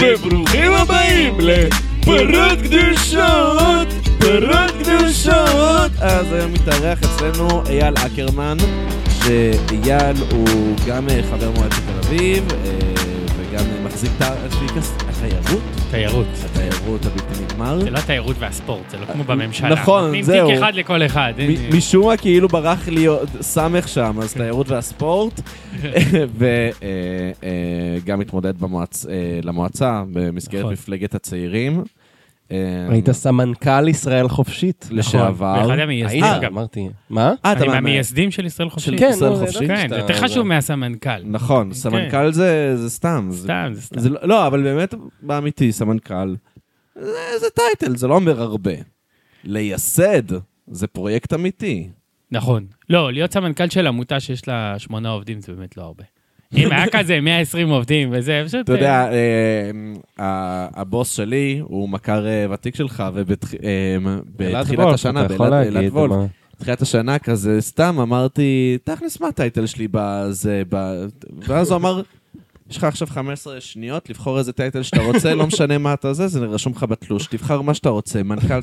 וברוכים הבאים לפרות קדושות, פרות קדושות. אז היום מתארח אצלנו אייל אקרמן, שאייל הוא גם אה, חבר מועצת תל אביב, אה, וגם מחזיק את התיירות, תיירות. התיירות הבלתי נגמר. זה לא התיירות והספורט, זה לא כמו בממשלה. נכון, נותנים זהו. תיק אחד לכל אחד. משום מה כאילו ברח לי עוד סמך שם, אז תיירות והספורט, וגם התמודד במועצ- אה, למועצה במסגרת נכון. מפלגת הצעירים. אה, היית סמנכ"ל ישראל חופשית. לשעבר. נכון, ואחד המייסדים גם. אמרתי. מה? אה, אתה אני מה- מהמייסדים של ישראל חופשית. כן, ישראל נו, חופשית? כן, זה יותר חשוב מהסמנכ"ל. נכון, סמנכ"ל זה זה סתם. סתם, זה סתם. לא- לא, אבל באמת, באמיתי, סמנכ"ל, זה- זה טייטל, זה לא אומר הרבה. לייסד, זה פרויקט אמיתי. נכון. לא, להיות סמנכ"ל של עמותה שיש לה שמונה עובדים זה באמת לא הרבה. אם היה כזה 120 עובדים וזה, פשוט... אתה יודע, אה, ה- הבוס שלי הוא מכר אה, ותיק שלך, ובתחילת השנה, באלעד- וולף? בתחילת השנה כזה, סתם אמרתי, תכלס מה הטייטל שלי בזה. ואז הוא אמר, יש לך עכשיו 15 שניות לבחור איזה טייטל שאתה רוצה, לא משנה מה אתה זה, זה רשום לך בתלוש, תבחר מה שאתה רוצה, מנכ"ל,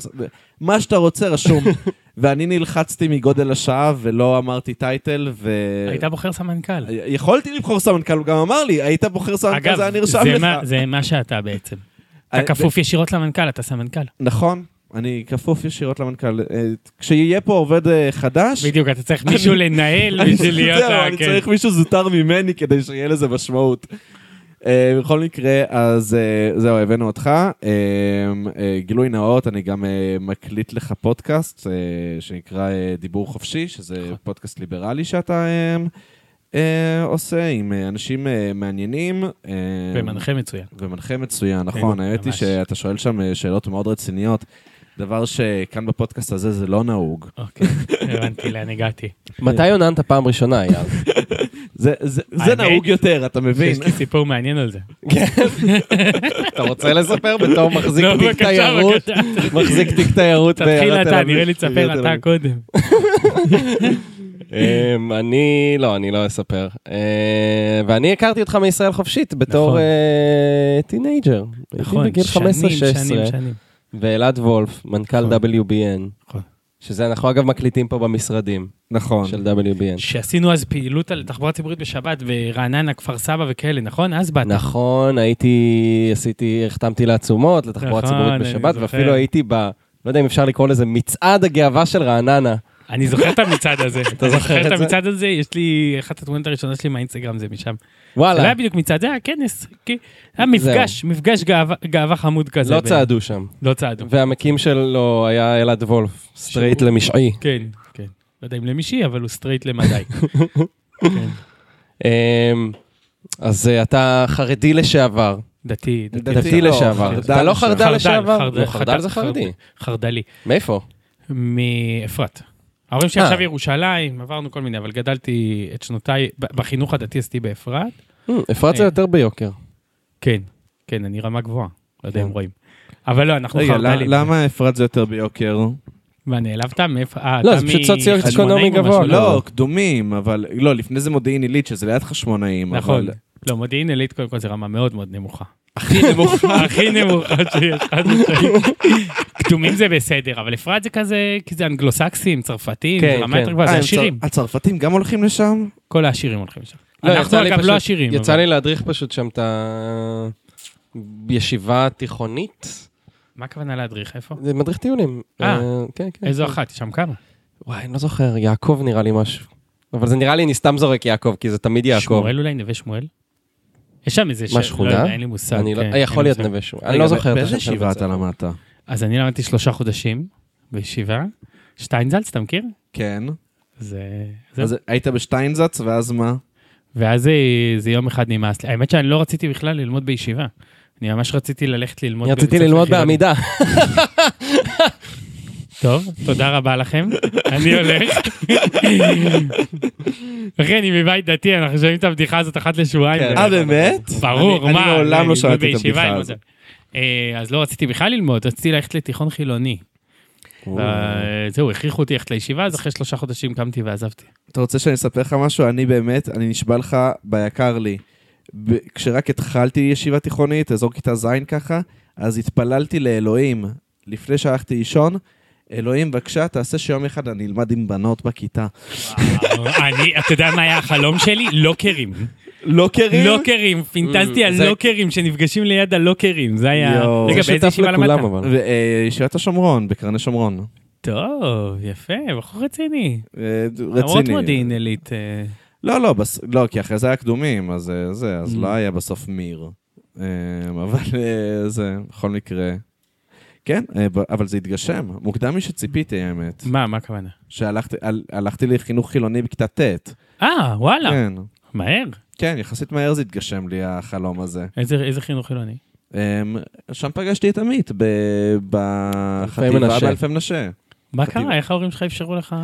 מה שאתה רוצה רשום. ואני נלחצתי מגודל השעה ולא אמרתי טייטל, ו... היית בוחר סמנכ"ל. יכולתי לבחור סמנכ"ל, הוא גם אמר לי, היית בוחר סמנכ"ל, אגב, זה היה נרשם לך. מה- זה מה שאתה בעצם. אה, אתה כפוף ישירות למנכ"ל, אתה סמנכ"ל. נכון, אני כפוף ישירות למנכ"ל. אה, כשיהיה פה עובד אה, חדש... בדיוק, אתה צריך מישהו לנהל בשביל להיות... זהו, אני כן. צריך מישהו זוטר ממני כדי שיהיה לזה משמעות. אה, בכל מקרה, אז זהו, הבאנו אותך. גילוי נאות, אני גם מקליט לך פודקאסט שנקרא דיבור חופשי, שזה נכון. פודקאסט ליברלי שאתה עושה עם אנשים מעניינים. ומנחה מצוין. ומנחה מצוין, נכון. האמת היא. שאתה שואל שם שאלות מאוד רציניות, דבר שכאן בפודקאסט הזה זה לא נהוג. אוקיי, הבנתי לאן הגעתי. מתי עוננת פעם ראשונה, אייל? זה- זה זה האמת? נהוג יותר, אתה מבין? יש לי סיפור מעניין על זה. אתה רוצה לספר בתור מחזיק לא, תיק תיירות? מחזיק תיק תיירות תתחיל אתה. נראה לי תספר אתה. קודם. אמ, אני, לא, אני לא אספר. אה, ואני הכרתי אותך מישראל חופשית בתור נכון. אה, teenager. נכון, שנים, 15-16, שנים, שנים. ואלעד וולף, מנכ"ל נכון. WBN. נכון. שזה אנחנו אגב מקליטים פה במשרדים נכון. של WBN. שעשינו אז פעילות על תחבורה ציבורית בשבת ברעננה, כפר סבא וכאלה, נכון? אז באת. נכון, הייתי, עשיתי, החתמתי לעצומות לתחבורה נכון, ציבורית בשבת. ואפילו הייתי ב... לא יודע אם אפשר לקרוא לזה מצעד הגאווה של רעננה. אני זוכר את המצעד הזה. אתה זוכר את? המצעד הזה? יש לי, אחת התמונות הראשונות שלי מהאינסטגרם זה משם. זה לא וואלה, היה בדיוק מצעד, זה היה כנס. כי- היה מפגש, מפגש גאווה- חמוד כזה. לא צעדו שם. לא צעדו. והמקים שלו היה אלעד וולף, סטרייט למשעי. כן, כן. לא יודע אם למישהי, אבל הוא סטרייט למדי. כן. אמ, אז אה, אתה חרדי לשעבר. דתי, דתי. לא, לשעבר. אתה לא. חרדל לשעבר? חרדל, לא, חרדל זה חרדי. חרדלי. מאיפה? מאפרת. ההורים שלי אה. עכשיו ירושלים, עברנו כל מיני, אבל גדלתי את שנותיי, בחינוך הדתי עשיתי באפרת. אה, אפרת זה אה. יותר ביוקר. כן, כן, אני רמה גבוהה. לא יודע כן. אם רואים. אבל לא, אנחנו רגע, חרדלים. למה אפרת זה יותר ביוקר? מה, נעלבת? מאיפה? לא, זה פשוט סוציו-אקונומי גבוה, משהו? לא, קדומים, אבל... לא, לפני זה מודיעין עילית, שזה ליד חשמונאים, נכון. לא, מודיעין עילית קודם כל זה רמה מאוד מאוד נמוכה. הכי נמוכה. הכי נמוכה שיש, חד משמעית. קדומים זה בסדר, אבל אפרת זה כזה, כי זה אנגלוסקסים, צרפתים, כן, זה רמה כן. יותר גבוהה, אה, זה הם עשירים. צר- הצרפתים גם הולכים לשם? כל העשירים הולכים לשם. לא, אנחנו אגב לא עשירים. יצא לי להדריך פשוט שם את הישיבה תיכונית. מה הכוונה להדריך? איפה? זה מדריך טיולים. אה. כן, כן. איזו כן. אחת? יש שם כמה? וואי, אני לא זוכר, יעקב נראה לי משהו. אבל זה נראה לי, אני סתם זורק יעקב, כי זה תמיד יעקב. שמואל אולי, נווה שמואל? יש שם איזה... מה, ש- שכונה? לא יודע, אין לי מושג. אני לא- כן, יכול אין לי להיות. נווה שמואל. אני לא זוכר. את באיזה ישיבה בית אתה. למדת? אז אני למדתי שלושה חודשים בישיבה. שטיינזלץ, אתה מכיר? כן. זה... זהו. אז היית בשטיינזץ, ואז מה? ואז זה, זה יום אחד נמאס לי. האמת שאני לא רציתי בכלל ללמוד בישיבה. אני ממש רציתי ללכת ללמוד... רציתי ללמוד. בעמידה. טוב, תודה רבה לכם. אני הולך. אחי, אני מבית דתי, אנחנו שומעים את הבדיחה הזאת אחת לשבועיים. כן. אה, באמת? ברור, מה? אני מעולם לא שמעתי את הבדיחה הזאת. אה, אז לא רציתי בכלל ללמוד, רציתי ללכת לתיכון חילוני. וזהו, הכריחו אותי ללכת לישיבה, אז אחרי שלושה חודשים קמתי ועזבתי. אתה רוצה שאני אספר לך משהו? אני באמת, אני נשבע לך ביקר לי. כשרק התחלתי ישיבה תיכונית, אזור כיתה ז' ככה, אז התפללתי לאלוהים, לפני שהלכתי לישון, אלוהים, בבקשה, תעשה שיום אחד אני אלמד עם בנות בכיתה. אני, אתה יודע מה היה החלום שלי? לוקרים. לוקרים? לוקרים, פינטזתי על לוקרים שנפגשים ליד הלוקרים, זה היה... רגע, זה באיזה ישיבה למדת? אבל. וישיבת השומרון, בקרני שומרון. טוב, יפה, בחור רציני. אה, למרות רציני. מודיעין עילית. אה, לא, לא, בס... לא, כי אחרי זה היה קדומים, אז אה, זה, אז Mm. לא היה בסוף מיר. אבל זה, בכל מקרה. כן, אה, אבל זה התגשם, מוקדם משציפיתי, האמת. מה, מה הכוונה? שהלכתי הל- הלכתי לחינוך חילוני בכיתה ט'. אה, וואלה, כן, מהר. כן, יחסית מהר זה התגשם לי, החלום הזה. איזה איזה חינוך חילוני? אה, שם פגשתי את עמית בחטיבה. באלפי מנשה. מה. קרה? איך ההורים שלך אפשרו לך?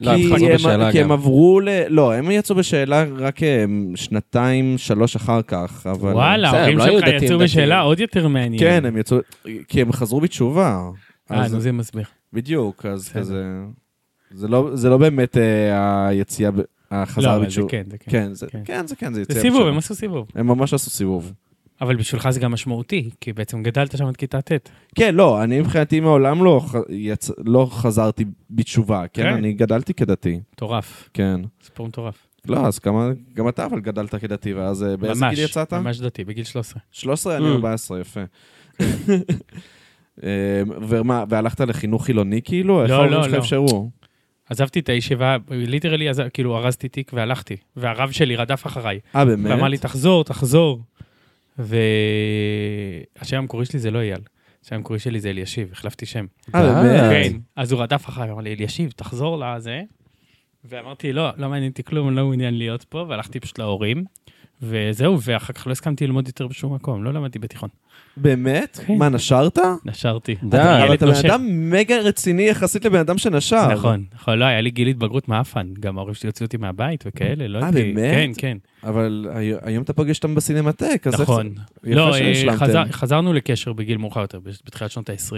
לא, כי הם חזרו בשאלה כי הם. עברו ל... לא, הם יצאו בשאלה רק אה, שנתיים, שלוש אחר כך, אבל... וואלה, ההורים לא שלך יצאו. בשאלה עוד יותר מעניינת. כן, הם יצאו... כי הם חזרו בתשובה. אה, אז- נו, זה מסביר. בדיוק, אז. כזה... זה לא, זה לא באמת אה, היציאה, ב- לא, החזרה אבל זה בתשובה. כן, זה כן. כן, זה כן. כן, זה כן, זה זה יציאה סיבוב, בתשובה. הם עשו סיבוב. הם ממש עשו סיבוב. אבל בשבילך זה גם משמעותי, כי בעצם גדלת שם עד כיתה ט'. כן, לא, אני מבחינתי מעולם לא, ח- יצ... לא חזרתי בתשובה, כן? כן. אני גדלתי כדתי, מטורף, כן. סיפור מטורף. לא, אז כמה, גם אתה אבל גדלת כדתי, ואז אה, באיזה גיל יצאת? ממש דתי, בגיל 13. 13, אני Mm. 14, יפה. אה, ומה, והלכת לחינוך חילוני כאילו? איך לא, ההורים לא, שלך לא. אפשרו? עזבתי את הישיבה, ליטרלי, כאילו ארזתי תיק והלכתי, והרב שלי רדף אחריי. אה, באמת? ואמר לי, תחזור, תחזור. והשם המקורי שלי זה לא אייל. השם המקורי שלי זה אלישיב, החלפתי שם. אה, באמת? כן, אז הוא רדף אחריי, אמר לי, אלישיב, תחזור לזה. ואמרתי, לא, לא מעניין אותי כלום, לא מעוניין להיות פה, והלכתי פשוט להורים. וזהו, ואחר כך לא הסכמתי ללמוד יותר בשום מקום, לא למדתי בתיכון. באמת? כן. מה, נשרת? נשרתי. די. אבל אתה בן. אדם מגה רציני יחסית לבן אדם שנשר. נכון, נכון, לא, היה לי גיל התבגרות מעפן, גם ההורים שלי הוציאו אותי מהבית וכאלה, לא אה, הייתי... באמת? כן, כן, אבל הי- היום אתה פוגש אותם בסינמטק, אז איך נכון. זה- לא, יפה אה. חזר- חזרנו לקשר בגיל מאוחר יותר, בתחילת שנות ה-20.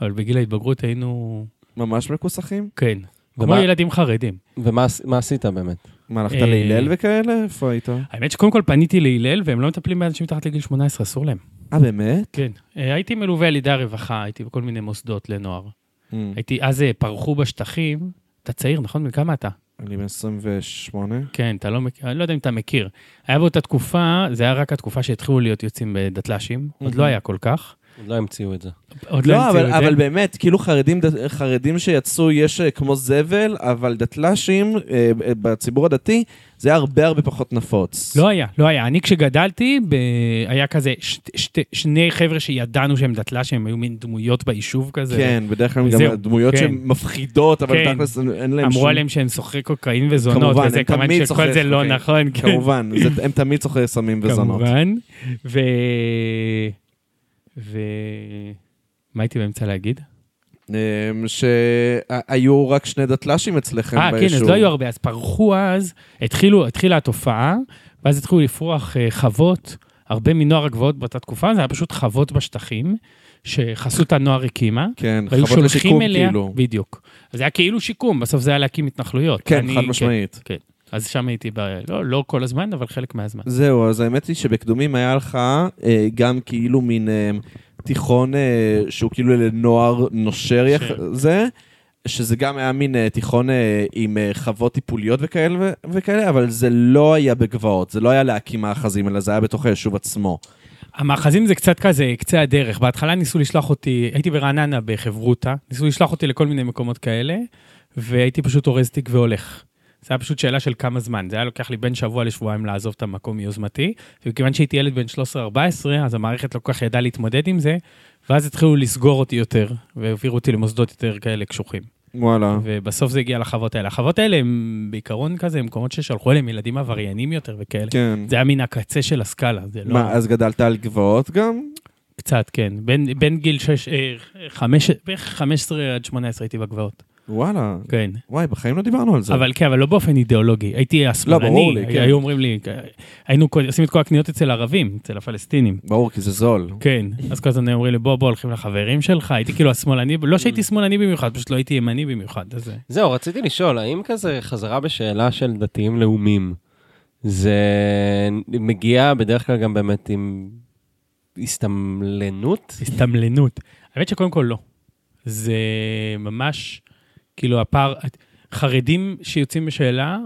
אבל בגיל ההתבגרות היינו, ממש מכוסחים? כן, כמו ומה- ילדים חרדים. ומה עש- מה עשית באמת? מה, הלכת אה, להלל וכאלה? איפה היית? האמת שקודם כל פניתי להלל, והם לא מטפלים באנשים מתחת לגיל 18, אסור להם. אה, באמת? כן. אה, הייתי מלווה על ידי הרווחה, הייתי בכל מיני מוסדות לנוער. Mm. הייתי, אז אה, פרחו בשטחים, אתה צעיר, נכון? מכמה אתה? אני בן 28. כן, אתה לא מכיר, אני לא יודע אם אתה מכיר. היה באותה תקופה, זה היה רק התקופה שהתחילו להיות יוצאים בדתל"שים, עוד מהמם. לא היה כל כך. עוד לא המציאו את זה. עוד לא לא, המציאו אבל, את זה. אבל באמת, כאילו חרדים, חרדים שיצאו, יש אה, כמו זבל, אבל דתל"שים אה, בציבור הדתי, זה היה הרבה הרבה פחות נפוץ. לא היה, לא היה. אני כשגדלתי, ב... היה כזה ש... ש... שני חבר'ה שידענו שהם דתל"שים, הם היו מין דמויות ביישוב כזה. כן, בדרך כלל גם זהו, דמויות כן. שהן מפחידות, אבל כן. תכלס אין להם אמרו עליהם שהם סוחרי קוקאין וזונות, כמובן, וזה כמובן שכל סוחרי זה לא. נכון. כן. כמובן, זה- הם תמיד סוחרי סמים וזונות. כמובן. ו... ו... מה הייתי באמצע להגיד? אמ, שהיו רק שני דתל"שים אצלכם אה, כן, ביישוב. אז לא היו הרבה, אז פרחו אז, התחילו, התחילה התופעה, ואז התחילו לפרוח אה, חוות, הרבה מנוער הגבעות באותה תקופה, זה היה פשוט חוות בשטחים, שחסות הנוער הקימה, כן, חוות לשיקום אליה, כאילו. בדיוק. אז זה היה כאילו שיקום, בסוף זה היה להקים התנחלויות. כן, חד משמעית. כן, אז שם הייתי, ב... לא, לא כל הזמן, אבל חלק מהזמן. זהו, אז האמת היא שבקדומים היה לך אה, גם כאילו מין אה, תיכון אה, שהוא כאילו לנוער נושר יח... זה, שזה גם היה מין אה, תיכון אה, עם אה, חוות טיפוליות וכאלה, ו- וכאלה, אבל זה לא היה בגבעות, זה לא היה להקים מאחזים, אלא זה היה בתוך היישוב עצמו. המאחזים זה קצת כזה, קצה הדרך. בהתחלה ניסו לשלוח אותי, הייתי ברעננה בחברותה, ניסו לשלוח אותי לכל מיני מקומות כאלה, והייתי פשוט אורז תיק והולך. זה היה פשוט שאלה של כמה זמן. זה היה לוקח לי בין שבוע לשבועיים לעזוב את המקום מיוזמתי, ומכיוון שהייתי ילד בן 13-14, אז המערכת לא כל כך ידעה להתמודד עם זה, ואז התחילו לסגור אותי יותר, והעבירו אותי למוסדות יותר כאלה קשוחים. וואלה. ובסוף זה הגיע לחוות האלה. החוות האלה הם בעיקרון כזה, הם מקומות ששלחו אליהם ילדים עבריינים יותר וכאלה. כן. זה היה מן הקצה של הסקאלה, זה לא... מה, אז גדלת על גבעות גם? קצת, כן. בין, בין גיל 6, אה, חמש, בערך 15 עד 18 הייתי בגבעות. וואלה. כן. וואי, בחיים לא דיברנו על זה. אבל כן, אבל לא באופן אידיאולוגי. הייתי השמאלני, לי, כן. היו אומרים לי, היינו עושים את כל הקניות אצל הערבים, אצל הפלסטינים. ברור, כי זה זול. כן, אז כל הזמן אומרים לי, בוא, בוא, הולכים לחברים שלך, הייתי כאילו השמאלני, לא שהייתי שמאלני במיוחד, פשוט לא הייתי ימני במיוחד, אז... זהו, רציתי לשאול, האם כזה חזרה בשאלה של דתיים לאומים, זה מגיע בדרך כלל גם באמת עם הסתמלנות. הסתמלנות. האמת שקודם כל לא. זה ממש, כאילו הפער, חרדים שיוצאים בשאלה,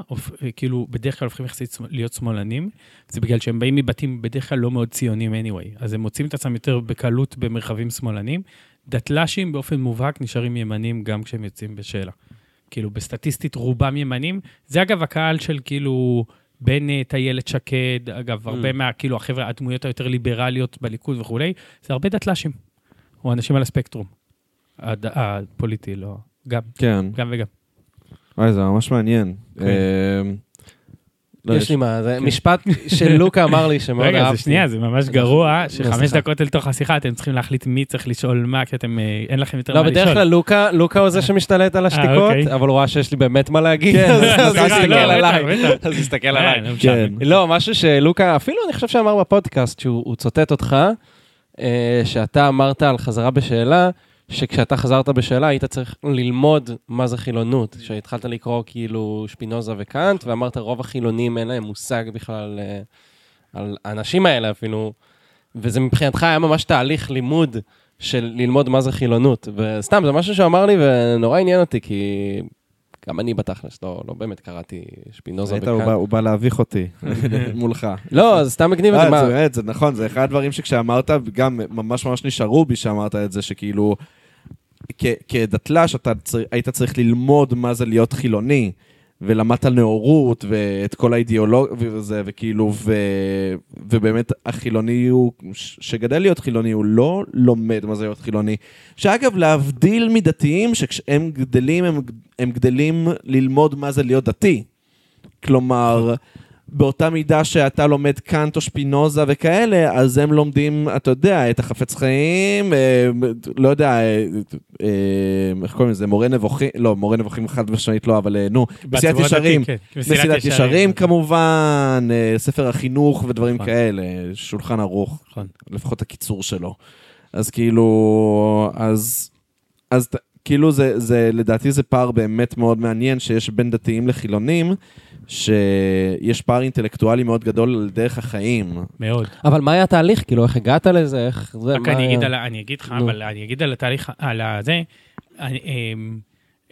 כאילו בדרך כלל הופכים יחסית להיות שמאלנים, זה בגלל שהם באים מבתים בדרך כלל לא מאוד ציונים anyway, אז הם מוצאים את עצמם יותר בקלות במרחבים שמאלנים. דתל"שים באופן מובהק נשארים ימנים גם כשהם יוצאים בשאלה. כאילו בסטטיסטית רובם ימנים. זה אגב הקהל של כאילו בנט, איילת שקד, אגב, הרבה מה, כאילו החבר'ה, הדמויות היותר ליברליות בליכוד וכולי, זה הרבה דתל"שים, או אנשים על הספקטרום. הד- הפוליטי, לא, גם, כן. גם וגם. וואי, זה ממש מעניין. כן. אה, לא, יש לי מה, זה משפט שלוקה אמר לי שמאוד אהבתי. רגע, זה שנייה, זה ממש גרוע, שחמש סליחה. דקות אל תוך השיחה אתם צריכים להחליט מי צריך לשאול מה, כי אתם, אה, אין לכם יותר לא, מה לשאול. בדרך כלל לוקה, לוקה הוא זה שמשתלט על השתיקות, אוקיי. אבל הוא רואה שיש לי באמת מה להגיד, כן, אז הוא הסתכל לא, עליי. אז הוא הסתכל אה, עליי. לא. כן. לא, משהו שלוקה, אפילו אני חושב שאמר בפודקאסט, שהוא הוא צוטט אותך, אה, שאתה אמרת על חזרה בשאלה, שכשאתה חזרת בשאלה היית צריך ללמוד מה זה חילונות, שהתחלת לקרוא כאילו שפינוזה וקאנט, ואמרת רוב החילונים אין להם מושג בכלל אה, על האנשים האלה אפילו, וזה מבחינתך היה ממש תהליך לימוד של ללמוד מה זה חילונות, וסתם, זה משהו שהוא אמר לי ונורא עניין אותי, כי גם אני בתכלס, לא, לא באמת קראתי שפינוזה ראית, הוא בא-. הוא בא להביך אותי מולך. לא, זה סתם מגניב את זה, אה? זה באמת, זה נכון, זה אחד הדברים שכשאמרת, גם ממש ממש נשארו בי שאמרת את זה, שכאילו, כדתל"ש אתה צר- היית צריך ללמוד מה זה להיות חילוני, ולמדת נאורות, ואת כל האידיאולוגיה וזה, וכאילו, ו... ובאמת החילוני הוא, שגדל להיות חילוני, הוא לא לומד מה זה להיות חילוני. שאגב, להבדיל מדתיים, שכשהם גדלים, הם, הם גדלים ללמוד מה זה להיות דתי. כלומר, באותה מידה שאתה לומד קאנט או שפינוזה וכאלה, אז הם לומדים, אתה יודע, את החפץ חיים, אה, לא יודע, אה, אה, איך קוראים לזה, מורה נבוכים, לא, מורה נבוכים חד משמעית לא, אבל אה, נו, מסילת בציבור ישרים, הדתי, כן, מסילת ישרים כמובן, אה, ספר החינוך ודברים נכון. כאלה, שולחן ערוך, נכון. לפחות הקיצור שלו. אז כאילו, אז, אז כאילו זה, זה, לדעתי זה פער באמת מאוד מעניין שיש בין דתיים לחילונים, שיש פער אינטלקטואלי מאוד גדול על דרך החיים. מאוד. אבל מה היה התהליך? כאילו, איך הגעת לזה? איך זה? רק אני היה? אגיד, על, אני אגיד לך. אבל אני אגיד על התהליך, על הזה, אני, אמ,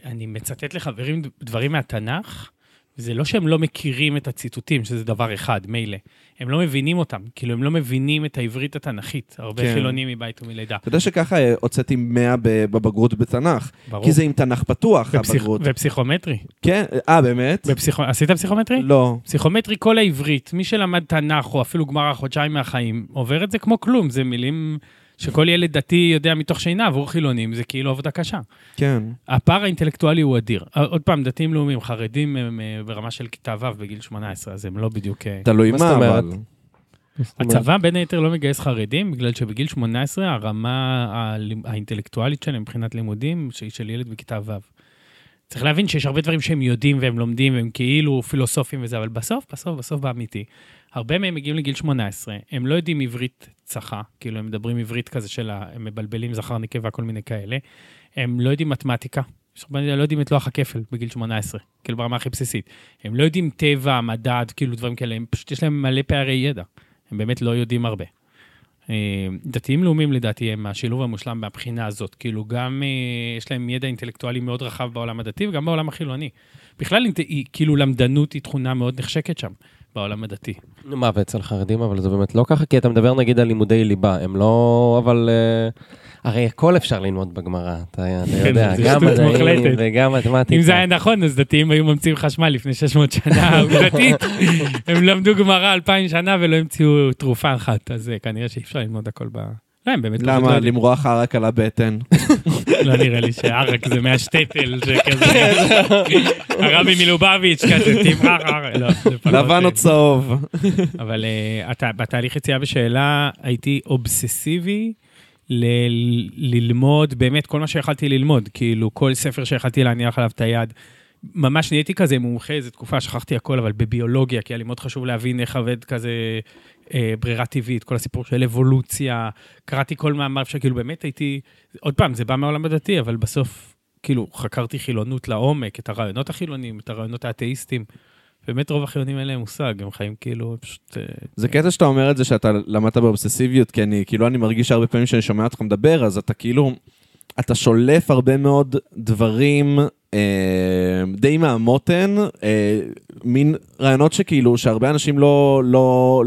אני מצטט לחברים דברים מהתנ"ך, זה לא שהם לא מכירים את הציטוטים, שזה דבר אחד, מילא. הם לא מבינים אותם, כאילו הם לא מבינים את העברית התנ"כית. הרבה כן. חילונים מבית ומלידה. אתה יודע שככה אה, הוצאתי 100 ב- בבגרות בתנ"ך, ברור. כי זה עם תנ"ך פתוח, ופסיכ... הבגרות. ופסיכומטרי. כן, אה, באמת? בפסיכו... עשית פסיכומטרי? לא. פסיכומטרי כל העברית, מי שלמד תנ"ך או אפילו גמרא חודשיים מהחיים, עובר את זה כמו כלום, זה מילים שכל ילד דתי יודע מתוך שינה, עבור חילונים זה כאילו עבודה קשה. כן. הפער האינטלקטואלי הוא אדיר. אה, עוד פעם, דתיים לאומיים, חרדים הם אה, ברמה של כיתה ו' בגיל 18, אז הם לא בדיוק... אה, תלוי מה? אבל. הצבא בין היתר לא מגייס חרדים, בגלל שבגיל 18 הרמה האינטלקטואלית שלהם מבחינת לימודים, שהיא של ילד בכיתה ו'. צריך להבין שיש הרבה דברים שהם יודעים והם לומדים והם כאילו פילוסופים וזה, אבל בסוף, בסוף, בסוף באמיתי, הרבה מהם מגיעים לגיל 18, הם לא יודעים עברית צחה, כאילו הם מדברים עברית כזה של. הם מבלבלים זכר נקבה, כל מיני כאלה. הם לא יודעים מתמטיקה, הרבה לא יודעים את לוח הכפל בגיל 18, כאילו ברמה הכי בסיסית. הם לא יודעים טבע, מדד, כאילו דברים כאלה, הם פשוט יש להם מלא פערי ידע. הם באמת לא יודעים הרבה. אה, דתיים לאומיים לדעתי הם השילוב המושלם מהבחינה הזאת. כאילו גם אה, יש להם ידע אינטלקטואלי מאוד רחב בעולם הדתי וגם בעולם החילוני. בכלל כאילו למדנות היא תכונה מאוד נחשקת שם, בעולם הדתי. נו, מה, ואצל חרדים, אבל זה באמת לא ככה, כי אתה מדבר נגיד על לימודי ליבה, הם לא, אבל... אה, הרי הכל אפשר ללמוד בגמרא, אתה כן, יודע, גם מדעים. וגם מתמטיקה. אם זה היה נכון, אז דתיים היו ממציאים חשמל לפני 600 שנה, עובדתית. הם למדו גמרא 2,000 שנה ולא המציאו תרופה אחת, אז אה, כנראה שאי אפשר ללמוד הכל ב... לא, הם באמת לא למה? למרוח ערק על הבטן. לא נראה לי שערק זה מהשטטל, שכזה, הרבי מלובביץ' כזה, תמרח ערק, לא, זה לבן אה, או צהוב. אבל אתה, בתהליך יציאה בשאלה הייתי אובססיבי ל- ללמוד באמת כל מה שיכלתי ללמוד, כאילו כל ספר שיכלתי להניח עליו את היד. ממש נהייתי כזה מומחה איזה תקופה, שכחתי הכל, אבל בביולוגיה, כי היה לי מאוד חשוב להבין איך עובד כזה אה, ברירה טבעית, כל הסיפור של אבולוציה, קראתי כל מאמר שכאילו באמת הייתי, עוד פעם, זה בא מהעולם הדתי, אבל בסוף, כאילו, חקרתי חילונות לעומק, את הרעיונות החילוניים, את הרעיונות האתאיסטיים, באמת רוב החילונים אין להם מושג, הם חיים כאילו, פשוט... אה, זה קטע שאתה אומר את זה שאתה למדת באובססיביות, כי אני, כאילו, אני מרגיש שהרבה פעמים שאני שומע אותך מדבר, אז אתה כאילו, אתה שולף הרבה מאוד דברים אה, די מהמותן, אה, מין רעיונות שכאילו, שהרבה אנשים לא, לא,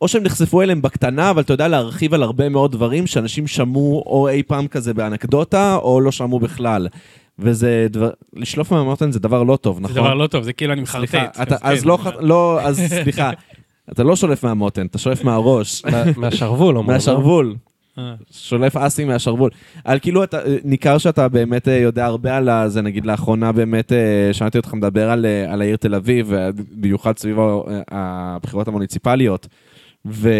או שהם נחשפו אליהם בקטנה, אבל אתה יודע להרחיב על הרבה מאוד דברים שאנשים שמעו או אי פעם כזה באנקדוטה, או לא שמעו בכלל. וזה דבר, לשלוף מהמותן זה דבר לא טוב, נכון? זה דבר לא טוב, זה כאילו אני מחרטט. סליחה, אתה, אז אז כן, לא, לא, אז סליחה, אתה לא שולף מהמותן, אתה שולף מהראש, מה- מהשרוול, אומרים. לא? מהשרוול. אה. שולף אסים מהשרוול. על כאילו, אתה, ניכר שאתה באמת אה, יודע הרבה על זה, נגיד לאחרונה באמת אה, שמעתי אותך מדבר על, על העיר תל אביב, במיוחד סביב הבחירות המוניציפליות, ו,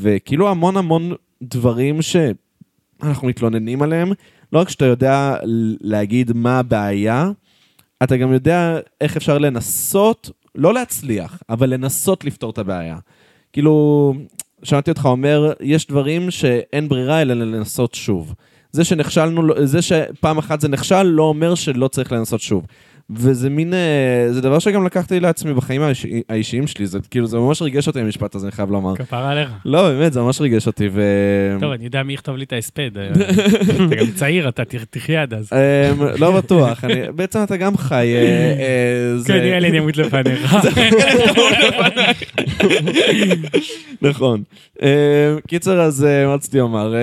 וכאילו המון המון דברים שאנחנו מתלוננים עליהם, לא רק שאתה יודע להגיד מה הבעיה, אתה גם יודע איך אפשר לנסות, לא להצליח, אבל לנסות לפתור את הבעיה. כאילו, שמעתי אותך אומר, יש דברים שאין ברירה אלא לנסות שוב. זה שנכשלנו, זה שפעם אחת זה נכשל, לא אומר שלא צריך לנסות שוב. וזה מין, אה, זה דבר שגם לקחתי לעצמי בחיים האיש, האישיים שלי, זה כאילו, זה ממש ריגש אותי המשפט הזה, אני חייב לומר. כפרה עליך. לא, באמת, זה ממש ריגש אותי, ו... טוב, אני יודע מי יכתוב לי את ההספד. אה, אתה גם צעיר, אתה תחיה עד אז. אמ, לא בטוח, אני- בעצם אתה גם חי. אה, אה, זה- כן, ילד ימות לפניך. נכון. אה, קיצר, אז מה רציתי לומר?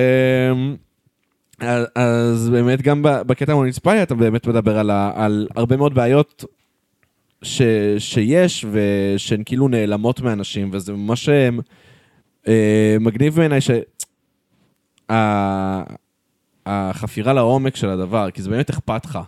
אז- אז באמת גם בקטע המוניציפלי אתה באמת מדבר על, ה- על הרבה מאוד בעיות ש, שיש ושהן כאילו נעלמות מאנשים, וזה ממש אה, מגניב בעיניי שהחפירה לעומק של הדבר, כי זה באמת אכפת לך.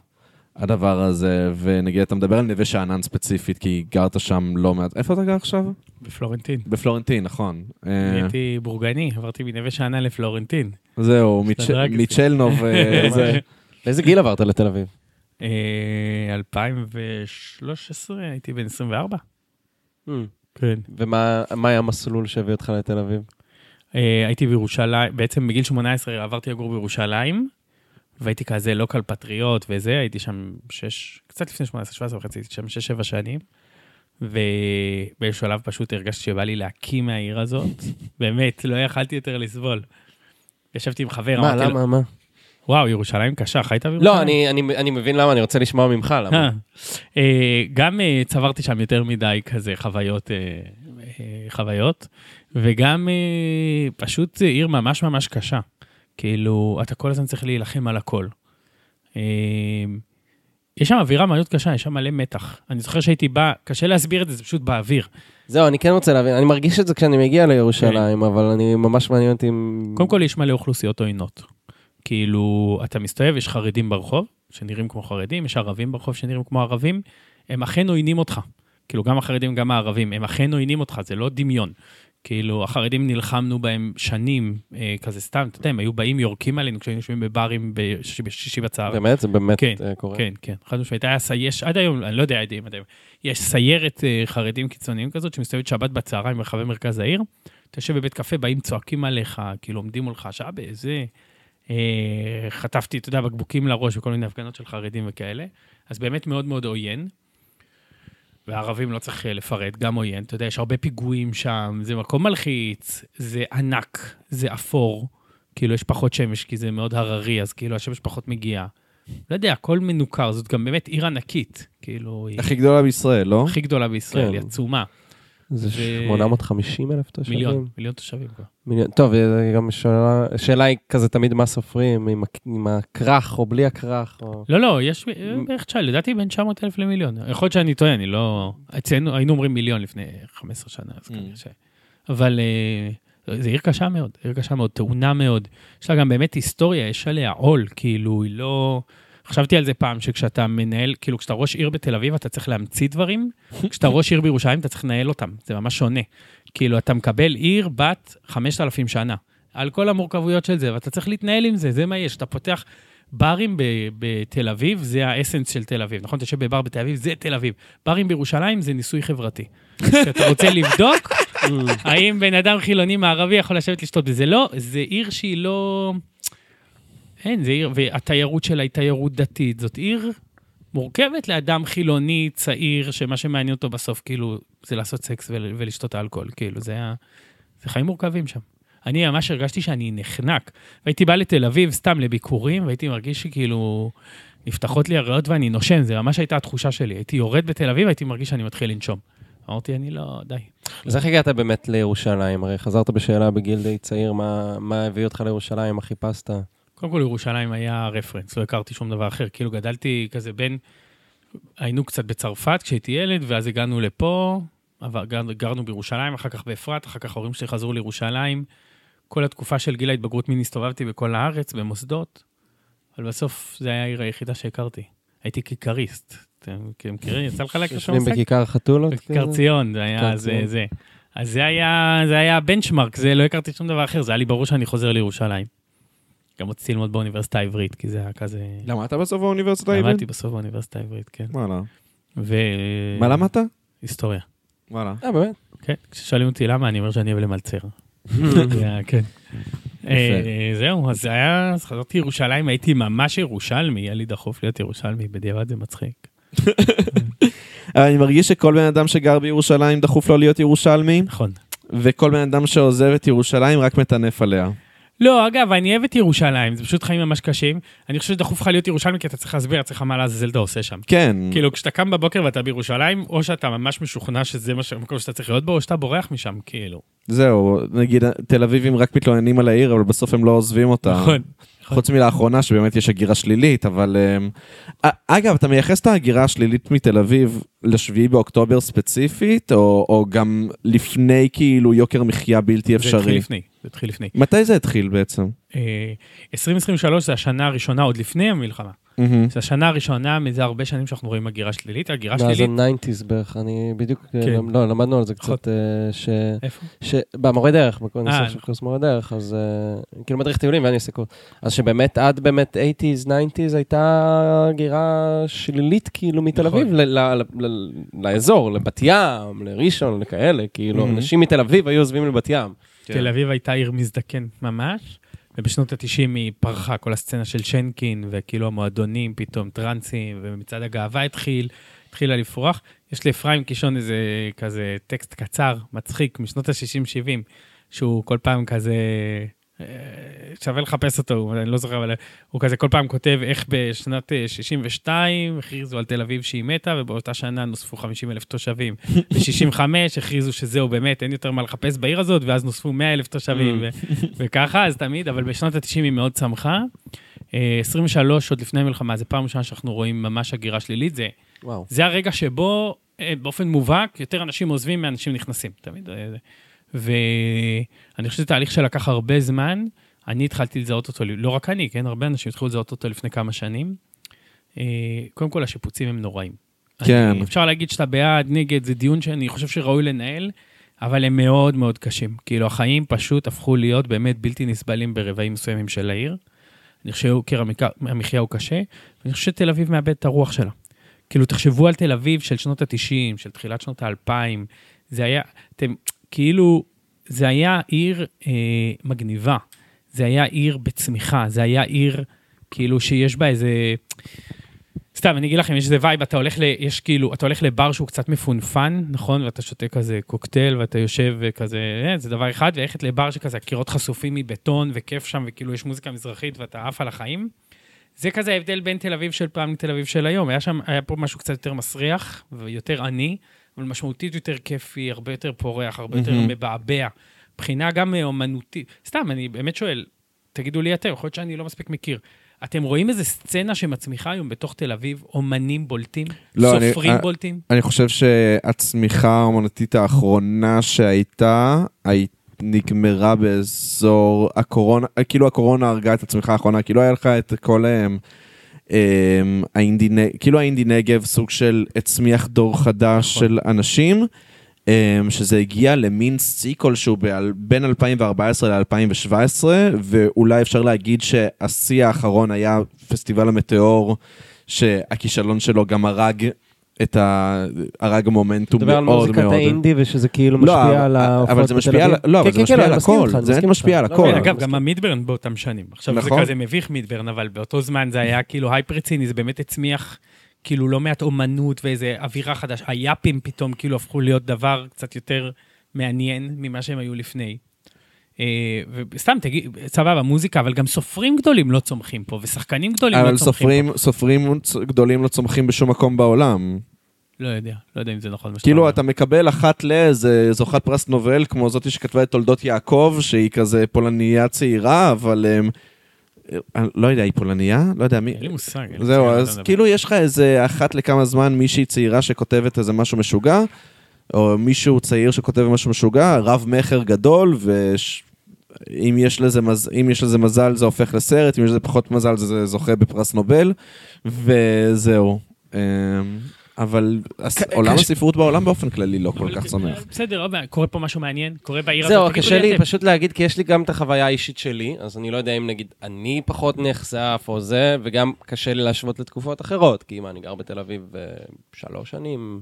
הדבר הזה, ונגיד אתה מדבר על נווה שאנן ספציפית, כי גרת שם לא מעט. איפה אתה גר עכשיו? בפלורנטין. בפלורנטין, נכון. אה, נהייתי בורגני, עברתי מנווה שאנן לפלורנטין. זהו. מצ'לנוב, אה, זה... באיזה גיל עברת לתל אביב? אה, 2013, הייתי בן 24. Hmm. כן. ומה מה היה המסלול שהביא אותך לתל אביב? אה, הייתי בירושלים, בעצם בגיל 18 עברתי לגור בירושלים, והייתי כזה לוקל פטריוט וזה, הייתי שם שש, קצת לפני 18, 17 וחצי, הייתי שם שש, שבע שנים. ובאיזשהו שלב פשוט הרגשתי שבא לי להקים מהעיר הזאת. באמת, לא יכלתי יותר לסבול. ישבתי עם חבר, מה, אמרתי לו, למה, מה? וואו, ירושלים קשה, חיית בירושלים? לא, אני- אני אני מבין למה, אני רוצה לשמוע ממך למה. אה. אה, גם אה, צברתי שם יותר מדי כזה חוויות, חוויות, וגם פשוט עיר ממש ממש קשה. כאילו, אתה כל הזמן צריך להילחם על הכל. אה, יש שם אווירה מאוד קשה, יש שם מלא מתח. אני זוכר שהייתי בא, קשה להסביר את זה, זה פשוט באוויר. זהו, אני כן רוצה להבין, אני מרגיש את זה כשאני מגיע לירושלים, אבל אני ממש מעניין אותי אם... קודם כל, יש מלא אוכלוסיות עוינות. כאילו, אתה מסתובב, יש חרדים ברחוב, שנראים כמו חרדים, יש ערבים ברחוב שנראים כמו ערבים, הם אכן עוינים אותך. כאילו, גם החרדים, גם הערבים, הם אכן עוינים אותך, זה לא דמיון. כאילו, החרדים נלחמנו בהם שנים, אה, כזה סתם, אתה יודע, הם היו באים, יורקים עלינו כשהיינו יושבים בברים בשישי, בשישי בצהריים. באמת? זה באמת כן, אה, קורה? כן, כן, חד משמעית. היה יש עד היום, אני לא יודע עד היום, עד היום, יש סיירת אה, חרדים קיצוניים כזאת שמסתובבת שבת בצהריים ברחבי מרכז העיר. אתה יושב בבית קפה, באים צועקים עליך, כאילו עומדים מולך, שעה זה. אה, חטפתי, אתה יודע, בקבוקים לראש וכל מיני הפגנות של חרדים וכאלה. אז באמת מאוד מאוד עוין. והערבים לא צריך אה, לפרט, גם עוין. אתה יודע, יש הרבה פיגועים שם, זה מקום מלחיץ, זה ענק, זה אפור. כאילו, יש פחות שמש, כי זה מאוד הררי, אז כאילו, השמש פחות מגיעה. לא יודע, הכל מנוכר, זאת גם באמת עיר ענקית. כאילו, היא הכי גדולה בישראל, לא? הכי גדולה בישראל, כן. היא עצומה. זה ו- 850 אלף תושבים? מיליון, מיליון תושבים כבר. מיליון. טוב, אה, גם שאלה, השאלה היא כזה תמיד מה סופרים, עם, עם הכרך או בלי הכרך, או... לא, לא, יש בערך 900, לדעתי בין 900 אלף למיליון. יכול להיות שאני טועה, אני לא... אצלנו, היינו אומרים מיליון לפני 15 שנה, אז Mm. כנראה ש... אבל אה, זו עיר קשה מאוד, עיר קשה מאוד, טעונה מאוד. יש לה גם באמת היסטוריה, יש עליה עול, כאילו, היא לא... חשבתי על זה פעם, שכשאתה מנהל, כאילו, כשאתה ראש עיר בתל אביב, אתה צריך להמציא דברים, כשאתה ראש עיר בירושלים, אתה צריך לנהל אותם, זה ממש שונה. כאילו, אתה מקבל עיר בת 5,000 שנה, על כל המורכבויות של זה, ואתה צריך להתנהל עם זה, זה מה יש. אתה פותח ברים בתל אביב, זה האסנס של תל אביב, נכון? אתה יושב בבר בתל אביב, זה תל אביב. ברים בירושלים זה ניסוי חברתי. כשאתה רוצה לבדוק האם בן אדם חילוני מערבי יכול לשבת לשתות בזה. לא, זה עיר שהיא לא... אין, זה עיר, והתיירות שלה היא תיירות דתית. זאת עיר מורכבת לאדם חילוני, צעיר, שמה שמעניין אותו בסוף, כאילו, זה לעשות סקס ול, ולשתות אלכוהול, כאילו, זה היה... זה חיים מורכבים שם. אני ממש הרגשתי שאני נחנק. והייתי בא לתל אביב סתם לביקורים, והייתי מרגיש שכאילו נפתחות לי הריאות ואני נושם, זה ממש הייתה התחושה שלי. הייתי יורד בתל אביב, הייתי מרגיש שאני מתחיל לנשום. אמרתי, אני לא, די. אז איך הגעת באמת לירושלים? הרי חזרת בשאלה בגיל די צעיר, מה, מה הביא אותך לירושלים, מה חיפשת? קודם כל, ירושלים היה רפרנס, לא הכרתי שום דבר אחר. כאילו, גדלתי כזה בין... היינו קצת בצרפת כשהייתי ילד, ואז הגענו לפה, אבל גר, גרנו בירושלים, אחר כך באפרת, אחר כך ההורים שלי חזרו לירושלים. כל התקופה של גיל ההתבגרות מין הסתובבתי בכל הארץ, במוסדות, אבל בסוף זה היה העיר היחידה שהכרתי. הייתי כיכריסט. אתם מכירים? יצא לך להכיר יושבים המושג? בכיכר חתולות? בכיכר? ציון, זה היה זה. זה. אז זה היה, זה היה הבנצ'מרק, זה לא הכרתי שום דבר אחר, זה היה לי ברור שאני חוזר לירושלים. גם רציתי ללמוד באוניברסיטה העברית, כי זה היה כזה... למדת בסוף באוניברסיטה העברית? למדתי בסוף באוניברסיטה העברית, כן. וואלה. ו... מה למדת? היסטוריה. וואלה. אה, באמת? כן, כששואלים אותי למה, אני אומר שאני אוהב למלצר. כן. אה, זהו, אז זה היה, אז חזרתי לירושלים, הייתי ממש ירושלמי, היה לי דחוף להיות ירושלמי, בדיעבד זה מצחיק. אני מרגיש שכל בן אדם שגר בירושלים דחוף לו להיות ירושלמי, נכון. וכל בן אדם שעוזב את ירושלים רק מטנף עליה. לא, אגב, אני אוהב את ירושלים, זה פשוט חיים ממש קשים. אני חושב שדחוף לך להיות ירושלמי, כי אתה צריך להסביר לעצמך מה לעזאזל אתה עושה שם. כן. כאילו, כשאתה קם בבוקר ואתה בירושלים, או שאתה ממש משוכנע שזה המקום שאתה צריך להיות בו, או שאתה בורח משם, כאילו. זהו, נגיד תל אביבים רק מתלוננים על העיר, אבל בסוף הם לא עוזבים אותה. נכון. חוץ מלאחרונה שבאמת יש הגירה שלילית, אבל... אמ, א- אגב, אתה מייחס את ההגירה השלילית מתל אביב לשביעי באוקטובר ספציפית, או, או גם לפני כאילו יוקר מחיה בלתי זה התחיל אפשרי? לפני, זה התחיל לפני. מתי זה התחיל בעצם? אה, 2023 זה השנה הראשונה, עוד לפני המלחמה. מהמם. זו השנה הראשונה מזה הרבה שנים שאנחנו רואים הגירה שלילית. הגירה מאז שלילית, ה-90's בערך, אני בדיוק, כן. לא, למדנו על זה נכון. קצת, אה, ש... איפה? שבמורה דרך, בכל אה, נושא של קורס מורה דרך, אז אה, כאילו מדריך טיולים ואני עושה קורס. אז שבאמת עד באמת 80's, 90's הייתה הגירה שלילית כאילו מתל נכון. אביב ל- ל- ל- לאזור, לבת ים, לראשון, לכאלה, כאילו. אנשים מתל אביב היו עוזבים לבת ים. תל אביב הייתה עיר מזדקן ממש, ובשנות ה-90 היא פרחה, כל הסצנה של שנקין, וכאילו המועדונים, פתאום טרנסים, ומצעד הגאווה התחיל, התחילה לפרוח. יש לאפרים קישון איזה כזה טקסט קצר, מצחיק, משנות ה-60-70, שהוא כל פעם כזה... אה, שווה לחפש אותו, אני לא זוכר, אבל הוא כזה כל פעם כותב איך בשנת אה, 62 הכריזו על תל אביב שהיא מתה, ובאותה שנה נוספו 50 אלף תושבים. ב-65 הכריזו שזהו, באמת, אין יותר מה לחפש בעיר הזאת, ואז נוספו 100 אלף תושבים, ו- וככה, אז תמיד, אבל בשנות ה-90 היא מאוד צמחה. אה, 23, עוד לפני המלחמה, זו פעם ראשונה שאנחנו רואים ממש הגירה שלילית, זה, וואו. זה הרגע שבו, אה, באופן מובהק, יותר אנשים עוזבים מאנשים נכנסים, תמיד. ואני חושב שזה תהליך שלקח הרבה זמן. אני התחלתי לזהות אותו, לא רק אני, כן? הרבה אנשים התחילו לזהות אותו לפני כמה שנים. אה, קודם כל, השיפוצים הם נוראים. כן. אני, אפשר להגיד שאתה בעד, נגד, זה דיון שאני חושב שראוי לנהל, אבל הם מאוד מאוד קשים. כאילו, החיים פשוט הפכו להיות באמת בלתי נסבלים ברבעים מסוימים של העיר. אני חושב שיוקר המחיה הוא קשה, ואני חושב שתל אביב מאבד את הרוח שלה. כאילו, תחשבו על תל אביב של שנות ה-90, של תחילת שנות ה-2000, זה היה, אתם, כאילו, זה היה עיר אה, מגניבה, זה היה עיר בצמיחה, זה היה עיר, כאילו, שיש בה איזה... סתם, אני אגיד לכם, יש איזה vibe, אתה הולך ל... יש כאילו, אתה הולך לבר שהוא קצת מפונפן, נכון? ואתה שותה כזה קוקטייל, ואתה יושב וכזה, אה, זה דבר אחד, וללכת לבר שכזה, הקירות חשופים מבטון, וכיף שם, וכאילו יש מוזיקה מזרחית, ואתה עף על החיים. זה כזה ההבדל בין תל אביב של פעם לתל אביב של היום. היה שם, היה פה משהו קצת יותר מסריח, ויותר עני, אבל משמעותית יותר כיפי, הרבה יותר פורח, הרבה יותר מהמם. מבעבע. מבחינה גם אה, אומנותית. סתם, אני באמת שואל, תגידו לי אתם, יכול להיות שאני לא מספיק מכיר. אתם רואים איזה סצנה שמצמיחה היום בתוך תל אביב, אומנים בולטים? לא, אני- סופרים אה, בולטים? אני חושב שהצמיחה האומנותית האחרונה שהייתה, הי- נגמרה באזור הקורונה, כאילו הקורונה הרגה את הצמיחה האחרונה, כאילו היה לך את כל הם, האינדי, נ- כאילו האינדי נגב סוג של הצמיח דור חדש נכון. של אנשים, הם, שזה הגיע למין שיא כלשהו בין 2014 ל-2017, ואולי אפשר להגיד שהשיא האחרון היה פסטיבל המטאור, שהכישלון שלו גם הרג את ה... הרג מומנטום מדבר על מאוד מוזיקת מאוד. האינדי ושזה כאילו לא, משפיע על אבל ההופעות זה בתל משפיע על- אביב. לא, אבל כן, זה כן, משפיע כן, על אני מסכים הכל, זה משפיע. על הכל. אגב, גם המידברן באותם שנים. עכשיו זה נכון. כזה מביך מידברן, אבל באותו זמן זה היה כאילו הייפ רציני, זה באמת הצמיח כאילו לא מעט אומנות ואיזה אווירה חדשה. היאפים פתאום כאילו הפכו להיות דבר קצת יותר מעניין ממה שהם היו לפני. אה, וסתם, תגיד, סבבה, מוזיקה, אבל גם סופרים גדולים לא צומחים פה, ושחקנים גדולים לא אבל צומחים סופרים, סופרים צ- גדולים לא צומחים בשום מקום בעולם. פה. לא יודע, לא יודע אם זה נכון כאילו. אתה מקבל אחת לאיזה זוכת פרס נובל, כמו זאתי שכתבה את תולדות יעקב, שהיא כזה פולניה צעירה, אבל... אמ, אני לא יודע, היא פולניה? לא יודע מי... אין לי מושג. זהו, מה אז. כאילו יש לך איזה אחת לכמה זמן מישהי צעירה שכותבת איזה משהו משוגע, או מישהו צעיר שכותב משהו משוגע, רב מכר גדול, ואם יש, לזה מז... אם יש לזה מזל זה הופך לסרט, אם יש לזה פחות מזל זה זוכה בפרס נובל, וזהו. אמ, אבל עולם הספרות בעולם באופן כללי לא כל כך צומח. בסדר, קורה פה משהו מעניין, קורה בעיר הזאת. זהו, קשה לי. פשוט להגיד, כי יש לי גם את החוויה האישית שלי, אז אני לא יודע אם נגיד אני פחות נחשף או זה, וגם קשה לי להשוות לתקופות אחרות, כי מה, אני גר בתל אביב אה, שלוש שנים.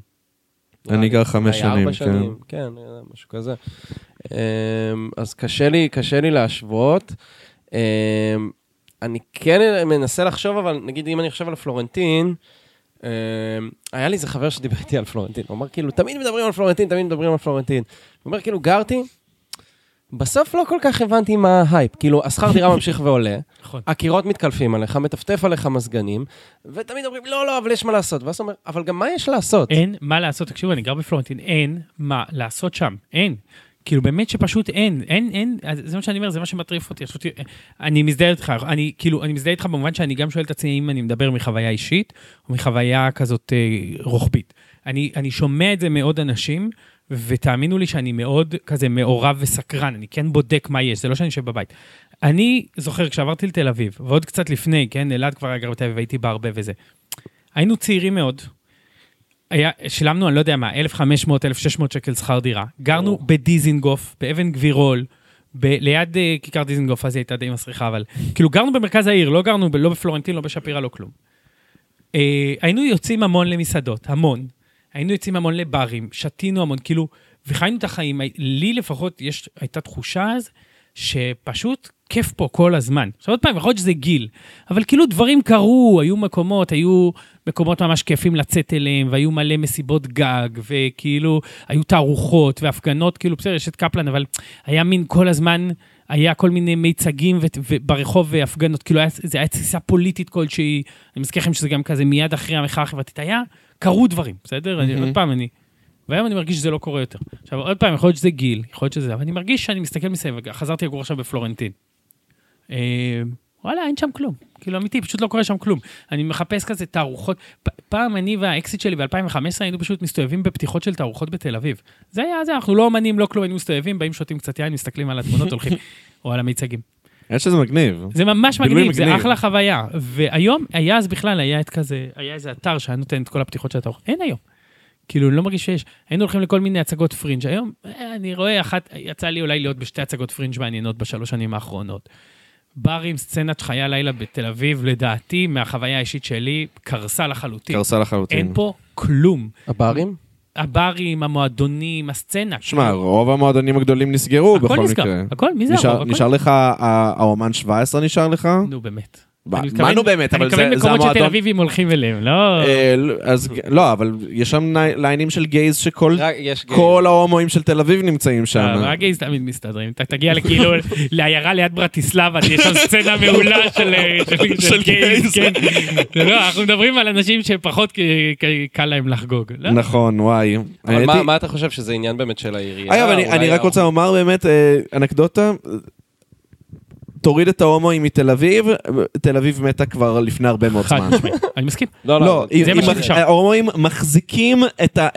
אני גר חמש אולי ארבע שנים, כן. שנים, כן, אה, משהו כזה. אמ, אז קשה לי, קשה לי להשוות. אמ, אני כן מנסה לחשוב, אבל נגיד אם אני חושב על פלורנטין, אמ, היה לי איזה חבר שדיבר איתי על פלורנטין, הוא אמר כאילו, תמיד מדברים על פלורנטין, תמיד מדברים על פלורנטין. הוא אומר כאילו, גרתי, בסוף לא כל כך הבנתי מה ההייפ. כאילו, השכר דירה ממשיך ועולה, נכון. הקירות מתקלפים עליך, מטפטף עליך מזגנים, ותמיד אומרים, לא, לא, אבל יש מה לעשות. ואז אומר, אבל גם מה יש לעשות? אין מה לעשות, תקשיבו, אני גר בפלורנטין, אין מה לעשות שם, אין. כאילו באמת שפשוט אין, אין, אין, זה מה שאני אומר, זה מה שמטריף אותי. פשוט, אני מזדהה איתך, אני כאילו, אני מזדהה איתך במובן שאני גם שואל את עצמי אם אני מדבר מחוויה אישית, או מחוויה כזאת אה, רוחבית. אני, אני שומע את זה מעוד אנשים, ותאמינו לי שאני מאוד כזה מעורב וסקרן, אני כן בודק מה יש, זה לא שאני יושב בבית. אני זוכר, כשעברתי לתל אביב, ועוד קצת לפני, כן, אלעד כבר היה גר בתל אביב, הייתי בה הרבה וזה. היינו צעירים מאוד, היה, שילמנו, אני לא יודע מה, 1,500, 1,600 שקל שכר דירה. גרנו בדיזינגוף, באבן גבירול, ב- ליד uh, כיכר דיזינגוף, אז היא הייתה די מסריחה, אבל כאילו גרנו במרכז העיר, לא גרנו ב- לא בפלורנטין, לא בשפירא, לא כלום. Uh, היינו יוצאים המון למסעדות, המון. היינו יוצאים המון לברים, שתינו המון, כאילו, וחיינו את החיים. לי לפחות יש, הייתה תחושה אז, שפשוט כיף פה כל הזמן. עכשיו עוד פעם, יכול להיות שזה גיל, אבל כאילו דברים קרו, היו מקומות, היו מקומות ממש כיפים לצאת אליהם, והיו מלא מסיבות גג, וכאילו, היו תערוכות והפגנות, כאילו, בסדר, יש את קפלן, אבל היה מין כל הזמן, היה כל מיני מיצגים ו- וברחוב והפגנות, כאילו, היה, זה היה תסיסה פוליטית כלשהי, אני מזכיר לכם שזה גם כזה מיד אחרי המחאה החברתית, היה, קרו דברים, בסדר? אני, עוד פעם, אני... והיום אני מרגיש שזה לא קורה יותר. עכשיו, עוד פעם, יכול להיות שזה גיל, יכול להיות שזה, אבל אני מרגיש שאני מסתכל מסביב, חזרתי לגור עכשיו בפלורנטין. וואלה, אין שם כלום. כאילו, אמיתי, פשוט לא קורה שם כלום. אני מחפש כזה תערוכות. פעם אני והאקסיט שלי ב-2015 היינו פשוט מסתובבים בפתיחות של תערוכות בתל אביב. זה היה זה, אנחנו לא אומנים, לא כלום, היינו מסתובבים, באים, שותים קצת יין, מסתכלים על התמונות, הולכים, או על המיצגים. יש שזה מגניב. זה ממש בילוי מגניב, זה מגניב. אחלה חוויה. והיום, היה אז בכלל, היה את כזה, היה איזה אתר שהיה נותן את כל הפתיחות של התערוכות. אין היום. כאילו, אני לא מרגיש שיש. היינו הולכים לכל מיני הצגות פרינג'. היום, אה, אני רואה אחת, יצא לי אולי להיות בשתי הצגות פרינג' מעניינות בשלוש שנים האחרונות. ברים, סצנת חיי לילה בתל אביב, לדעתי, מהחוויה האישית שלי, קרסה לחלוטין. קרסה לחלוטין. אין פה כלום. הברים? הברים, המועדונים, הסצנה. שמע, רוב המועדונים הגדולים נסגרו הכל בכל נסגר. מקרה. הכל, מי זה נשאר- הרוב? הכל- נשאר לך, ה- האומן 17 נשאר לך? נו, באמת. מה אני מה מתכוון- נו באמת, אבל זה אני זה מתכוון מקומות שתל המועדון. אביבים הולכים אליהם, לא... אה, אז לא, אבל יש שם ני- ליינים של גייז שכל ההומואים של תל אביב נמצאים שם. אה, רק גייז תמיד מסתדרים. אתה תגיע כאילו לעיירה ליד ברטיסלבה, יש שם סצנה מעולה של אה, של- של של גייז. כן. לא, אנחנו מדברים על אנשים שפחות קל להם לחגוג. לא? נכון, וואי. אבל מה- אתה חושב, שזה עניין באמת של העירייה? אגב, אני- אני רק רוצה לומר באמת אנקדוטה. תוריד את ההומואים מתל אביב, תל אביב מתה כבר לפני הרבה מאוד זמן. אני מסכים. לא, לא, לא, זה מה שנשאר. ההומואים מחזיקים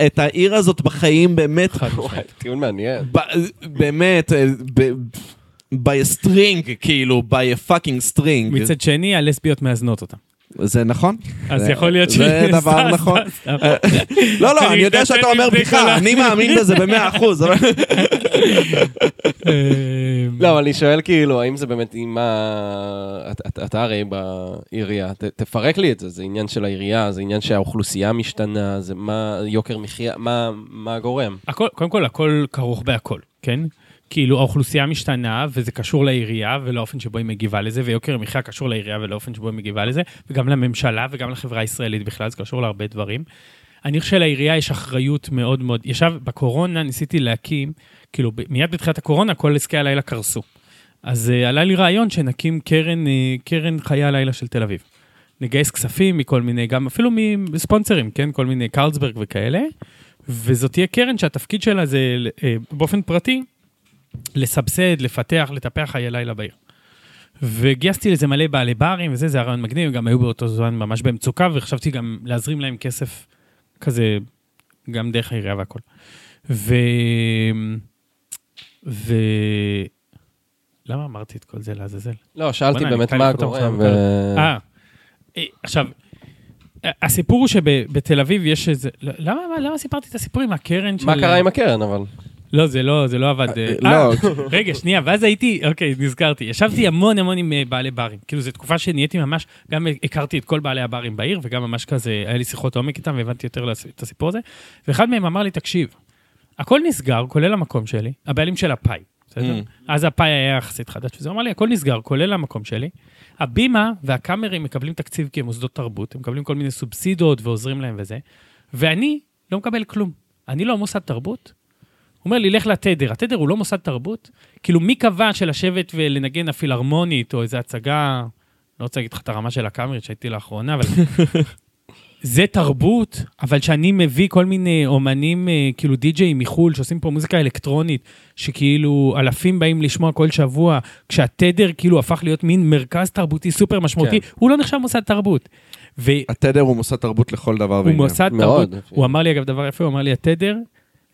את העיר הזאת בחיים באמת. טיעון מעניין. ב- באמת, אה, by a string, כאילו, by a fucking string. מצד שני, הלסביות מאזנות אותם. זה נכון. אז יכול להיות ש... זה דבר נכון. סתם. לא, לא, אני יודע שאתה אומר בדיחה, אני מאמין בזה במאה אחוז. אה, לא, אבל אני שואל כאילו, האם זה באמת, אם ה... אתה- הרי בעירייה, תפרק לי את זה, זה עניין של העירייה, זה עניין שהאוכלוסייה משתנה, זה מה, יוקר מחיה, מה מה גורם? קודם כל, הכל כרוך בהכל, כן? כאילו האוכלוסייה משתנה, וזה קשור לעירייה ולאופן שבו היא מגיבה לזה, ויוקר המחיה קשור לעירייה ולאופן שבו היא מגיבה לזה, וגם לממשלה וגם לחברה הישראלית בכלל, זה קשור להרבה דברים. אני חושב שלעירייה יש אחריות מאוד מאוד, ישב בקורונה, ניסיתי להקים, כאילו מיד בתחילת הקורונה כל עסקי הלילה קרסו. אז uh, עלה לי רעיון שנקים קרן, uh, קרן חיי הלילה של תל אביב. נגייס כספים מכל מיני, גם אפילו מספונסרים, כן? כל מיני קרלסברג וכאלה. וזאת תהיה קרן שהתפקיד שלה זה אה, באופן פרטי, לסבסד, לפתח, לטפח חיי לילה בעיר. וגייסתי לזה מלא בעלי ברים וזה, זה הרעיון מגניב, הם גם היו באותו זמן ממש במצוקה, וחשבתי גם להזרים להם כסף כזה, גם דרך העירייה והכל. ו... ו... למה אמרתי את כל זה לעזאזל? לא, שאלתי בוא'נה, באמת מה הגורם. עכשיו, ו- אה, אה, עכשיו, אה, הסיפור הוא שבתל אביב יש איזה, לא, למה, למה סיפרתי את הסיפור עם הקרן של... מה קרה עם הקרן, אבל? לא, זה לא, זה לא עבד. אה, לא. אה, רגע, שנייה, ואז הייתי, אוקיי, נזכרתי. ישבתי המון המון עם אה, בעלי ברים. כאילו, זו תקופה שנהייתי ממש, גם הכרתי את כל בעלי הברים בעיר, וגם ממש כזה, היה לי שיחות עומק איתם, והבנתי יותר את הסיפור הזה. ואחד מהם אמר לי, תקשיב, הכל נסגר, כולל המקום שלי, הבעלים של הפאי, בסדר? Mm. אז הפאי היה יחסית חדש, וזה אמר לי, הכל נסגר, כולל המקום שלי. הבימה והקאמרים מקבלים תקציב כמוסדות תרבות, הם מקבלים כל מיני סובסידות ועוזרים להם וזה, ואני לא מקבל כלום. אני לא מוסד תרבות, הוא אומר לי, לך לתדר. התדר הוא לא מוסד תרבות? כאילו, מי קבע שלשבת ולנגן הפילהרמונית, או איזו הצגה, לא רוצה להגיד לך את הרמה של הקאמרית שהייתי לאחרונה, אבל... זה תרבות, אבל שאני מביא כל מיני אומנים, אה, כאילו די-ג'אים מחו"ל, שעושים פה מוזיקה אלקטרונית, שכאילו אלפים באים לשמוע כל שבוע, כשהתדר כאילו הפך להיות מין מרכז תרבותי סופר משמעותי, כן. הוא לא נחשב מוסד תרבות. והוא התדר הוא מוסד תרבות לכל דבר ועניין. מוסד מאוד. תרבות, הוא אמר לי אגב דבר יפה, הוא אמר לי, התדר,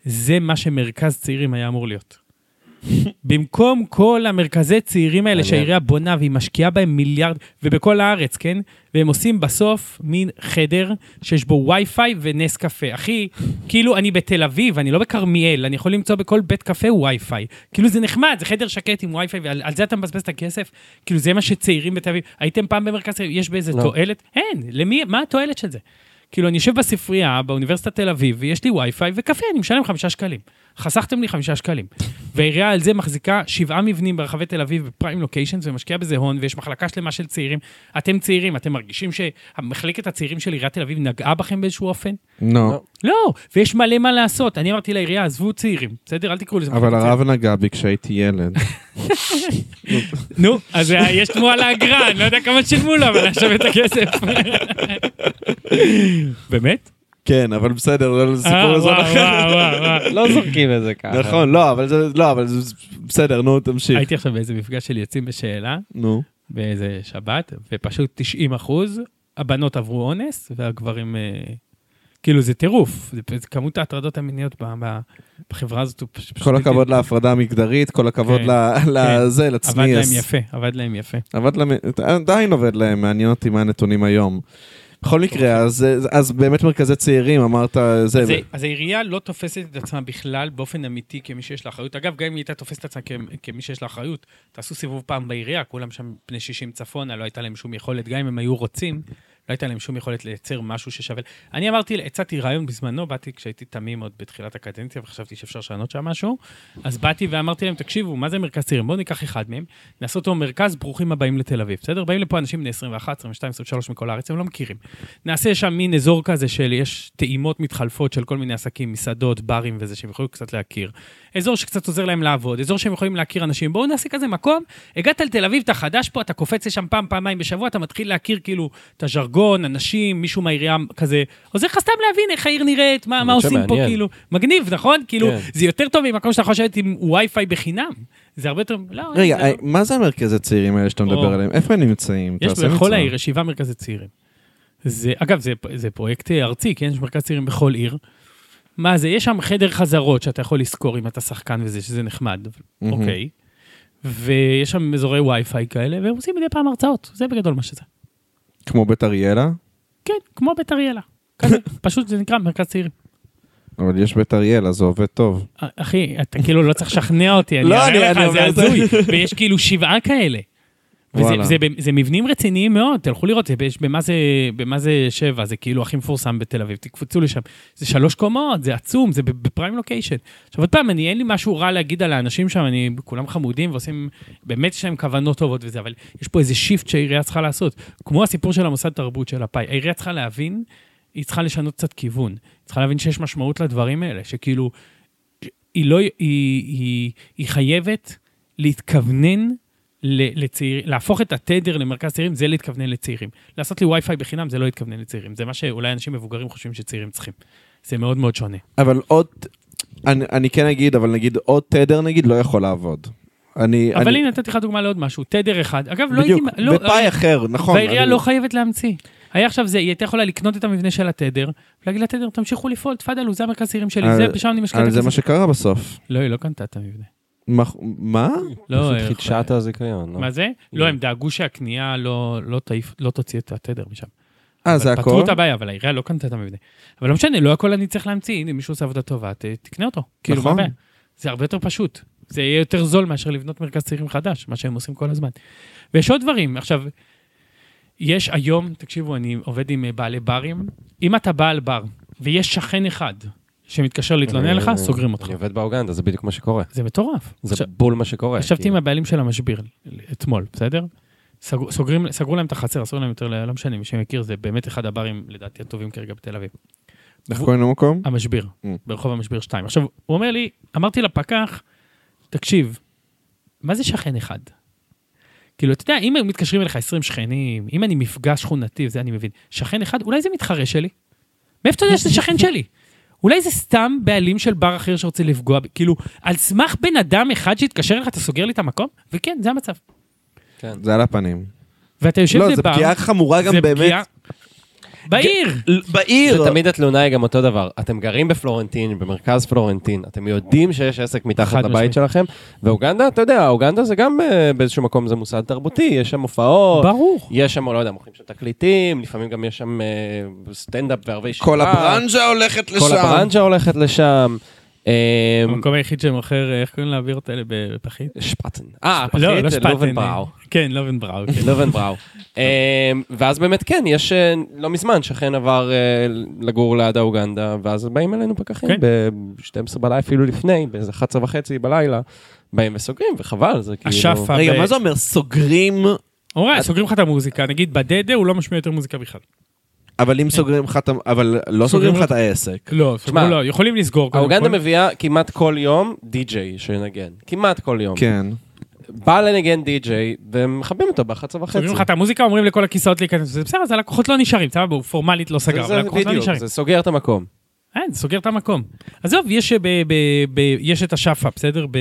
זה מה שמרכז צעירים היה אמור להיות. במקום כל המרכזי צעירים האלה. שהעירייה בונה והיא משקיעה בהם מיליארד, ובכל הארץ, כן? והם עושים בסוף מין חדר שיש בו וי-פיי ונס קפה. אחי, כאילו אני בתל אביב, אני לא בכרמיאל, אני יכול למצוא בכל בית קפה וי-פיי. כאילו זה נחמד, זה חדר שקט עם וי-פיי, ועל על זה אתה מבזבז את הכסף? כאילו זה מה שצעירים בתל אביב. הייתם פעם במרכז, יש באיזה לא. תועלת? אין, למי, מה התועלת של זה? כאילו, אני יושב בספרייה באוניברסיטת תל אביב, ויש לי וי-פיי וקפה, אני משלם חמישה שקלים. חסכתם לי חמישה שקלים. והעירייה על זה מחזיקה שבעה מבנים ברחבי תל אביב בפריים לוקיישנס, ומשקיעה בזה הון, ויש מחלקה שלמה של צעירים. אתם צעירים, אתם מרגישים שמחלקת הצעירים של עיריית תל אביב נגעה בכם באיזשהו אופן? לא. לא, ויש מלא מה לעשות. אני אמרתי לעירייה, עזבו צעירים, בסדר? אל תקראו לזה אבל הרב נגע בי כשהייתי ילד. נו, אז יש תמורה לאגרה, אני לא יודע כמה שילמו לו, אבל עכשיו את הכסף. באמת? כן, אבל בסדר, לא, זה אה, סיפור לזמן אחר. וואו, וואו, וואו. לא זורקים את זה ככה. נכון, לא, אבל זה, לא, אבל זה בסדר, נו, תמשיך. הייתי עכשיו באיזה מפגש של יוצאים בשאלה, נו. באיזה שבת, ופשוט 90 אחוז, הבנות עברו אונס, והגברים, אה, כאילו זה טירוף, זה, כמות ההטרדות המיניות בחברה הזאת. כל הכבוד להפרדה המגדרית, כל הכבוד כן, ל- לזה, עבד להם. יפה, עבד להם יפה. עבד להם, עדיין עובד להם, מעניין אותי מה הנתונים היום. בכל מקרה, אז, אז באמת מרכזי צעירים, אמרת, זה, אז, אז העירייה לא תופסת את עצמה בכלל באופן אמיתי כמי שיש לה אחריות. אגב, גם אם היא הייתה תופסת את עצמה כמי שיש לה אחריות, תעשו סיבוב פעם בעירייה, כולם שם בני 60 צפונה, לא הייתה להם שום יכולת, גם אם הם היו רוצים, לא הייתה להם שום יכולת לייצר משהו ששווה. אני אמרתי, הצעתי רעיון בזמנו, באתי כשהייתי תמים עוד בתחילת הקדנציה, וחשבתי שאפשר לשנות שם משהו, אז באתי ואמרתי להם, תקשיבו, מה זה מרכז צעירים? בואו ניקח אחד מהם, נעשה אותו מרכז ברוכים הבאים לתל אביב, בסדר? באים לפה אנשים בני 21, 22, 23 מכל הארץ, הם לא מכירים. נעשה שם מין אזור כזה של, יש טעימות מתחלפות של כל מיני עסקים, מסעדות, ברים וזה, שהם יכולים קצת להכיר. אזור שקצת עוזר להם לעבוד, אזור שהם יכולים להכיר אנשים. בואו נעשה כזה מקום, הגעת לתל אביב, אתה חדש פה, אתה קופץ לשם פעם, פעמיים בשבוע, אתה מתחיל להכיר כאילו את הז'רגון, אנשים, מישהו מהעירייה כזה, עוזר לך סתם להבין איך העיר נראית, מה, מה עושים פה, מעניין. כאילו, מגניב, נכון? כאילו, כן. זה יותר טוב ממקום שאתה יכול לשבת עם וי-פיי בחינם. זה הרבה יותר, לא, רגע, זה אה, לא. מה זה המרכזי צעירים האלה שאתה או. מדבר עליהם? איפה הם נמצאים? יש בכל. העיר, יש שבעה מרכזי צעירים. זה, אגב, זה, זה פרויקט אה, ארצי, כן? יש מרכז צעירים בכל עיר. מה זה, יש שם חדר חזרות שאתה יכול לשכור אם אתה שחקן וזה, שזה נחמד, מהמם. אוקיי. ויש שם אזורי וי-פיי כאלה, והם עושים מדי פעם הרצאות, זה בגדול מה שזה. כמו בית אריאלה? כן, כמו בית אריאלה. כזה, פשוט זה נקרא מרכז צעירים. אבל יש בית אריאלה, זה עובד טוב. אה, אחי, אתה כאילו לא צריך לשכנע אותי, אני לא, אני- לך, זה. הזוי. ויש כאילו שבעה כאלה. וזה. זה, זה, זה מבנים רציניים מאוד, תלכו לראות, זה יש במה זה, במה זה שבע, זה כאילו הכי מפורסם בתל אביב, תקפצו לשם. זה שלוש קומות, זה עצום, זה בפריים לוקיישן. עכשיו עוד פעם, אני, אין לי משהו רע להגיד על האנשים שם, אני, כולם חמודים ועושים, באמת יש להם כוונות טובות וזה, אבל יש פה איזה שיפט שהעירייה צריכה לעשות. כמו הסיפור של המוסד תרבות של הפאי, העירייה צריכה להבין, היא צריכה לשנות קצת כיוון. היא צריכה להבין שיש משמעות לדברים האלה, שכאילו, היא לא, היא, היא, היא חייבת להתכוונן לצעיר, להפוך את התדר למרכז צעירים, זה להתכוונן לצעירים. לעשות לי וי-פיי בחינם, זה לא להתכוונן לצעירים. זה מה שאולי אנשים מבוגרים חושבים שצעירים צריכים. זה מאוד מאוד שונה. אבל עוד, אני, אני כן אגיד, אבל נגיד עוד תדר נגיד לא יכול לעבוד. אני, אבל אני, הנה, נתתי לך דוגמה לעוד משהו. תדר אחד. אגב, לא בדיוק, הייתי... לא, בפאי אחר, נכון. והעירייה אני- לא חייבת להמציא. היה עכשיו זה, היא הייתה יכולה לקנות את המבנה של התדר, ולהגיד לתדר, תמשיכו לפעול, תפאדלו, זה המרכז צעירים שלי, אה, זה, ושם אני משקיע את אבל זה מה הכסף. שקרה בסוף. לא, היא לא קנתה את המבנה. מה? מה? לא, פשוט אה, חידשה את הזיכיון. לא? מה זה? לא, הם דאגו שהקנייה לא, לא, לא תוציא את התדר משם. אה, זה הכל? פתרו את הבעיה, אבל העירייה לא קנתה את המבנה. אבל לא משנה, לא הכל אני צריך להמציא, הנה מישהו עושה עבודה טובה, ת, תקנה אותו. כאילו, מה נכון. הבעיה? זה הרבה יותר פשוט. זה יהיה יותר זול מאשר לבנות מרכז צעירים חדש, מה שהם עושים כל הזמן. ויש עוד דברים, עכשיו, יש היום, תקשיבו, אני עובד עם אה, בעלי ברים, אם אתה בעל בר ויש שכן אחד שמתקשר להתלונן לך, סוגרים אותך. אני עובד באוגנדה, זה בדיוק מה שקורה. זה מטורף. זה בול מה שקורה. ישבתי כאילו. עם הבעלים של המשביר אתמול, בסדר? סגרו, סוגרים, סגרו להם את החצר, אסור להם יותר, לא משנה, מי שמכיר, זה באמת אחד הברים, לדעתי, הטובים כרגע בתל אביב. איך קוראים למקום? המשביר, Mm. ברחוב המשביר 2. עכשיו, הוא אומר לי, אמרתי לפקח, תקשיב, מה זה שכן אחד? כאילו, אתה יודע, אם היו מתקשרים אליך 20 שכנים, אם אני מפגש שכונתי, וזה אני מבין, שכן אחד, אולי זה מתחרה שלי? מאיפה אתה יודע שזה שכן שלי? אולי זה סתם בעלים של בר אחר שרוצה לפגוע בי? כאילו, על סמך בן אדם אחד שהתקשר אליך, אתה סוגר לי את המקום? וכן, זה המצב. כן. זה על הפנים. ואתה יושב לא, בבר, זו פגיעה חמורה גם באמת. פגיעה- בעיר! בעיר! ותמיד התלונה היא גם אותו דבר. אתם גרים בפלורנטין, במרכז פלורנטין, אתם יודעים שיש עסק מתחת לבית. שלכם, ואוגנדה, אתה יודע, אוגנדה זה גם אה, באיזשהו מקום, זה מוסד תרבותי, יש שם הופעות, ברור. יש שם, לא יודע, מוכרים שם תקליטים, לפעמים גם יש שם אה, סטנדאפ וערבי שירה. כל הברנז'ה הולכת לשם. כל הברנז'ה הולכת לשם. אה, המקום היחיד שמוכר, איך קוראים לאווירות האלה בפחית? שפטן. אה, לא, לא פחית, שפטן. לובנבראו. כן, לובנבראו. כן. לובנבראו. אה, ואז באמת כן, יש, אה, לא מזמן, שכן עבר אה, לגור ליד האוגנדה, ואז באים אלינו פקחים כן. ב-12 בלילה, אפילו לפני, באיזה 11 וחצי בלילה, באים וסוגרים, וחבל, זה כאילו... רגע, מה זה אומר? סוגרים... אורי, סוגרים לך את המוזיקה, נגיד בדדה הוא לא משמיע יותר מוזיקה בכלל. אבל אם סוגרים לך את ה... אבל לא סוגרים לך את העסק. לא, סוגרים, לא, יכולים לסגור. האוגנדה. מביאה כמעט כל יום די-ג'יי שינגן. כמעט כל יום. כן. בא לנגן די-ג'יי, ומכבים אותו ב-11 וחצי. סוגרים לך את המוזיקה, אומרים לכל הכיסאות להיכנס, זה בסדר, אז הלקוחות לא נשארים, סבבה, הוא פורמלית לא סגר, הלקוחות לא נשארים. זה סוגר את המקום. אין, זה סוגר את המקום. עזוב, יש, ב, ב, ב, יש את השאפה, בסדר? ב,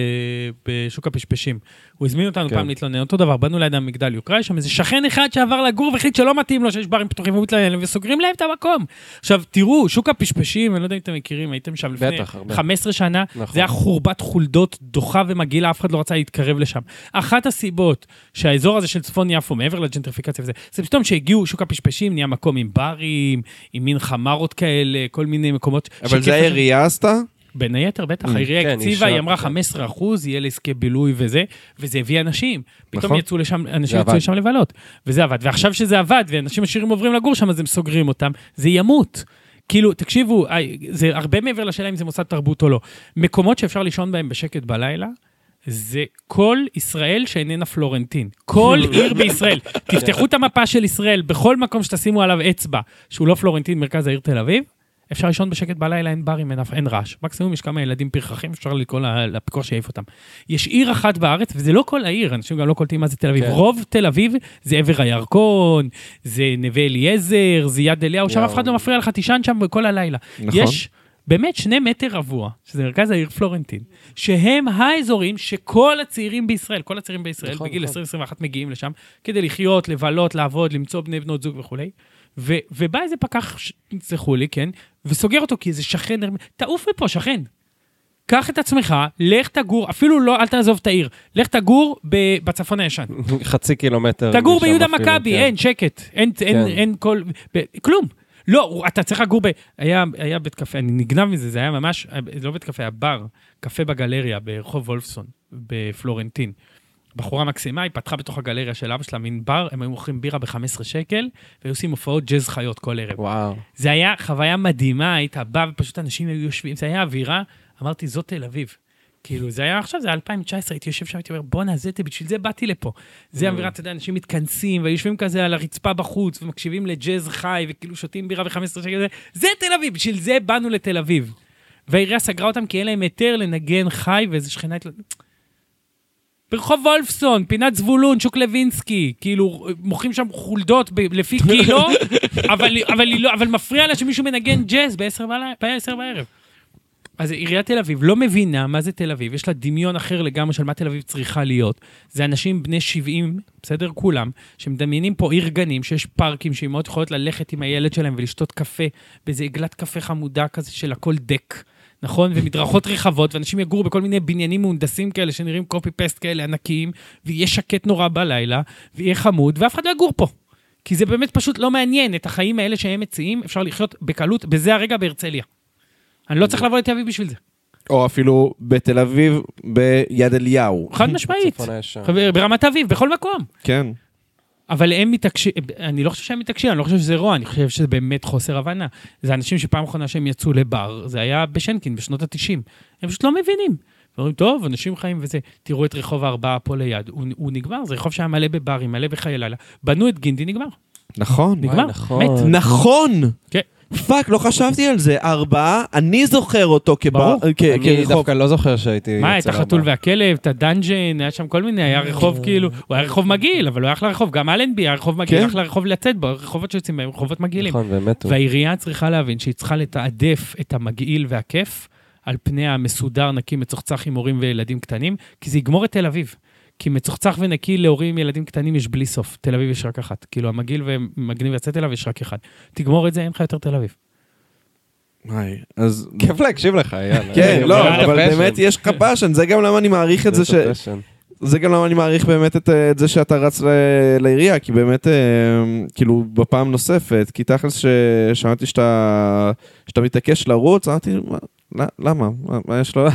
בשוק הפשפשים. הוא הזמין אותנו כן. פעם להתלונן, אותו דבר, באנו ליד המגדל יוקרה, יש שם איזה שכן אחד שעבר לגור והחליט שלא מתאים לו שיש ברים פתוחים, והוא מתלונן וסוגרים להם את המקום. עכשיו, תראו, שוק הפשפשים, אני לא יודע אם אתם מכירים, הייתם שם לפני בטח, הרבה. 15 שנה, נכון. זה היה חורבת חולדות דוחה ומגעילה, אף אחד לא רצה להתקרב לשם. אחת הסיבות שהאזור הזה של צפון יפו, מעבר לג'נטריפיקציה וזה, זה פתאום שהגיעו שוק הפשפשים, נהיה מקום עם ברים, עם מין חמרות כאלה, כל מיני מקומות. אבל זה. העירייה עשתה? בין היתר, בטח, Mm, העירייה כן, הקציבה, היא אמרה כן. 15 אחוז, יהיה לעסקי בילוי וזה, וזה הביא אנשים. פתאום נכון. יצאו לשם, אנשים יצאו. לשם לבלות, וזה עבד. ועכשיו שזה עבד, ואנשים עשירים עוברים לגור שם, אז הם סוגרים אותם, זה ימות. כאילו, תקשיבו, זה הרבה מעבר לשאלה אם זה מוסד תרבות או לא. מקומות שאפשר לישון בהם בשקט בלילה, זה כל ישראל שאיננה פלורנטין. כל עיר בישראל. תפתחו את המפה של ישראל, בכל מקום שתשימו עליו אצבע, שהוא לא פלורנטין, מרכז העיר תל אביב, אפשר לישון בשקט בלילה, אין ברים, אין, אין רעש. מקסימום יש כמה ילדים פרחחים, אפשר לקרוא לפיקוח שיעיף אותם. יש עיר אחת בארץ, וזה לא כל העיר, אנשים גם לא קולטים מה זה תל אביב. כן. רוב תל אביב זה עבר הירקון, זה נווה אליעזר, זה יד אליהו, שם. אף אחד לא מפריע לך, תישן שם כל הלילה. נכון. יש באמת שני מטר רבוע, שזה מרכז העיר פלורנטין, שהם האזורים שכל הצעירים בישראל, כל הצעירים בישראל, נכון, בגיל נכון. 20-21 מגיעים לשם, כדי לחיות, לבלות, לעבוד, למצוא בני בנות זוג וכולי. ו- ובא איזה פקח, תסלחו לי, כן, וסוגר אותו כי איזה שכן, תעוף מפה, שכן. קח את עצמך, לך תגור, אפילו לא, אל תעזוב את העיר, לך תגור ב- בצפון הישן. חצי קילומטר. תגור ביהודה מכבי, כן. אין, שקט, אין, אין, כן. אין כל, ב, כלום. לא, אתה צריך לגור ב... היה, היה בית קפה, אני נגנב מזה, זה היה ממש, לא בית קפה, היה בר, קפה בגלריה ברחוב וולפסון, בפלורנטין. בחורה מקסימה, היא פתחה בתוך הגלריה של אבא שלה מין בר, הם היו מוכרים בירה ב-15 שקל, והיו עושים הופעות ג'אז חיות כל ערב. וואו. זה היה חוויה מדהימה, היית בא ופשוט אנשים היו יושבים, זה היה אווירה, אמרתי, זאת תל אביב. כאילו, זה היה עכשיו, זה היה 2019, הייתי יושב שם, הייתי אומר, בואנה, זה, בשביל זה באתי לפה. זה אווירה, אתה יודע, אנשים מתכנסים, ויושבים כזה על הרצפה בחוץ, ומקשיבים לג'אז חי, וכאילו שותים בירה ב-15 שקל, זה- זה תל אביב, בשביל זה באנו לתל אביב. והעירייה סגרה אותם כי אין להם היתר לנגן חי, ואיזה שכנה... ברחוב וולפסון, פינת זבולון, שוק לוינסקי, כאילו, מוכרים שם חולדות ב- לפי קילו, אבל, אבל, לא, אבל מפריע לה שמישהו מנגן ג'אז ב-10 בערב. בערב. אז עיריית תל אביב לא מבינה מה זה תל אביב, יש לה דמיון אחר לגמרי של מה תל אביב צריכה להיות. זה אנשים בני 70, בסדר? כולם, שמדמיינים פה עיר גנים, שיש פארקים שאימהות יכולות ללכת עם הילד שלהם ולשתות קפה באיזה עגלת קפה חמודה כזה של הכל דק. נכון? ומדרכות רחבות, ואנשים יגורו בכל מיני בניינים מהונדסים כאלה שנראים קופי פסט כאלה ענקיים, ויהיה שקט נורא בלילה, ויהיה חמוד, ואף אחד לא יגור פה. כי זה באמת פשוט לא מעניין, את החיים האלה שהם מציעים, אפשר לחיות בקלות, בזה הרגע בהרצליה. אני לא צריך לבוא לתל אביב בשביל זה. או אפילו בתל אביב, ביד אליהו. חד משמעית. ברמת אביב, בכל מקום. כן. אבל הם מתעקשים, אני לא חושב שהם מתעקשים, אני לא חושב שזה רוע, אני חושב שזה באמת חוסר הבנה. זה אנשים שפעם אחרונה שהם יצאו לבר, זה היה בשנקין, בשנות ה-90. הם פשוט לא מבינים. אומרים, טוב, אנשים חיים וזה, תראו את רחוב הארבעה פה ליד, הוא, הוא נגמר, זה רחוב שהיה מלא בברים, מלא בחיי לילה. בנו את גינדי, נגמר. נכון. נגמר, נכון. מת. נכון! כן. fuck, לא חשבתי על זה. ארבעה, אני זוכר אותו כבר... אני. דווקא לא זוכר שהייתי... מה, את החתול. והכלב, את הדאנג'ן, היה שם כל מיני, היה רחוב כאילו, הוא היה רחוב מגעיל, אבל לא היה אחלה רחוב, גם אלנבי היה רחוב מגעיל, כן. אחלה רחוב לצאת בו, רחובות שיוצאים בהם, רחובות מגעילים. נכון, באמת. הוא. והעירייה צריכה להבין שהיא צריכה לתעדף את המגעיל והכיף על פני המסודר, נקי, מצוחצח עם הורים וילדים קטנים, כי זה יגמור את תל אביב. כי מצוחצח ונקי להורים עם ילדים קטנים יש בלי סוף. תל אביב יש רק אחת. כאילו, המגעיל ומגניב יצאת אליו יש רק אחד. תגמור את זה, אין לך יותר תל אביב. היי, אז... כיף להקשיב לך, יאללה. כן, אני לא, אבל. באמת יש לך passion, זה גם למה אני מעריך את זה ש... זה גם למה אני מעריך באמת את, אה, את זה שאתה רץ ל, לעירייה, כי באמת, אה, כאילו, בפעם נוספת, כי תכלס ששמעתי שאתה, שאתה מתעקש לרוץ, אמרתי, מה, לא- למה? מה, מה יש לו?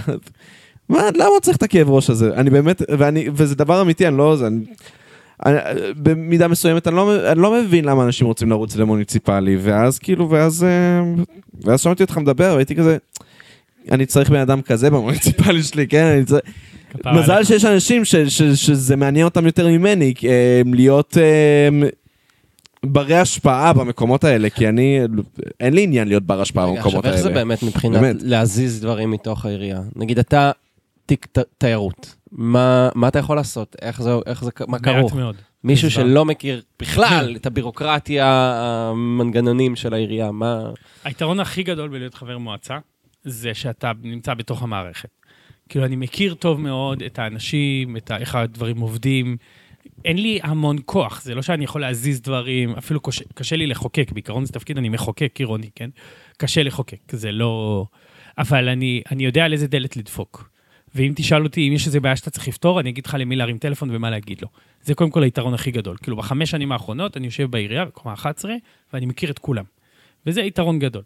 מה, למה הוא צריך את הכאב ראש הזה? אני באמת, ואני, וזה דבר אמיתי, אני לא... זה, אני, אני, במידה מסוימת אני לא, אני לא מבין למה אנשים רוצים לרוץ למוניציפלי, ואז כאילו, ואז, אה, ואז שמעתי אותך מדבר, והייתי כזה, אני צריך בן אדם כזה במוניציפלי שלי, כן? אני צריך... מזל עליך. שיש אנשים ש, ש, שזה מעניין אותם יותר ממני, אה, להיות אה, ברי השפעה במקומות האלה, כי אני, אין לי עניין להיות בר השפעה רגע, במקומות עכשיו, איך זה האלה. באמת מבחינת באמת. להזיז דברים מתוך העירייה? נגיד, אתה תיק תיירות. מה מה אתה יכול לעשות? איך זה, איך זה, מה מעט כרוך? מאוד. מישהו. שלא מכיר בכלל את הבירוקרטיה, המנגנונים של העירייה, מה... היתרון הכי גדול בלהיות חבר מועצה, זה שאתה נמצא בתוך המערכת. כאילו, אני מכיר טוב מאוד את האנשים, את ה, איך הדברים עובדים. אין לי המון כוח, זה לא שאני יכול להזיז דברים, אפילו קשה, קשה לי לחוקק, בעיקרון זה תפקיד, אני מחוקק עירוני, כן? קשה לחוקק, זה לא... אבל אני, אני יודע על איזה דלת לדפוק. ואם תשאל אותי אם יש איזה בעיה שאתה צריך לפתור, אני אגיד לך למי להרים טלפון ומה להגיד לו. זה קודם כל היתרון הכי גדול. כאילו, בחמש שנים האחרונות אני יושב בעירייה, בקומה 11, ואני מכיר את כולם. וזה יתרון גדול.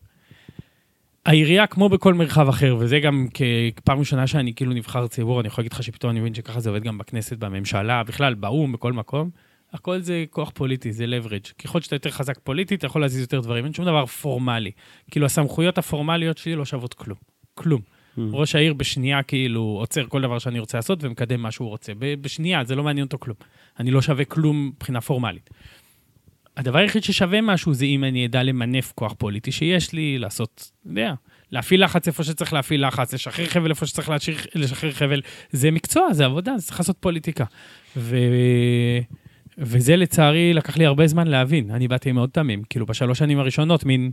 העירייה, כמו בכל מרחב אחר, וזה גם כפעם ראשונה שאני כאילו נבחר ציבור, אני יכול להגיד לך שפתאום אני מבין שככה זה עובד גם בכנסת, בממשלה, בכלל, באו"ם, בכל מקום. הכל זה כוח פוליטי, זה leverage. ככל שאתה יותר חזק פוליטית, אתה יכול להזיז יותר דברים. אין שום דבר פורמלי. כאילו, הסמכויות הפורמליות שלי לא שוות כלום. כלום. ראש העיר בשנייה כאילו עוצר כל דבר שאני רוצה לעשות ומקדם מה שהוא רוצה. בשנייה, זה לא מעניין אותו כלום. אני לא שווה כלום מבחינה פורמלית. הדבר היחיד ששווה משהו זה אם אני אדע למנף כוח פוליטי שיש לי, לעשות, אתה יודע, להפעיל לחץ איפה שצריך להפעיל לחץ, לשחרר חבל איפה שצריך להשאיר, לשחרר חבל. זה מקצוע, זה עבודה, זה צריך לעשות פוליטיקה. ו... וזה לצערי לקח לי הרבה זמן להבין. אני באתי מאוד תמים, כאילו בשלוש שנים הראשונות, מין,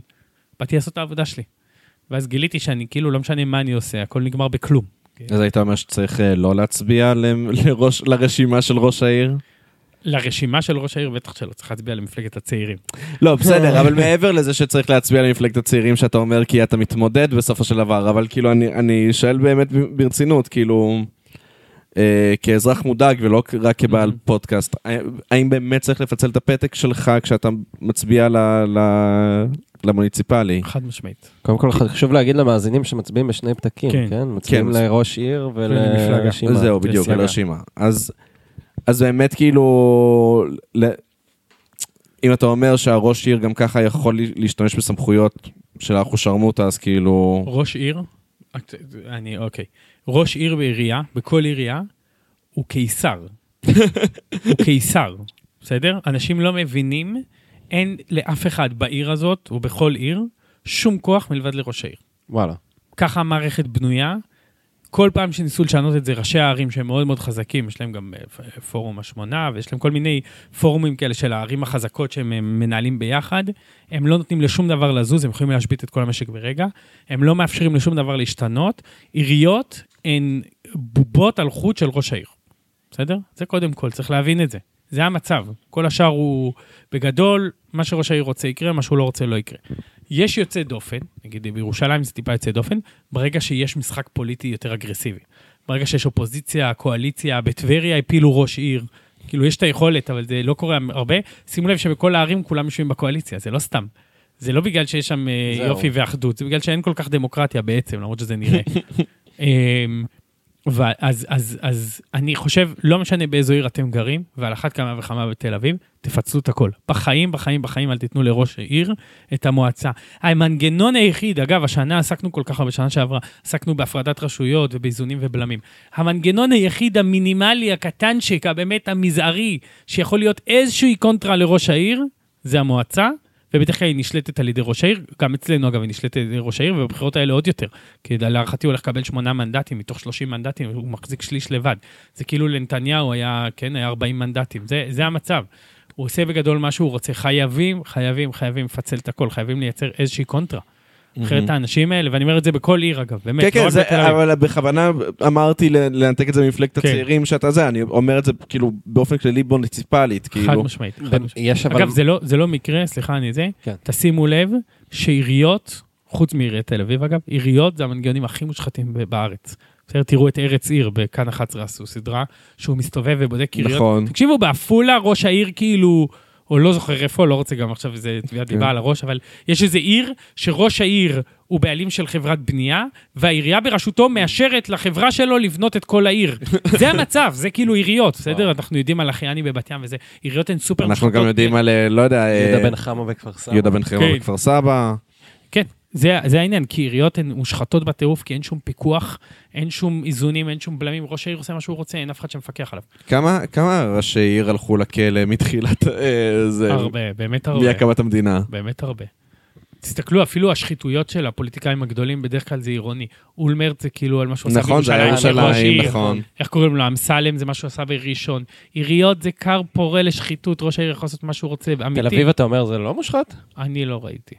באתי לעשות את העבודה שלי. ואז גיליתי שאני כאילו לא משנה מה אני עושה, הכל נגמר בכלום. אז היית אומר שצריך אה, לא להצביע לראש- לרשימה של ראש העיר? לרשימה של ראש העיר בטח שלא, צריך להצביע למפלגת הצעירים. לא, בסדר, אבל מעבר לזה שצריך להצביע למפלגת הצעירים, שאתה אומר כי אתה מתמודד בסופו של דבר, אבל כאילו, אני, אני שואל באמת ברצינות, כאילו, אה, כאזרח מודאג ולא רק כבעל Mhm. פודקאסט, אה, האם באמת צריך לפצל את הפתק שלך כשאתה מצביע ל, ל, למוניציפלי? חד משמעית. קודם כל חשוב להגיד למאזינים שמצביעים בשני פתקים, כן. כן? מצביעים כן. לראש עיר. ולרשימה. זהו, בדיוק, מפלגה. על הרשימה. אז אז באמת כאילו, ל- אם אתה אומר שהראש עיר גם ככה יכול להשתמש בסמכויות של האחושרמוטה, אז כאילו... ראש עיר, אני, אוקיי. ראש עיר בעירייה, בכל עירייה, הוא קיסר. הוא קיסר, בסדר? אנשים לא מבינים, אין לאף אחד בעיר הזאת, או בכל עיר, שום כוח מלבד לראש העיר. וואלה. ככה המערכת בנויה. כל פעם שניסו לשנות את זה, ראשי הערים שהם מאוד מאוד חזקים, יש להם גם אה, פ- פורום השמונה, ויש להם כל מיני פורומים כאלה של הערים החזקות שהם אה, מנהלים ביחד, הם לא נותנים לשום דבר לזוז, הם יכולים להשבית את כל המשק ברגע, הם לא מאפשרים לשום דבר להשתנות. עיריות הן בובות על חוט של ראש העיר, בסדר? זה קודם כל, צריך להבין את זה. זה המצב. כל השאר הוא, בגדול, מה שראש העיר רוצה יקרה, מה שהוא לא רוצה לא יקרה. יש יוצא דופן, נגיד בירושלים זה טיפה יוצא דופן, ברגע שיש משחק פוליטי יותר אגרסיבי. ברגע שיש אופוזיציה, קואליציה, בטבריה הפילו ראש עיר. כאילו, יש את היכולת, אבל זה לא קורה הרבה. שימו לב שבכל הערים כולם יושבים בקואליציה, זה לא סתם. זה לא בגלל שיש שם אה. יופי ואחדות, זה בגלל שאין כל כך דמוקרטיה בעצם, למרות שזה נראה. ואז אז, אז אני חושב, לא משנה באיזו עיר אתם גרים, ועל אחת כמה וכמה בתל אביב, תפצלו את הכל. בחיים, בחיים, בחיים אל תיתנו לראש העיר את המועצה. המנגנון היחיד, אגב, השנה עסקנו כל כך הרבה, בשנה שעברה, עסקנו בהפרדת רשויות ובאיזונים ובלמים. המנגנון היחיד המינימלי, הקטנצ'יק, הבאמת המזערי, שיכול להיות איזושהי קונטרה לראש העיר, זה המועצה. ובדרך כלל היא נשלטת על ידי ראש העיר, גם אצלנו אגב היא נשלטת על ידי ראש העיר, ובבחירות האלה עוד יותר. כי להערכתי הוא הולך לקבל שמונה מנדטים מתוך 30 מנדטים, הוא מחזיק שליש לבד. זה כאילו לנתניהו היה, כן, היה 40 מנדטים, זה, זה המצב. הוא עושה בגדול מה שהוא רוצה. חייבים, חייבים, חייבים לפצל את הכל, חייבים לייצר איזושהי קונטרה. אחרת האנשים האלה, ואני אומר את זה בכל עיר אגב, באמת, כן, לא כן, זה-. אבל בכוונה אמרתי לנתק את זה ממפלגת כן. הצעירים שאתה זה, אני אומר את זה כאילו באופן כללי מוניציפלית, חד כאילו. משמעית, חד משמעית. יש אבל... אגב, זה לא, זה לא מקרה, סליחה, אני זה, כן. תשימו לב שעיריות, חוץ מעיריית תל אביב אגב, עיריות זה המנגנונים הכי מושחתים ב- בארץ. בסדר, תראו את ארץ עיר בכאן 11 עשו סדרה, שהוא מסתובב ובודק עיריות. נכון. תקשיבו, בעפולה ראש העיר כאילו, או לא זוכר איפה, לא רוצה גם עכשיו איזה תביעת כן. דיבה על הראש, אבל יש איזה עיר שראש העיר הוא בעלים של חברת בנייה, והעירייה בראשותו מאשרת לחברה שלו לבנות את כל העיר. זה המצב, זה כאילו עיריות, בסדר? אנחנו יודעים על אחיאני בבת ים וזה, עיריות הן סופר אנחנו גם יודעים על, אה, לא יודע, אה, יהודה בן חמו בכפר סבא. יהודה בן חמו כן. בכפר סבא. כן, זה, זה העניין, כי עיריות הן מושחתות בטירוף, כי אין שום פיקוח, אין שום איזונים, אין שום בלמים, ראש העיר עושה מה שהוא רוצה, אין אף אחד שמפקח עליו. כמה כמה ראשי עיר הלכו לכלא מתחילת אה, זה, הרבה, באמת הרבה. מהקמת המדינה? באמת הרבה. תסתכלו, אפילו השחיתויות של הפוליטיקאים הגדולים, בדרך כלל זה עירוני. אולמרט זה כאילו על מה שהוא עשה נכון, זה היה בירושלים, ראש ירושלים. נכון. איך קוראים לו? אמסלם זה מה שהוא עשה בראשון. עיריות זה כר פורה לשחיתות, ראש העיר יכול לעשות מה שהוא רוצה, אמיתי. תל אביב, אתה אומר, זה לא מושחת? אני לא ראיתי.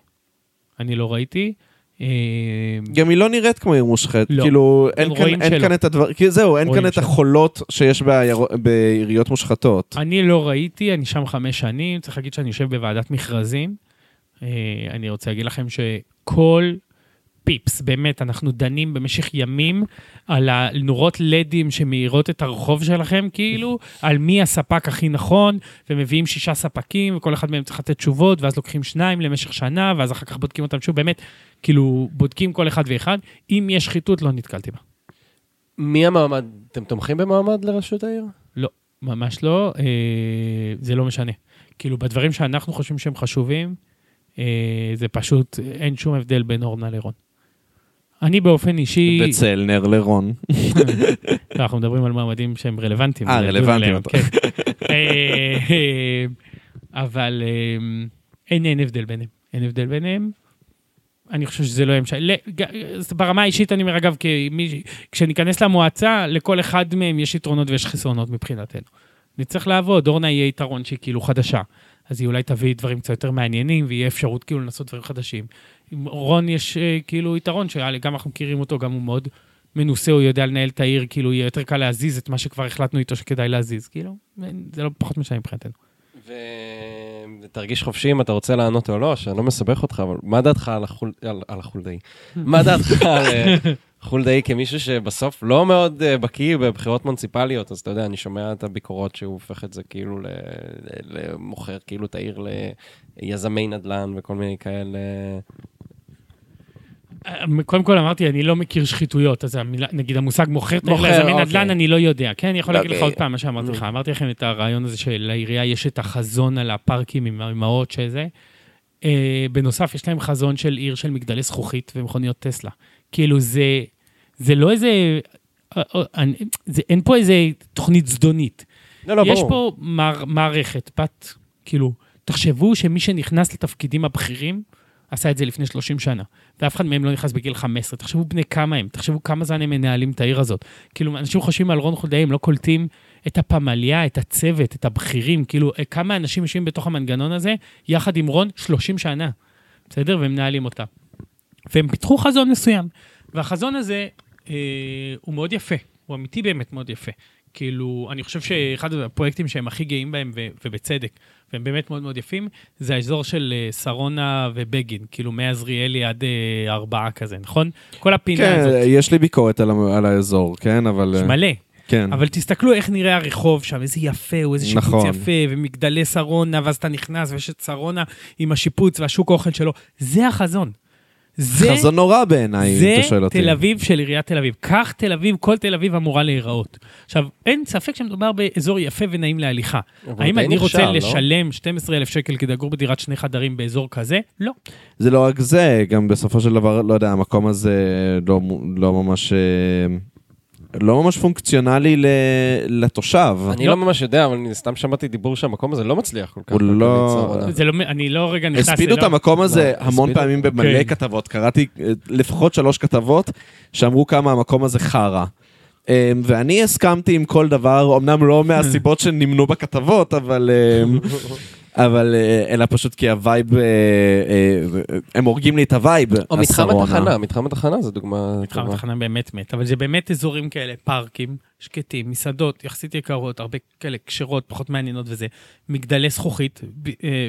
אני לא ראיתי. אה, גם היא לא נראית כמו עיר מושחת, לא. כאילו אין כאן- אין. כאן את הדבר, כי זהו, אין כאן את שלא. החולות שיש בעיר- בעיריות מושחתות. אני לא ראיתי, אני שם חמש שנים, צריך להגיד שאני יושב בוועדת מכרזים. אה, אני רוצה להגיד לכם שכל פיפס, באמת, אנחנו דנים במשך ימים על הנורות לדים שמאירות את הרחוב שלכם, כאילו, על מי הספק הכי נכון, ומביאים שישה ספקים, וכל אחד מהם צריך לתת תשובות, ואז לוקחים שניים למשך שנה, ואז אחר כך בודקים אותם שוב, באמת, כאילו, בודקים כל אחד ואחד. אם יש שחיתות, לא נתקלתי בה. מי המועמד? אתם תומכים במועמד לראשות העיר? לא, ממש לא, אה, זה לא משנה. כאילו, בדברים שאנחנו חושבים שהם חשובים, אה, זה פשוט, אין שום הבדל בין אורנה לרון. אני באופן אישי, בצלנר לרון. לא, אנחנו מדברים על מעמדים שהם רלוונטיים. אה, רלוונטיים, כן. אה, אה, אבל אה, אין הבדל ביניהם. אין הבדל ביניהם. אני חושב שזה לא ימשל. ל- ג- ברמה האישית אני אומר, אגב, כמי- כשניכנס למועצה, לכל אחד מהם יש יתרונות ויש חסרונות מבחינתנו. נצטרך לעבוד, אורנה יהיה יתרון שהיא כאילו חדשה. אז היא אולי תביא דברים קצת יותר מעניינים, ויהיה אפשרות כאילו לנסות דברים חדשים. עם רון יש אה, כאילו יתרון, שגם אנחנו מכירים אותו, גם הוא מאוד מנוסה, הוא יודע לנהל את העיר, כאילו יהיה יותר קל להזיז את מה שכבר החלטנו איתו שכדאי להזיז. כאילו, זה לא פחות משנה מבחינתנו. ותרגיש חופשי אם אתה רוצה לענות או לא, שאני לא מסבך אותך, אבל מה דעתך על החול- על- על החולדאי? מה דעתך על אה, חולדאי כמישהו שבסוף לא מאוד אה, בקיא בבחירות מוניציפליות, אז אתה יודע, אני שומע את הביקורות שהוא הופך את זה כאילו למוכר כאילו את העיר ליזמי נדל"ן וכל מיני כאלה. קודם כל אמרתי, אני לא מכיר שחיתויות, אז המילה, נגיד המושג מוכר, מוכר, ליזמי אוקיי. נדל"ן, אני לא יודע. כן, אני יכול להגיד לך אוקיי. עוד פעם מה שאמרתי לך. אמרתי לכם את הרעיון הזה שלעירייה יש את החזון על הפארקים עם האמהות שזה. אה, בנוסף, יש להם חזון של עיר של מגדלי זכוכית ומכוניות טסלה. כאילו, זה, זה לא איזה... אה, אה, זה, אין פה איזה תוכנית זדונית. לא, לא, יש ברור. פה מער, מערכת, בת, כאילו, תחשבו שמי שנכנס לתפקידים הבכירים, עשה את זה לפני 30 שנה, ואף אחד מהם לא נכנס בגיל 15. תחשבו בני כמה הם, תחשבו כמה זמן הם מנהלים את העיר הזאת. כאילו, אנשים חושבים על רון חולדאי, הם לא קולטים את הפמליה, את הצוות, את הבכירים, כאילו, אה, כמה אנשים יושבים בתוך המנגנון הזה, יחד עם רון 30 שנה, בסדר? והם מנהלים אותה. והם פיתחו חזון מסוים, והחזון הזה אה, הוא מאוד יפה, הוא אמיתי באמת מאוד יפה. כאילו, אני חושב שאחד הפרויקטים שהם הכי גאים בהם, ו- ובצדק, והם באמת מאוד מאוד יפים, זה האזור של אה, שרונה ובגין, כאילו מעזריאלי עד אה, ארבעה כזה, נכון? כל הפינה כן, הזאת, יש לי ביקורת על על האזור, כן, אבל... יש מלא. כן. אבל תסתכלו איך נראה הרחוב שם, איזה יפה הוא, איזה שיפוץ נכון. יפה, ומגדלי שרונה, ואז אתה נכנס, ויש את שרונה עם השיפוץ והשוק אוכל שלו. זה החזון. זה, חזון נורא בעיניי, אם זה אתה שואל אותי. תל אביב של עיריית תל אביב. כך תל אביב, כל תל אביב אמורה להיראות. עכשיו, אין ספק שמדובר באזור יפה ונעים להליכה. האם אני רוצה נכשל, לא? לשלם 12,000 שקל כדי לגור בדירת שני חדרים באזור כזה? לא. זה לא רק זה, גם בסופו של דבר, לא יודע, המקום הזה לא, לא ממש... לא ממש פונקציונלי ל, לתושב. אני לא ממש יודע, אבל אני סתם שמעתי דיבור שהמקום הזה לא מצליח כל כך. הוא לא-. זה לא, אני לא רגע נכנס... הספידו את לא- המקום הזה לא, המון. פעמים במלא כן. כתבות. קראתי אה, לפחות שלוש כתבות שאמרו כמה המקום הזה חרא. אה, ואני הסכמתי עם כל דבר, אמנם לא מהסיבות שנמנו בכתבות, אבל... אבל אה, אלא פשוט כי ה vibe, אה, אה, הם הורגים לי את ה vibe, או מתחם. התחנה, מתחם התחנה זה דוגמה מתחם. התחנה באמת מת, אבל זה באמת אזורים כאלה, פארקים, שקטים, מסעדות יחסית יקרות, הרבה כאלה כשרות, פחות מעניינות וזה, מגדלי זכוכית,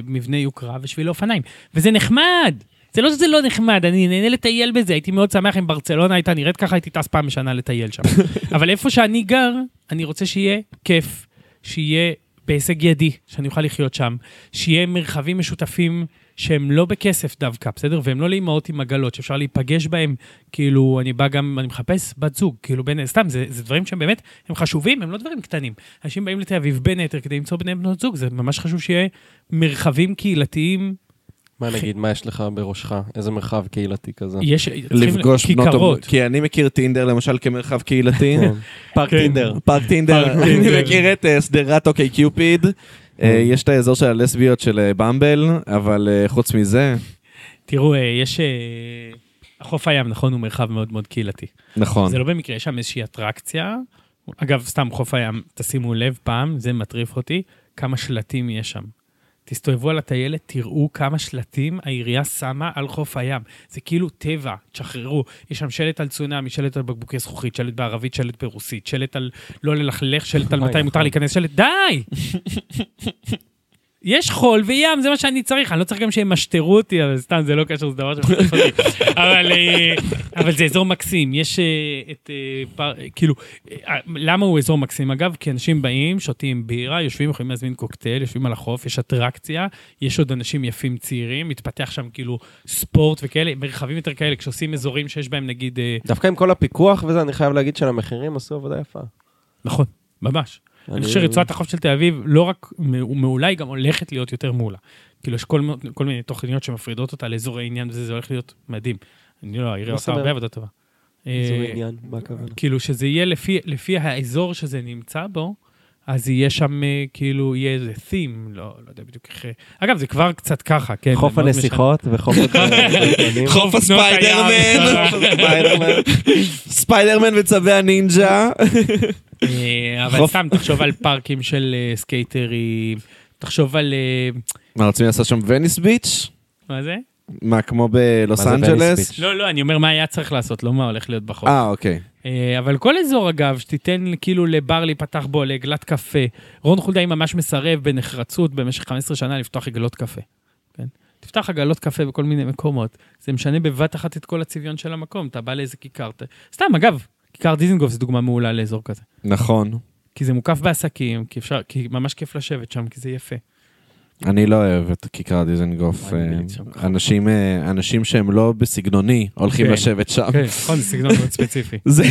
מבנה יוקרה ושבילי אופניים. וזה נחמד! זה לא שזה לא נחמד, אני נהנה לטייל בזה, הייתי מאוד שמח אם ברצלונה הייתה נראית ככה, הייתי טס פעם בשנה לטייל שם. אבל איפה שאני גר, אני רוצה שיהיה כיף, שיהיה בהישג ידי, שאני אוכל לחיות שם, שיהיה מרחבים משותפים שהם לא בכסף דווקא, בסדר? והם לא לאימהות עם עגלות, שאפשר להיפגש בהם, כאילו, אני בא גם, אני מחפש בת זוג, כאילו, בין, סתם, זה, זה דברים שהם באמת, הם חשובים, הם לא דברים קטנים. אנשים באים לתל אביב בין היתר כדי למצוא ביניהם בנות זוג, זה ממש חשוב שיהיה מרחבים קהילתיים, מה נגיד, מה יש לך בראשך? איזה מרחב קהילתי כזה? יש, לפגוש בנות... כיכרות. כי אני מכיר טינדר למשל כמרחב קהילתי. כן. פארק. טינדר. פארק טינדר, אני. מכיר את אה, שדרת אוקיי קיופיד. אה, יש את האזור של הלסביות של אה, במבל, אבל חוץ מזה, תראו, יש... החוף הים, נכון, הוא מרחב מאוד מאוד קהילתי. נכון. זה לא במקרה, יש שם איזושהי אטרקציה. אגב, סתם חוף הים, תשימו לב פעם, זה מטריף אותי, כמה שלטים יש שם. תסתובבו על הטיילת, תראו כמה שלטים העירייה שמה על חוף הים. זה כאילו טבע, תשחררו. יש שם שלט על צונאמי, שלט על בקבוקי זכוכית, שלט בערבית, שלט ברוסית, שלט על לא ללכלך, שלט על מתי מותר נכון. להיכנס, שלט, די! יש חול וים, זה מה שאני צריך, אני לא צריך גם שהם ימשטרו אותי, אבל סתם, זה לא קשור, זה דבר שמחליף אותי. אבל, אה, אבל זה אזור מקסים, יש אה, את, אה, כאילו, למה הוא אזור מקסים אגב? כי אנשים באים, שותים בירה, יושבים, יכולים להזמין קוקטייל, יושבים על החוף, יש אטרקציה, יש עוד אנשים יפים צעירים, מתפתח שם כאילו ספורט וכאלה, מרחבים יותר כאלה, כשעושים אזורים שיש בהם נגיד, דווקא עם כל הפיקוח וזה, אני חייב להגיד שלמחירים עשו עבודה יפה. נכון, ממש. אני חושב שרצועת החוף של תל אביב לא רק מעולה, היא גם הולכת להיות יותר מעולה. כאילו, יש כל, כל מיני תוכניות שמפרידות אותה לאזורי עניין וזה, זה הולך להיות מדהים. אני לא, העירייה עושה הרבה? עבודה טובה. איזה אה, עניין, מה הכוונה? כאילו, שזה יהיה לפי, לפי האזור שזה נמצא בו, אז יהיה שם, אה, כאילו, יהיה איזה theme, לא, לא יודע בדיוק איך... אה, אגב, זה כבר קצת ככה, כן. חוף הנסיכות וחוף הדברים. חוף הספיידרמן. ספיידרמן וצבי הנינג'ה. אה, אבל סתם, תחשוב על פארקים של סקייטרים, תחשוב על... מה, רוצים לעשות שם Venice Beach? מה זה? מה, כמו בלוס אנג'לס? לא, לא, אני אומר מה היה צריך לעשות, לא מה הולך להיות בחוף. אה, אוקיי. אה, אבל כל אזור, אגב, שתיתן כאילו לבר להיפתח בו, לעגלת קפה. רון חולדאי ממש מסרב בנחרצות במשך 15 שנה לפתוח עגלות קפה. כן? תפתח עגלות קפה בכל מיני מקומות. זה משנה בבת אחת את כל הצביון של המקום. אתה בא לאיזה כיכר. ת- סתם, אגב, כיכר דיזנגוף זה דוגמה מעולה לאזור כזה. נכון. כי זה מוקף בעסקים, כי, אפשר, כי ממש כיף לשבת שם, כי זה יפה. אני לא אוהב את כיכר דיזנגוף. אה. אנשים, אה, אנשים שהם לא בסגנוני הולכים כן. לשבת שם. כן, נכון, זה סגנון מאוד ספציפי. זה,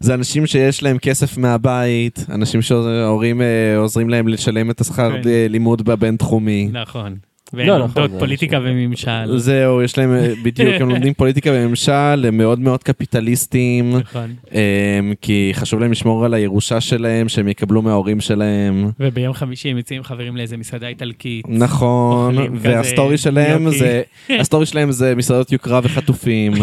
זה אנשים שיש להם כסף מהבית, אנשים שההורים אה, עוזרים להם לשלם את השכר כן. לימוד בבינתחומי. נכון. לא, והם נכון, לומדות זה פוליטיקה וממשל. זהו, יש להם, אה, בדיוק, הם לומדים פוליטיקה וממשל, הם מאוד מאוד קפיטליסטים, נכון. אה, כי חשוב להם לשמור על הירושה שלהם, שהם יקבלו מההורים שלהם. וביום חמישי הם יוצאים חברים לאיזה מסעדה איטלקית. נכון, וה story שלהם. זה, ה story שלהם זה מסעדות יוקרה וחטופים.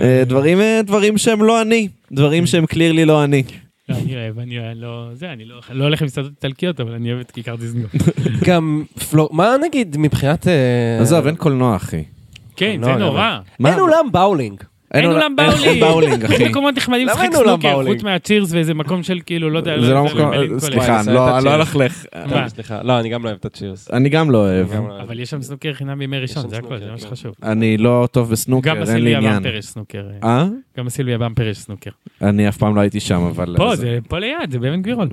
אה, דברים, אה, דברים שהם לא אני, דברים שהם clearly לא אני. לא, אני אוהב, אני אוהב, לא, זה, אני לא לא הולך למסעדות איטלקיות, אבל אני אוהב את כיכר דיזנגוף. גם פלור... מה נגיד מבחינת... אה, עזוב, אין קולנוע, אחי. כן, זה נורא. אין אולם באולינג. אין אול- אולם באולינג. באולינג, יש אחי. מקומות נחמדים לשחק סנוקר? חוץ מהצ'ירס ואיזה מקום של כאילו, לא יודע, זה לא מקום, סליחה, לא אני לא. מה? סליחה, לא, אני גם לא אוהב את הצ'ירס. אני גם לא אוהב. לא. אבל יש שם סנוקר חינם בימי ראשון, זה הכל, זה מה כן. שחשוב. אני לא טוב בסנוקר, אין לי בסילביה עניין. במפר יש סנוקר. אה? גם בסילביה במפר יש סנוקר. אני אף פעם לא הייתי שם, אבל... פה, זה פה ליד, זה באבן גבירול.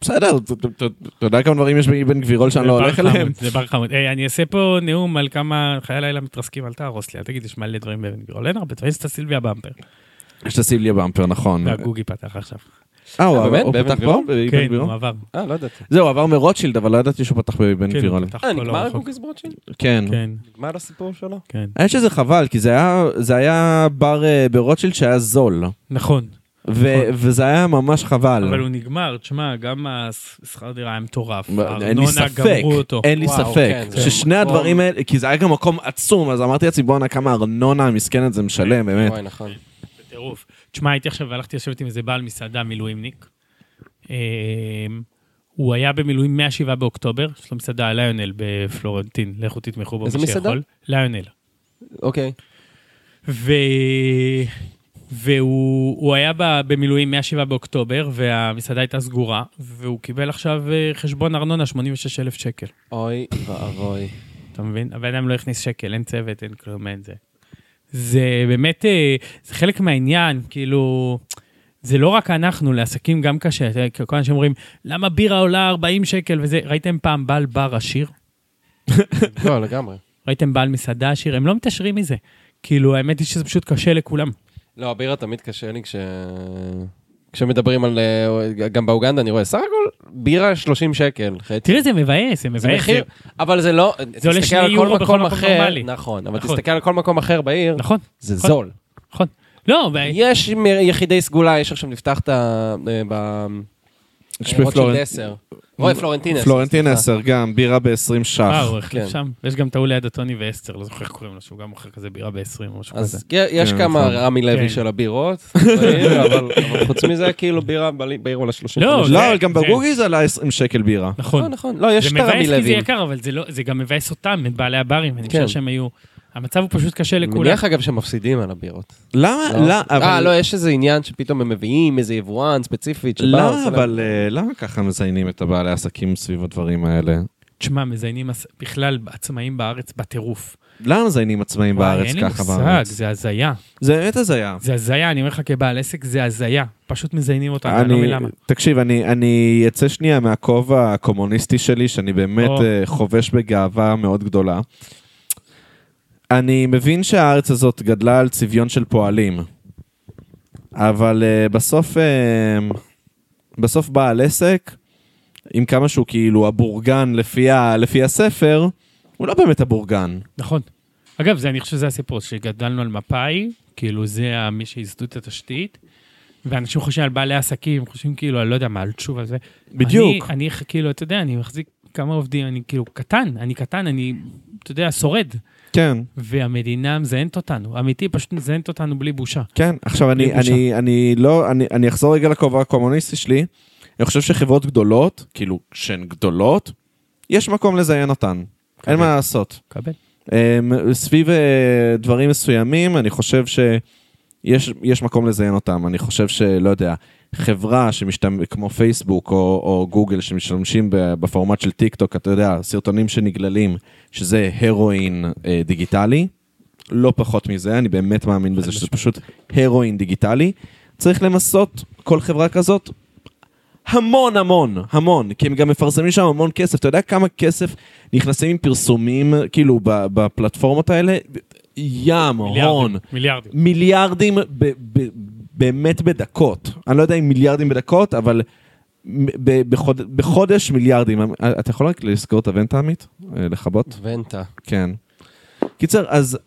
בסדר, אתה יודע כמה דברים יש באבן גבירול שאני לא הולך אליהם? זה בר חמוד. אני אעשה פה נאום על כמה חיי לילה מתרסקים, אל תהרוס לי, אל תגיד, יש מלא דברים באבן גבירול. אין הרבה דברים, הסילביה במפר. יש את הסיליה במפר, נכון. והגוגי פתח עכשיו. אה, הוא באמת? הוא באבן פתח פה? כן, גבירול? הוא עבר. אה, לא ידעתי. זהו, הוא עבר מרוטשילד, אבל לא ידעתי שהוא פתח באבן כן, גבירול. הוא פתח אה, נגמר. הגוגיס ברוטשילד? כן. כן, נגמר הסיפור שלו? כן. האמת שזה חבל, כי זה היה- זה היה בר אה, ברוטשילד שהיה זול. נכון. ו- וזה היה ממש חבל. אבל הוא נגמר, תשמע, גם השכר דירה היה מטורף. אין לי ספק, גמרו אותו. אין לי וואו, ספק, כן, ששני מקום- הדברים האלה, כי זה היה גם מקום עצום, אז אמרתי לעצמי בואנה כמה ארנונה המסכנת זה משלם, באמת. וואי, נכון. בטירוף. תשמע, הייתי עכשיו והלכתי לשבת עם איזה בעל מסעדה מילואימניק. אה, הוא היה במילואים מ-7 באוקטובר, יש לו מסעדה ליונל בפלורנטין, לכו תתמכו בו איזה מי מסעדה? שיכול. ליונל. אוקיי. והוא הוא היה במילואים מ-7 באוקטובר, והמסעדה הייתה סגורה, והוא קיבל עכשיו אה, חשבון ארנונה 86,000 שקל. אוי ואבוי. אתה מבין? הבן אדם לא הכניס שקל, אין צוות, אין כלום, אין זה. זה באמת, אה, זה חלק מהעניין, כאילו, זה לא רק אנחנו, לעסקים גם קשה. כל אנשים אומרים, למה בירה עולה 40 שקל וזה? ראיתם פעם בעל בר עשיר? לא, לגמרי. ראיתם בעל מסעדה עשיר? הם לא מתעשרים מזה. כאילו, האמת היא שזה פשוט קשה לכולם. לא, הבירה תמיד קשה לי כש... כשמדברים על... אה, גם באוגנדה אני רואה, סך הכל בירה 30 שקל. תראה, זה מבאס, זה זה מבאס. מחיר, אבל זה לא... זה עולה שני יורו בכל מקום נורמלי. נכון, אבל נכון. תסתכל על כל מקום אחר בעיר, נכון, זה נכון. זול. נכון. לא, יש יחידי סגולה, יש עכשיו נפתח את ה... אה. יש רוטשילד בפלורנט- 10. אוי, פלורנטין 10. פלורנטין סליחה. 10 גם, בירה ב-20 ש"ח. אה, הוא החליף כן. שם. יש גם את ההוא ליד הטוני ואסתר, לא זוכר איך קוראים לו, שהוא גם מוכר כזה בירה ב-20 או משהו כזה. אז יש כן, כמה נכון. רמי כן. לוי של הבירות, אבל חוץ מזה, כאילו בירה ב- בעיר עולה 30. לא, לא, זה- אבל גם זה- בגוגי זה עלה 20 שקל בירה. נכון. נכון, נכון. לא, יש זה את הרמי מבאס כי זה לוי. יקר, אבל זה לא- זה גם מבאס אותם, את בעלי הברים, אני כן. חושב שהם היו... המצב הוא פשוט קשה אני לכולם. מניח אגב שמפסידים על הבירות. למה? לא? לא, אה, אבל... לא, יש איזה עניין שפתאום הם מביאים איזה יבואן ספציפית שבא, למה, להם- אבל אה, למה ככה מזיינים את הבעלי עסקים סביב הדברים האלה? תשמע, מזיינים בכלל עצמאים בארץ בטירוף. למה מזיינים עצמאים וואי, בארץ אין לי ככה מושג, בארץ? זה הזיה. זה באמת הזיה. זה הזיה, אני אומר לך כבעל עסק, זה הזיה. פשוט מזיינים אותנו, אני לא מבין למה. תקשיב, אני, אני אצא שנייה מהכובע הקומוניסטי שלי, שאני באמת או. אה, חובש בגאווה מאוד גדולה. אני מבין שהארץ הזאת גדלה על צביון של פועלים, אבל אה, בסוף, אה, בסוף בעל עסק, עם כמה שהוא כאילו הבורגן לפי, ה, לפי הספר, הוא לא באמת הבורגן. נכון. אגב, זה, אני חושב שזה הסיפור, שגדלנו על מפא"י, כאילו זה מי שייסדו את התשתית, ואנשים חושבים על בעלי עסקים, חושבים כאילו, אני לא יודע מה, על תשוב על זה. בדיוק. אני, אני כאילו, אתה יודע, אני מחזיק כמה עובדים, אני כאילו קטן, אני קטן, אני, אתה יודע, שורד. כן. והמדינה מזיינת אותנו, אמיתי, פשוט מזיינת אותנו בלי בושה. כן, עכשיו אני, בושה. אני, אני לא, אני, אני אחזור רגע לכובע הקומוניסטי שלי. אני חושב שחברות גדולות, כאילו, שהן גדולות, יש מקום לזיין אותן. אין מה לעשות. קבל. Um, סביב uh, דברים מסוימים, אני חושב שיש יש מקום לזיין אותם. אני חושב שלא יודע, חברה שמשתמ... כמו פייסבוק או, או גוגל שמשתמשים בפורמט של טיק טוק, אתה יודע, סרטונים שנגללים, שזה הרואין uh, דיגיטלי, לא פחות מזה, אני באמת מאמין בזה שזה פשוט הרואין דיגיטלי. צריך למסות כל חברה כזאת המון המון, המון, כי הם גם מפרסמים שם המון כסף. אתה יודע כמה כסף נכנסים עם פרסומים, כאילו, בפלטפורמות האלה? ים, הון. מיליארדים. מיליארדים ב- ב- באמת בדקות. אני לא יודע אם מיליארדים בדקות, אבל בחוד- בחודש מיליארדים. אתה יכול רק לסגור את הוונטה, עמית? אה, לכבות? ונטה. כן. קיצר, אז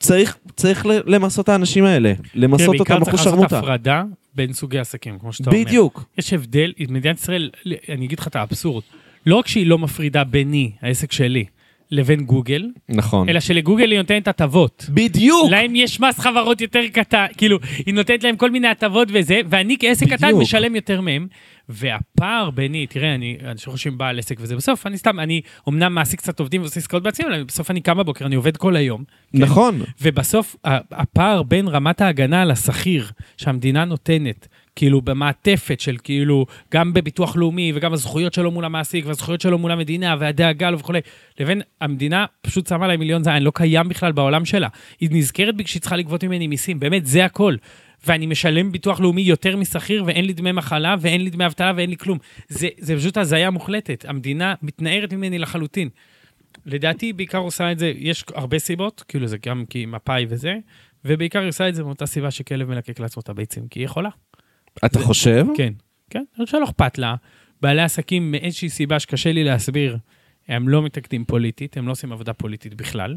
צריך, צריך ל- למסות את האנשים האלה. למסות תראה, אותם בעיקר צריך אחוז לעשות שרמוטה. הפרדה בין סוגי עסקים, כמו שאתה אומר. בדיוק. יש הבדל, מדינת ישראל, אני אגיד לך את האבסורד, לא רק שהיא לא מפרידה ביני, העסק שלי, לבין גוגל, נכון. אלא שלגוגל היא נותנת הטבות. בדיוק! להם יש מס חברות יותר קטן, כאילו, היא נותנת להם כל מיני הטבות וזה, ואני כעסק קטן. משלם יותר מהם. והפער ביני, תראה, אני, אנשים חושבים בעל עסק וזה, בסוף אני סתם, אני אמנם מעסיק קצת עובדים ועושה עסקאות בעצמי, אבל בסוף אני קם בבוקר, אני עובד כל היום. כן? נכון. ובסוף ה- הפער בין רמת ההגנה לשכיר שהמדינה נותנת, כאילו במעטפת של כאילו, גם בביטוח לאומי וגם הזכויות שלו מול המעסיק והזכויות שלו מול המדינה והדאגה לו וכולי, לבין המדינה פשוט שמה להם מיליון זין, לא קיים בכלל בעולם שלה. היא נזכרת בי כשהיא צריכה לגבות ממני מיסים, באמת, זה הכל. ואני משלם ביטוח לאומי יותר משכיר ואין לי דמי מחלה ואין לי דמי אבטלה ואין לי כלום. זה, זה פשוט הזיה מוחלטת. המדינה מתנערת ממני לחלוטין. לדעתי בעיקר עושה את זה, יש הרבה סיבות, כאילו זה גם כי מפאי וזה, ובעיקר היא עושה את זה מאותה סיבה שכלב מלקק לעצמו את הביצים, כי היא יכולה. אתה חושב? כן, כן, אני חושב שלא אכפת לה. בעלי עסקים מאיזושהי סיבה שקשה לי להסביר, הם לא מתקדים פוליטית, הם לא עושים עבודה פוליטית בכלל.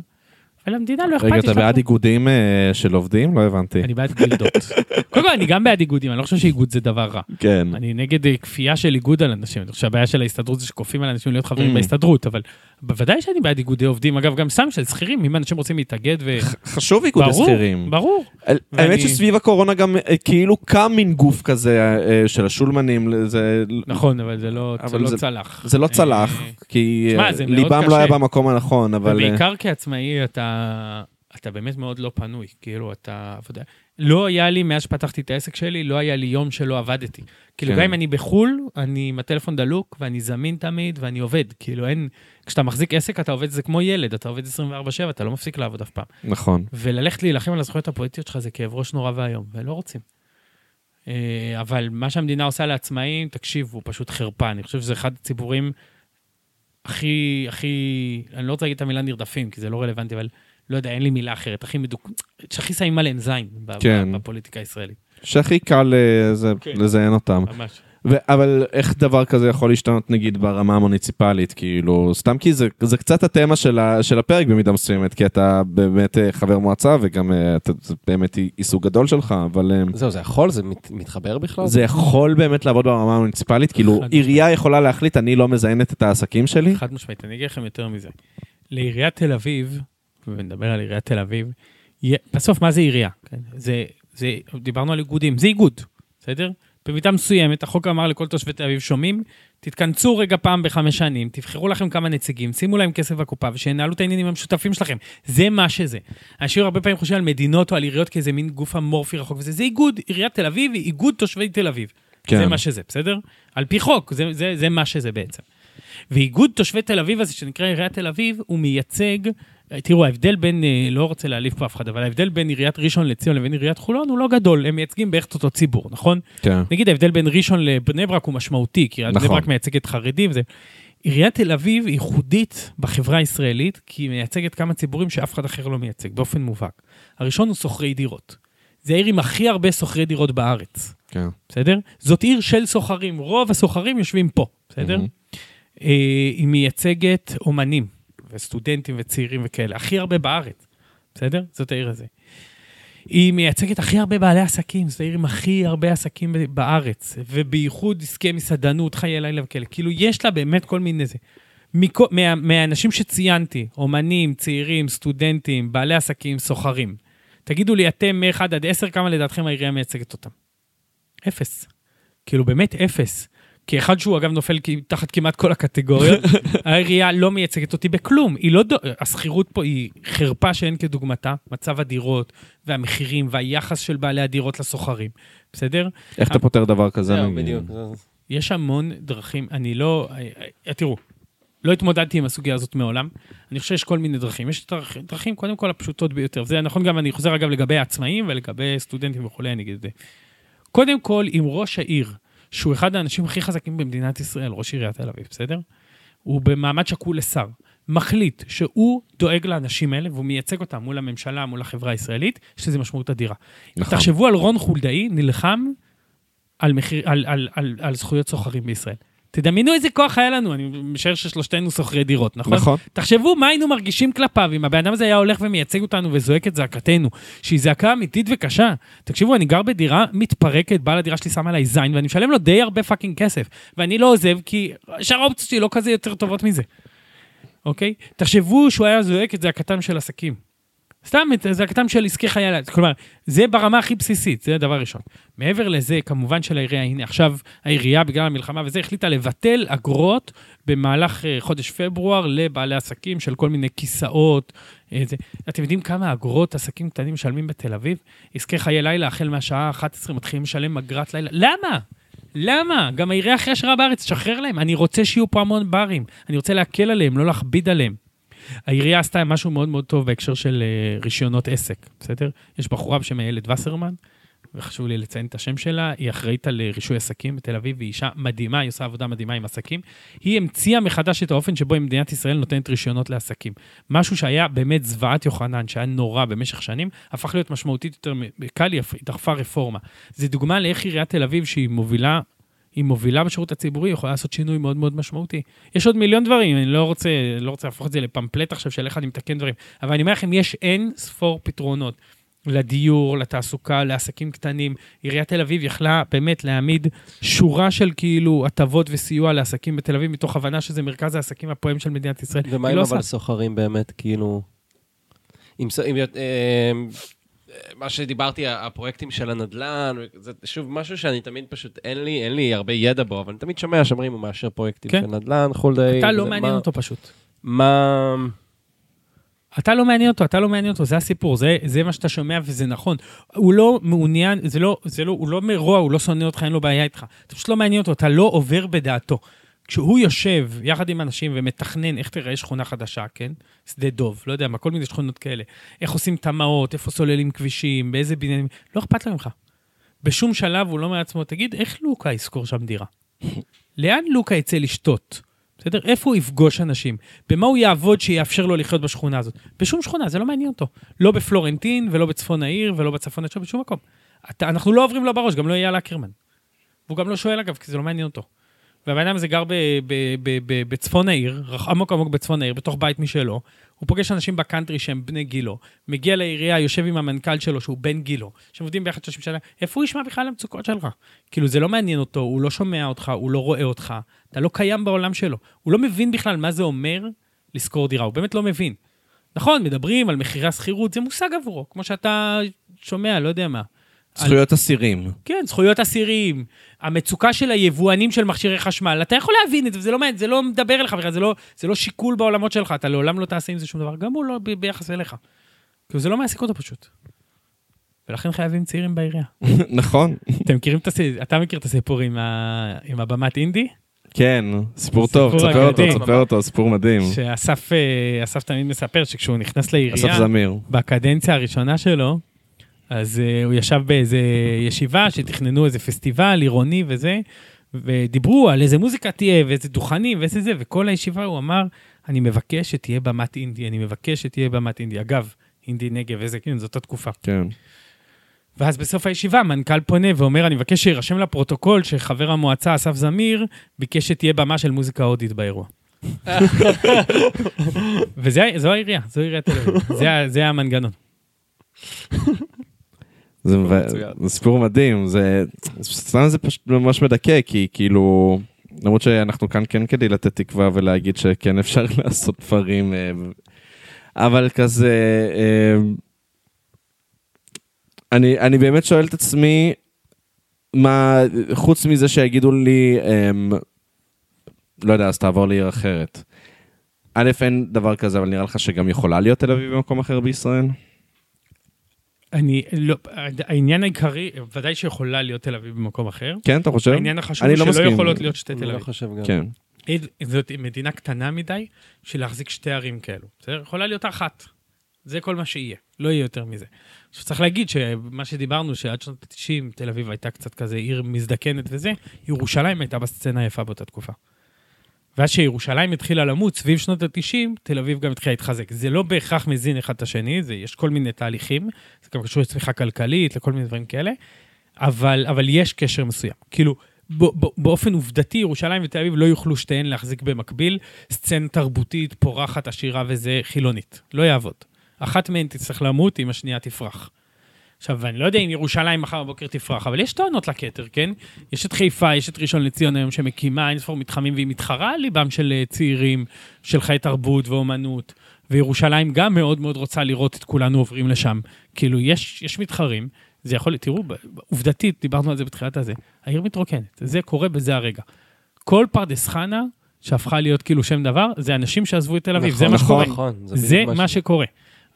ולמדינה לא אכפת רגע, לי אתה שאתה- בעד איגודים אה, של עובדים? לא הבנתי. אני בעד גילדות. קודם כל, אני גם בעד איגודים, אני לא חושב שאיגוד זה דבר רע. כן. אני נגד אה, כפייה של איגוד על אנשים. אני חושב שהבעיה של ההסתדרות זה שכופים על אנשים להיות חברים Mm. בהסתדרות, אבל בוודאי שאני בעד איגודי עובדים, אגב, גם סתם של שכירים, אם אנשים רוצים להתאגד ו... חשוב איגוד ברור, השכירים. ברור. האמת ואני- שסביב הקורונה גם אה, כאילו קם מין גוף כזה של השולמנים, זה נכון, אבל זה לא לא צלח. זה לא צלח, כי ליבם לא היה. במקום הנכון, אבל... ובעיקר כעצמאי אתה, אתה באמת מאוד לא פנוי, כאילו אתה עבודה. לא היה לי, מאז שפתחתי את העסק שלי, לא היה לי יום שלא עבדתי. כאילו כן. גם אם אני בחו"ל, אני עם הטלפון דלוק, ואני זמין תמיד, ואני עובד. כאילו אין, כשאתה מחזיק עסק אתה עובד, זה כמו ילד, אתה עובד 24/7, אתה לא מפסיק לעבוד אף פעם. נכון. וללכת להילחם על הזכויות הפוליטיות שלך זה כאב ראש נורא ואיום, ולא רוצים. אה, אבל מה שהמדינה עושה לעצמאים, תקשיבו, פשוט חרפה. אני חושב שזה אחד הציבורים הכי, הכי, אני לא רוצה להגיד את המילה נרדפים, כי זה לא רלוונטי, אבל לא יודע, אין לי מילה אחרת, הכי מדוק... שהכי שמים עליהם זין כן. בפוליטיקה הישראלית. שהכי קל אה, זה- כן. לזיין אותם. ממש. ו- אבל איך דבר כזה יכול להשתנות נגיד ברמה המוניציפלית, כאילו, סתם כי זה, זה קצת התמה של, ה, של הפרק במידה מסוימת, כי אתה באמת אה, חבר מועצה וגם אה, אתה, זה באמת עיסוק גדול שלך, אבל אה, זהו, זה יכול? זה מת- מתחבר בכלל? זה יכול באמת לעבוד ברמה המוניציפלית, כאילו עירייה יכולה להחליט, אני לא מזיינת את העסקים שלי? חד משמעית, אני אגיד לכם יותר מזה. לעיריית תל אביב, ונדבר על עיריית תל אביב, בסוף מה זה עירייה? כן? זה, זה, דיברנו על איגודים, זה איגוד, בסדר? במידה מסוימת, החוק אמר לכל תושבי תל אביב, שומעים? תתכנסו רגע פעם בחמש שנים, תבחרו לכם כמה נציגים, שימו להם כסף בקופה ושינהלו את העניינים המשותפים שלכם. זה מה שזה. אנשים הרבה פעמים חושבים על מדינות או על עיריות כאיזה מין גוף אמורפי רחוק וזה, זה איגוד, עיריית תל אביב היא איגוד תושבי תל אביב. כן. זה מה שזה, בסדר? על פי חוק, זה, זה, זה מה שזה בעצם. ואיגוד תושבי תל אביב הזה, שנקרא עיריית תל אביב, הוא מייצג, תראו, ההבדל בין, אה, לא רוצה להעליב פה אף אחד, אבל ההבדל בין עיריית ראשון לציון לבין עיריית חולון הוא לא גדול, הם מייצגים בערך את אותו ציבור, נכון? כן. נגיד ההבדל בין ראשון לבני ברק הוא משמעותי, כי נכון. בני ברק מייצגת חרדים וזה. עיריית תל אביב ייחודית בחברה הישראלית, כי היא מייצגת כמה ציבורים שאף אחד אחר לא מייצג, באופן מובהק. הראשון הוא שוכרי דירות. זה העיר עם הכי הרבה שוכרי דירות בארץ. כן. בסדר? זאת עיר של סוחרים, רוב הסוחרים יושבים פה, בסדר? אה, היא מייצגת אומנים, וסטודנטים וצעירים וכאלה, הכי הרבה בארץ, בסדר? זאת העיר הזו. היא מייצגת הכי הרבה בעלי עסקים, זאת העיר עם הכי הרבה עסקים בארץ, ובייחוד עסקי מסעדנות, חיי לילה וכאלה. כאילו, יש לה באמת כל מיני זה. מכו, מה, מהאנשים שציינתי, אומנים, צעירים, סטודנטים, בעלי עסקים, סוחרים, תגידו לי, אתם מ-1 עד 10, כמה לדעתכם העירייה מייצגת אותם? אפס. כאילו, באמת אפס. כאחד שהוא אגב נופל תחת כמעט כל הקטגוריות, העירייה לא מייצגת אותי בכלום. היא לא, דו- השכירות פה היא חרפה שאין כדוגמתה, מצב הדירות והמחירים והיחס של בעלי הדירות לסוחרים, בסדר? איך אתה פותר דבר כזה? זהו? בדיוק. יש המון דרכים, אני לא, אה, אה, תראו, לא התמודדתי עם הסוגיה הזאת מעולם, אני חושב שיש כל מיני דרכים. יש דרכ- דרכים, קודם כל, הפשוטות ביותר. זה נכון גם, אני חוזר אגב לגבי העצמאים ולגבי סטודנטים וכולי, אני אגיד את זה. קודם כל, אם ראש העיר שהוא אחד האנשים הכי חזקים במדינת ישראל, ראש עיריית תל אביב, בסדר? הוא במעמד שקול לשר. מחליט שהוא דואג לאנשים האלה והוא מייצג אותם מול הממשלה, מול החברה הישראלית, יש לזה משמעות אדירה. נכון. תחשבו על רון חולדאי נלחם על, מחיר, על, על, על, על זכויות סוחרים בישראל. תדמיינו איזה כוח היה לנו, אני משער ששלושתנו שוכרי דירות, נכון? נכון. תחשבו מה היינו מרגישים כלפיו אם הבן אדם הזה היה הולך ומייצג אותנו וזועק את זעקתנו, שהיא זעקה אמיתית וקשה. תקשיבו, אני גר בדירה מתפרקת, בעל הדירה שלי שם עליי זין, ואני משלם לו די הרבה fucking כסף. ואני לא עוזב, כי שאר האופציות שלי לא כזה יותר טובות מזה. אוקיי? תחשבו שהוא היה זועק את זעקתם של עסקים. סתם את זעקתם של עסקי חייל. כלומר, זה ברמה הכי בסיסית, זה הדבר הראשון. מעבר לזה, כמובן של העירייה, הנה עכשיו העירייה בגלל המלחמה וזה החליטה לבטל אגרות במהלך אה, חודש פברואר לבעלי עסקים של כל מיני כיסאות. אה, זה. אתם יודעים כמה אגרות עסקים קטנים משלמים בתל אביב? עסקי חיי לילה, החל מהשעה 11 מתחילים לשלם אגרת לילה. למה? למה? גם העירייה הכי עשירה בארץ, תשחרר להם. אני רוצה שיהיו פה המון ברים. אני רוצה להקל עליהם, לא להכביד עליהם. העירייה עשתה משהו מאוד מאוד טוב בהקשר של אה, רישיונות עסק, בסדר? יש בחורה בשם איילת וסרמן, וחשוב לי לציין את השם שלה, היא אחראית על אה, רישוי עסקים בתל אביב, והיא אישה מדהימה, היא עושה עבודה מדהימה עם עסקים. היא המציאה מחדש את האופן שבו מדינת ישראל נותנת רישיונות לעסקים. משהו שהיה באמת זוועת יוחנן, שהיה נורא במשך שנים, הפך להיות משמעותית יותר, קל היא דחפה רפורמה. זה דוגמה לאיך עיריית תל אביב, שהיא מובילה היא מובילה בשירות הציבורי, יכולה לעשות שינוי מאוד מאוד משמעותי. יש עוד מיליון דברים, אני לא רוצה, לא רוצה להפוך את זה לפמפלט עכשיו של איך אני מתקן דברים, אבל אני אומר לכם, יש אין ספור פתרונות לדיור, לתעסוקה, לעסקים קטנים. עיריית תל אביב יכלה באמת להעמיד שורה של כאילו הטבות וסיוע לעסקים בתל אביב, מתוך הבנה שזה מרכז העסקים הפועם של מדינת ישראל. ומה היא אם לא אבל. סוחרים באמת, כאילו... אם, אם, אה, מה שדיברתי, הפרויקטים של הנדל"ן, זה שוב משהו שאני תמיד פשוט, אין לי, אין לי הרבה ידע בו, אבל אני תמיד שומע שאומרים, הוא מאשר פרויקטים כן. של נדל"ן, חולדאי. אתה לא מעניין מה- אותו פשוט. מה... אתה לא מעניין אותו, אתה לא מעניין אותו, זה הסיפור, זה, זה מה שאתה שומע וזה נכון. הוא לא מעוניין, זה לא, זה לא, הוא לא מרוע, הוא לא שונא אותך, אין לו בעיה איתך. אתה פשוט לא מעניין אותו, אתה לא עובר בדעתו. כשהוא יושב יחד עם אנשים ומתכנן איך תראה שכונה חדשה, כן? שדה דוב, לא יודע מה, כל מיני שכונות כאלה. איך עושים תמ"אות, איפה סוללים כבישים, באיזה בניינים, לא אכפת לו ממך. בשום שלב הוא לא אומר לעצמו, תגיד, איך לוקה ישכור שם דירה? לאן לוקה יצא לשתות? בסדר? איפה הוא יפגוש אנשים? במה הוא יעבוד שיאפשר לו לחיות בשכונה הזאת? בשום שכונה, זה לא מעניין אותו. לא בפלורנטין, ולא בצפון העיר, ולא בצפון עכשיו, בשום מקום. אתה, אנחנו לא עוברים לו בראש, גם לא אייל אקרמן. והוא גם לא שואל אגב, כי זה לא מעניין אותו. והבן אדם הזה גר בצפון העיר, עמוק עמוק בצפון העיר, בתוך בית משלו. הוא פוגש אנשים בקאנטרי שהם בני גילו, מגיע לעירייה, יושב עם המנכ"ל שלו, שהוא בן גילו, שהם עובדים ביחד 30 שנה, איפה הוא ישמע בכלל המצוקות שלך? כאילו, זה לא מעניין אותו, הוא לא שומע אותך, הוא לא רואה אותך, אתה לא קיים בעולם שלו. הוא לא מבין בכלל מה זה אומר לשכור דירה, הוא באמת לא מבין. נכון, מדברים על מחירי השכירות, זה מושג עבורו, כמו שאתה שומע, לא יודע מה. זכויות אסירים. כן, זכויות אסירים, המצוקה של היבואנים של מכשירי חשמל, אתה יכול להבין את זה, וזה לא, זה לא מדבר אליך בכלל, זה לא, זה לא שיקול בעולמות שלך, אתה לעולם לא תעשה עם זה שום דבר, גם הוא לא ב- ביחס אליך. כאילו זה לא מעסיק אותו פשוט. ולכן חייבים צעירים בעירייה. נכון. אתם מכירים את הסיפור, אתה מכיר את הסיפור עם, ה... עם הבמת אינדי? כן, סיפור טוב, תספר אותו. תספר אותו, סיפור מדהים. שאסף אה, תמיד מספר שכשהוא נכנס לעירייה, אסף זמיר. בקדנציה הראשונה שלו, אז uh, הוא ישב באיזה ישיבה שתכננו איזה פסטיבל עירוני וזה, ודיברו על איזה מוזיקה תהיה ואיזה דוכנים ואיזה זה, וכל הישיבה הוא אמר, אני מבקש שתהיה במת אינדי, אני מבקש שתהיה במת אינדי. אגב, אינדי נגב, איזה, כן, זאת התקופה. כן. ואז בסוף הישיבה המנכ"ל פונה ואומר, אני מבקש שיירשם לפרוטוקול שחבר המועצה אסף זמיר ביקש שתהיה במה של מוזיקה הודית באירוע. וזו העירייה, זו עיריית תל אביב, זה המנגנון. זה מצוין. זה סיפור מדהים, זה סתם זה פשוט ממש מדכא, כי כאילו, למרות שאנחנו כאן כן כדי לתת תקווה ולהגיד שכן אפשר לעשות דברים, אה, אבל כזה, אה, אני, אני באמת שואל את עצמי, מה, חוץ מזה שיגידו לי, אמ, לא יודע, אז תעבור לעיר אחרת. א', אין דבר כזה, אבל נראה לך שגם יכולה להיות תל אביב במקום אחר בישראל? אני לא, העניין העיקרי, ודאי שיכולה להיות תל אביב במקום אחר. כן, אתה חושב? העניין החשוב אני הוא לא שלא מסכים. יכולות להיות שתי תל אני לא אביב. חושב גם. כן. זאת מדינה קטנה מדי של להחזיק שתי ערים כאלו. בסדר? יכולה להיות אחת. זה כל מה שיהיה, לא יהיה יותר מזה. עכשיו צריך להגיד שמה שדיברנו, שעד שנות ה-90 תל אביב הייתה קצת כזה עיר מזדקנת וזה, ירושלים הייתה בסצנה היפה באותה תקופה. ואז שירושלים התחילה למות סביב שנות ה-90, תל אביב גם התחילה להתחזק. זה לא בהכרח מזין אחד את השני, זה, יש כל מיני תהליכים, זה גם קשור לצמיחה כלכלית, לכל מיני דברים כאלה, אבל, אבל יש קשר מסוים. כאילו, ב, ב, באופן עובדתי, ירושלים ותל אביב לא יוכלו שתיהן להחזיק במקביל סצנה תרבותית, פורחת, עשירה וזה חילונית. לא יעבוד. אחת מהן תצטרך למות, אם השנייה תפרח. עכשיו, אני לא יודע אם ירושלים מחר בבוקר תפרח, אבל יש טענות לכתר, כן? יש את חיפה, יש את ראשון לציון היום שמקימה אין ספור מתחמים, והיא מתחרה על ליבם של אה, צעירים, של חיי תרבות ואומנות, וירושלים גם מאוד מאוד רוצה לראות את כולנו עוברים לשם. כאילו, יש, יש מתחרים, זה יכול להיות, תראו, עובדתית, דיברנו על זה בתחילת הזה, העיר מתרוקנת, זה קורה בזה הרגע. כל פרדס חנה, שהפכה להיות כאילו שם דבר, זה אנשים שעזבו את תל אביב, זה מה נכון, שקורה. נכון, זה בדיוק מה שקורה.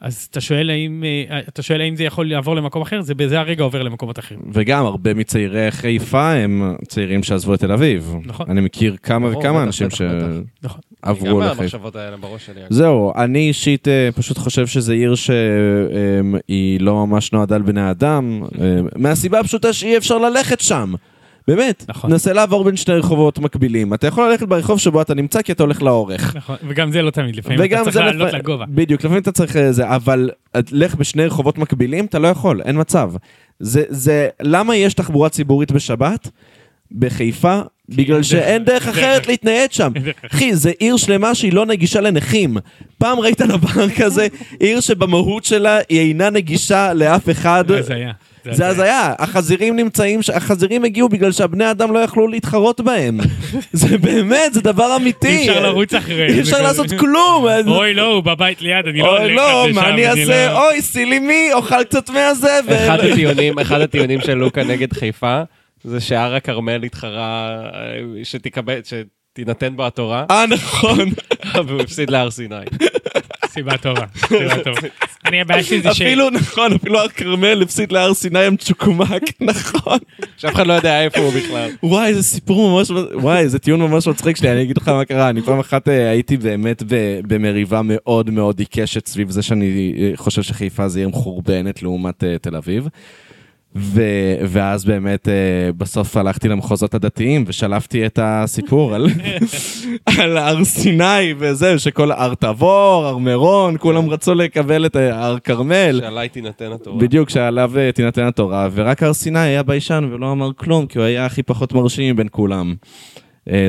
אז אתה שואל האם, אה, אתה שואל האם זה יכול לעבור למקום אחר, זה בזה הרגע עובר למקומות אחרים. וגם הרבה מצעירי חיפה הם צעירים שעזבו את תל אביב. נכון. אני מכיר כמה ברור, וכמה בטח, אנשים. נכון. שעברו גם לחיפה. המחשבות האלה בראש שלי. זהו, אני אישית אה, פשוט חושב שזו עיר שהיא לא ממש נועדה לבני אדם, אה, מהסיבה הפשוטה שאי אפשר ללכת שם. באמת, נכון. נסה לעבור בין שני רחובות מקבילים. אתה יכול ללכת ברחוב שבו אתה נמצא כי אתה הולך לאורך. נכון, וגם זה לא תמיד, לפעמים אתה צריך לעלות לפ- לגובה. בדיוק, לפעמים אתה צריך אה, זה, אבל אה, לך בשני רחובות מקבילים, אתה לא יכול, אין מצב. זה, זה, למה יש תחבורה ציבורית בשבת? בחיפה? בגלל אין שאין דרך- דרך אחרת להתנייד שם. אחי, זה עיר שלמה שהיא לא נגישה לנכים. פעם ראית דבר כזה? עיר שבמהות שלה היא אינה נגישה לאף אחד. זה הזיה. זה הזיה, החזירים נמצאים, החזירים הגיעו בגלל שהבני אדם לא יכלו להתחרות בהם. זה באמת, זה דבר אמיתי. אי אפשר לרוץ אחריהם. אי אפשר לעשות כלום. אוי, לא, הוא בבית ליד, אני לא הולך לא, עד לשם, מה אני אעשה? לא- אוי, סילימי, אוכל קצת מהזבל. אחד הטיעונים, אחד הטיעונים של לוקה נגד חיפה, זה שהר הכרמל התחרה, אה, שתקבל, שתינתן בו התורה, אה, נכון. והוא הפסיד להר סיני. סיבה טובה, סיבה טובה. אני, הבעיה שלי זה ש... אפילו, נכון, אפילו הר כרמל הפסיד להר סיני עם צ'וקומק, נכון. שאף אחד לא יודע איפה הוא בכלל. וואי, זה סיפור ממש, וואי, זה טיעון ממש מצחיק שלי, אני אגיד לך מה קרה. אני פעם אחת אה, הייתי באמת ב- במריבה מאוד מאוד עיקשת סביב זה שאני אה, חושב שחיפה זה עיר מחורבנת לעומת אה, תל אביב. ו- ואז באמת אה, בסוף הלכתי למחוזות הדתיים ושלפתי את הסיפור על, על הר סיני וזה, שכל הר תבור, הר מירון, כולם רצו לקבל את אה, הר כרמל. שעליי תינתן התורה. בדיוק, שעליו אה, תינתן התורה, ורק הר סיני היה ביישן ולא אמר כלום, כי הוא היה הכי פחות מרשים מבין כולם.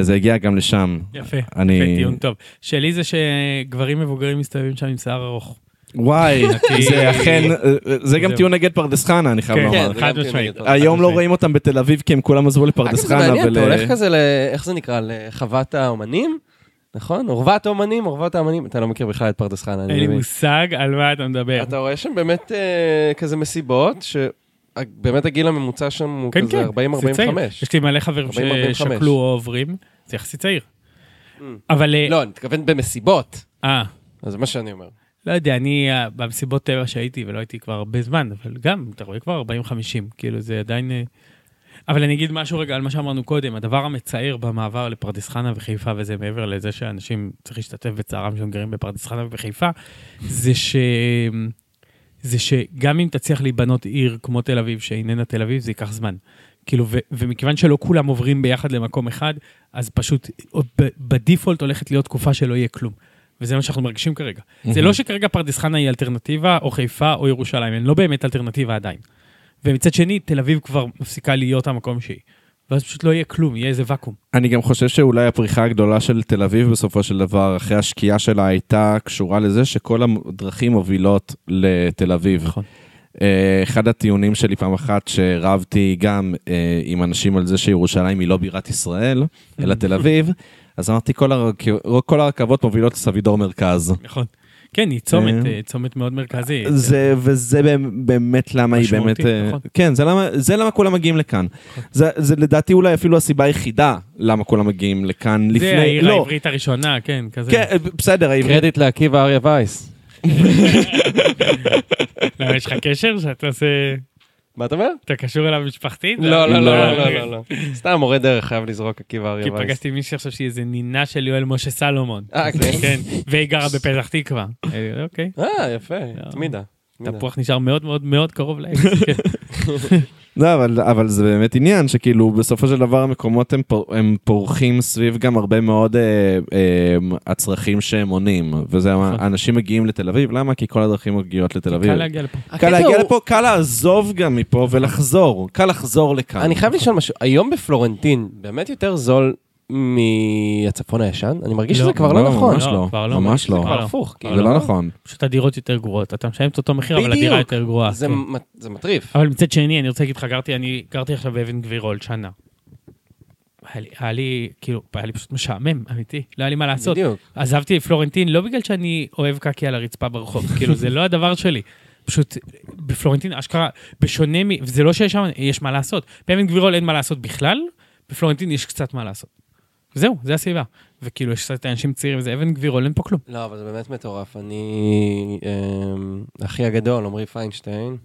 זה הגיע גם לשם. יפה, אני- יפה, טיעון טוב. שלי זה שגברים מבוגרים מסתובבים שם עם שיער ארוך. וואי, זה אכן, אה, אה, זה גם. טיעון נגד פרדס חנה, אני חייב כן, לומר. זה חד משמעית. היום לא. רואים אותם בתל אביב כי הם כולם עזבו לפרדס אגב, זה חנה. מעניין, אתה הולך כזה ל... איך זה נקרא? לחוות האומנים? נכון? עורבת האומנים, עורבת האומנים. אתה לא מכיר בכלל את פרדס חנה, אני אין לי מבין. מושג על מה אתה מדבר. אתה רואה שם באמת אה, כזה מסיבות, שבאמת הגיל הממוצע שם הוא כן, כזה כן, זה צעיר. 40-45. יש לי מלא חברים 40-45. ששקלו או עוברים, זה יחסית צעיר. אבל... אה, לא, אני מתכוון במסיבות. אה, אז זה מה שאני אומר. לא יודע, אני אה, במסיבות טבע שהייתי, ולא הייתי כבר הרבה זמן, אבל גם, אתה רואה כבר 40-50, כאילו זה עדיין... אה, אבל אני אגיד משהו רגע על מה שאמרנו קודם, הדבר המצער במעבר לפרדס חנה וחיפה, וזה מעבר לזה שאנשים צריך להשתתף בצערם שהם גרים בפרדס חנה ובחיפה, זה ש... זה שגם אם תצליח להיבנות עיר כמו תל אביב, שאיננה תל אביב, זה ייקח זמן. כאילו, ו- ומכיוון שלא כולם עוברים ביחד למקום אחד, אז פשוט בדיפולט הולכת להיות תקופה שלא יהיה כלום. וזה מה שאנחנו מרגישים כרגע. זה לא שכרגע פרדס חנה היא אלטרנטיבה, או חיפה, או ירושלים, הן לא באמת אלטרנטיבה עדיין. ומצד שני, תל אביב כבר מפסיקה להיות המקום שהיא. ואז פשוט לא יהיה כלום, יהיה איזה ואקום. אני גם חושב שאולי הפריחה הגדולה של תל אביב בסופו של דבר, אחרי השקיעה שלה, הייתה קשורה לזה שכל הדרכים מובילות לתל אביב. נכון. אה, אחד הטיעונים שלי פעם אחת שרבתי גם אה, עם אנשים על זה שירושלים היא לא בירת ישראל, אלא תל אביב, אז אמרתי כל, הרכ... כל הרכבות מובילות לסבידור מרכז. נכון. כן, היא צומת, אה. אה, צומת מאוד מרכזי. זה, וזה באמת- למה היא באמת... אה, נכון. כן, זה למה, זה למה כולם מגיעים לכאן. זה, זה לדעתי אולי אפילו הסיבה היחידה למה כולם מגיעים לכאן לפני... זה העיר לא, העברית הראשונה, כן, כזה. כן, בסדר, העברית... קרדיט לעקיבא אריה וייס. למה, יש לך קשר שאתה עושה... מה אתה אומר? אתה קשור אליו משפחתית? לא, לא, לא, לא, לא, לא, לא. סתם מורה דרך חייב לזרוק עקיבא אריה כי וייס. פגשתי מישהי עכשיו שהיא איזה נינה של יואל משה סלומון. אה, כן? כן, והיא גרה בפתח תקווה. אוקיי. אה, יפה, תמידה. תפוח נשאר מאוד מאוד מאוד קרוב לעץ. כן. לא, אבל, אבל זה באמת עניין שכאילו בסופו של דבר המקומות הם, פור, הם פורחים סביב גם הרבה מאוד אה, אה, הצרכים שהם עונים. וזה, נכון. אנשים מגיעים לתל אביב, למה? כי כל הדרכים מגיעות לתל אביב. קל להגיע לפה. קל להגיע לפה, קל לעזוב גם מפה ולחזור. קל לחזור לכאן. אני חייב לשאול משהו, היום בפלורנטין באמת יותר זול מהצפון הישן? אני מרגיש לא, שזה כבר לא לא, נכון. ממש לא, לא, כבר לא, ממש זה לא. כבר כבר לא. הפוך, כבר זה כאילו. לא נכון. פשוט הדירות יותר גרועות. אתה משלם את אותו מחיר, אבל הדירה. יותר גרועה. זה כן. זה מטריף. אבל מצד שני, אני רוצה להגיד לך, גרתי, אני גרתי עכשיו באבן גבירול שנה. היה לי, היה לי, כאילו, היה לי פשוט משעמם, אמיתי, לא היה לי מה לעשות. בדיוק. עזבתי פלורנטין לא בגלל שאני אוהב קקי על הרצפה ברחוב, כאילו, זה לא הדבר שלי. פשוט בפלורנטין, אשכרה, בשונה מ... וזה לא שיש שם, יש מה לעשות. באבן גבירול אין מה לעשות בכלל, בפלורנטין יש קצת מה לעשות. זהו, זה הסיבה. וכאילו, יש קצת אנשים צעירים וזה, אבן גבירול, אין פה כלום. לא, אבל זה באמת מטורף. אני, אמ, אחי הגדול, עמרי פיינשטיין,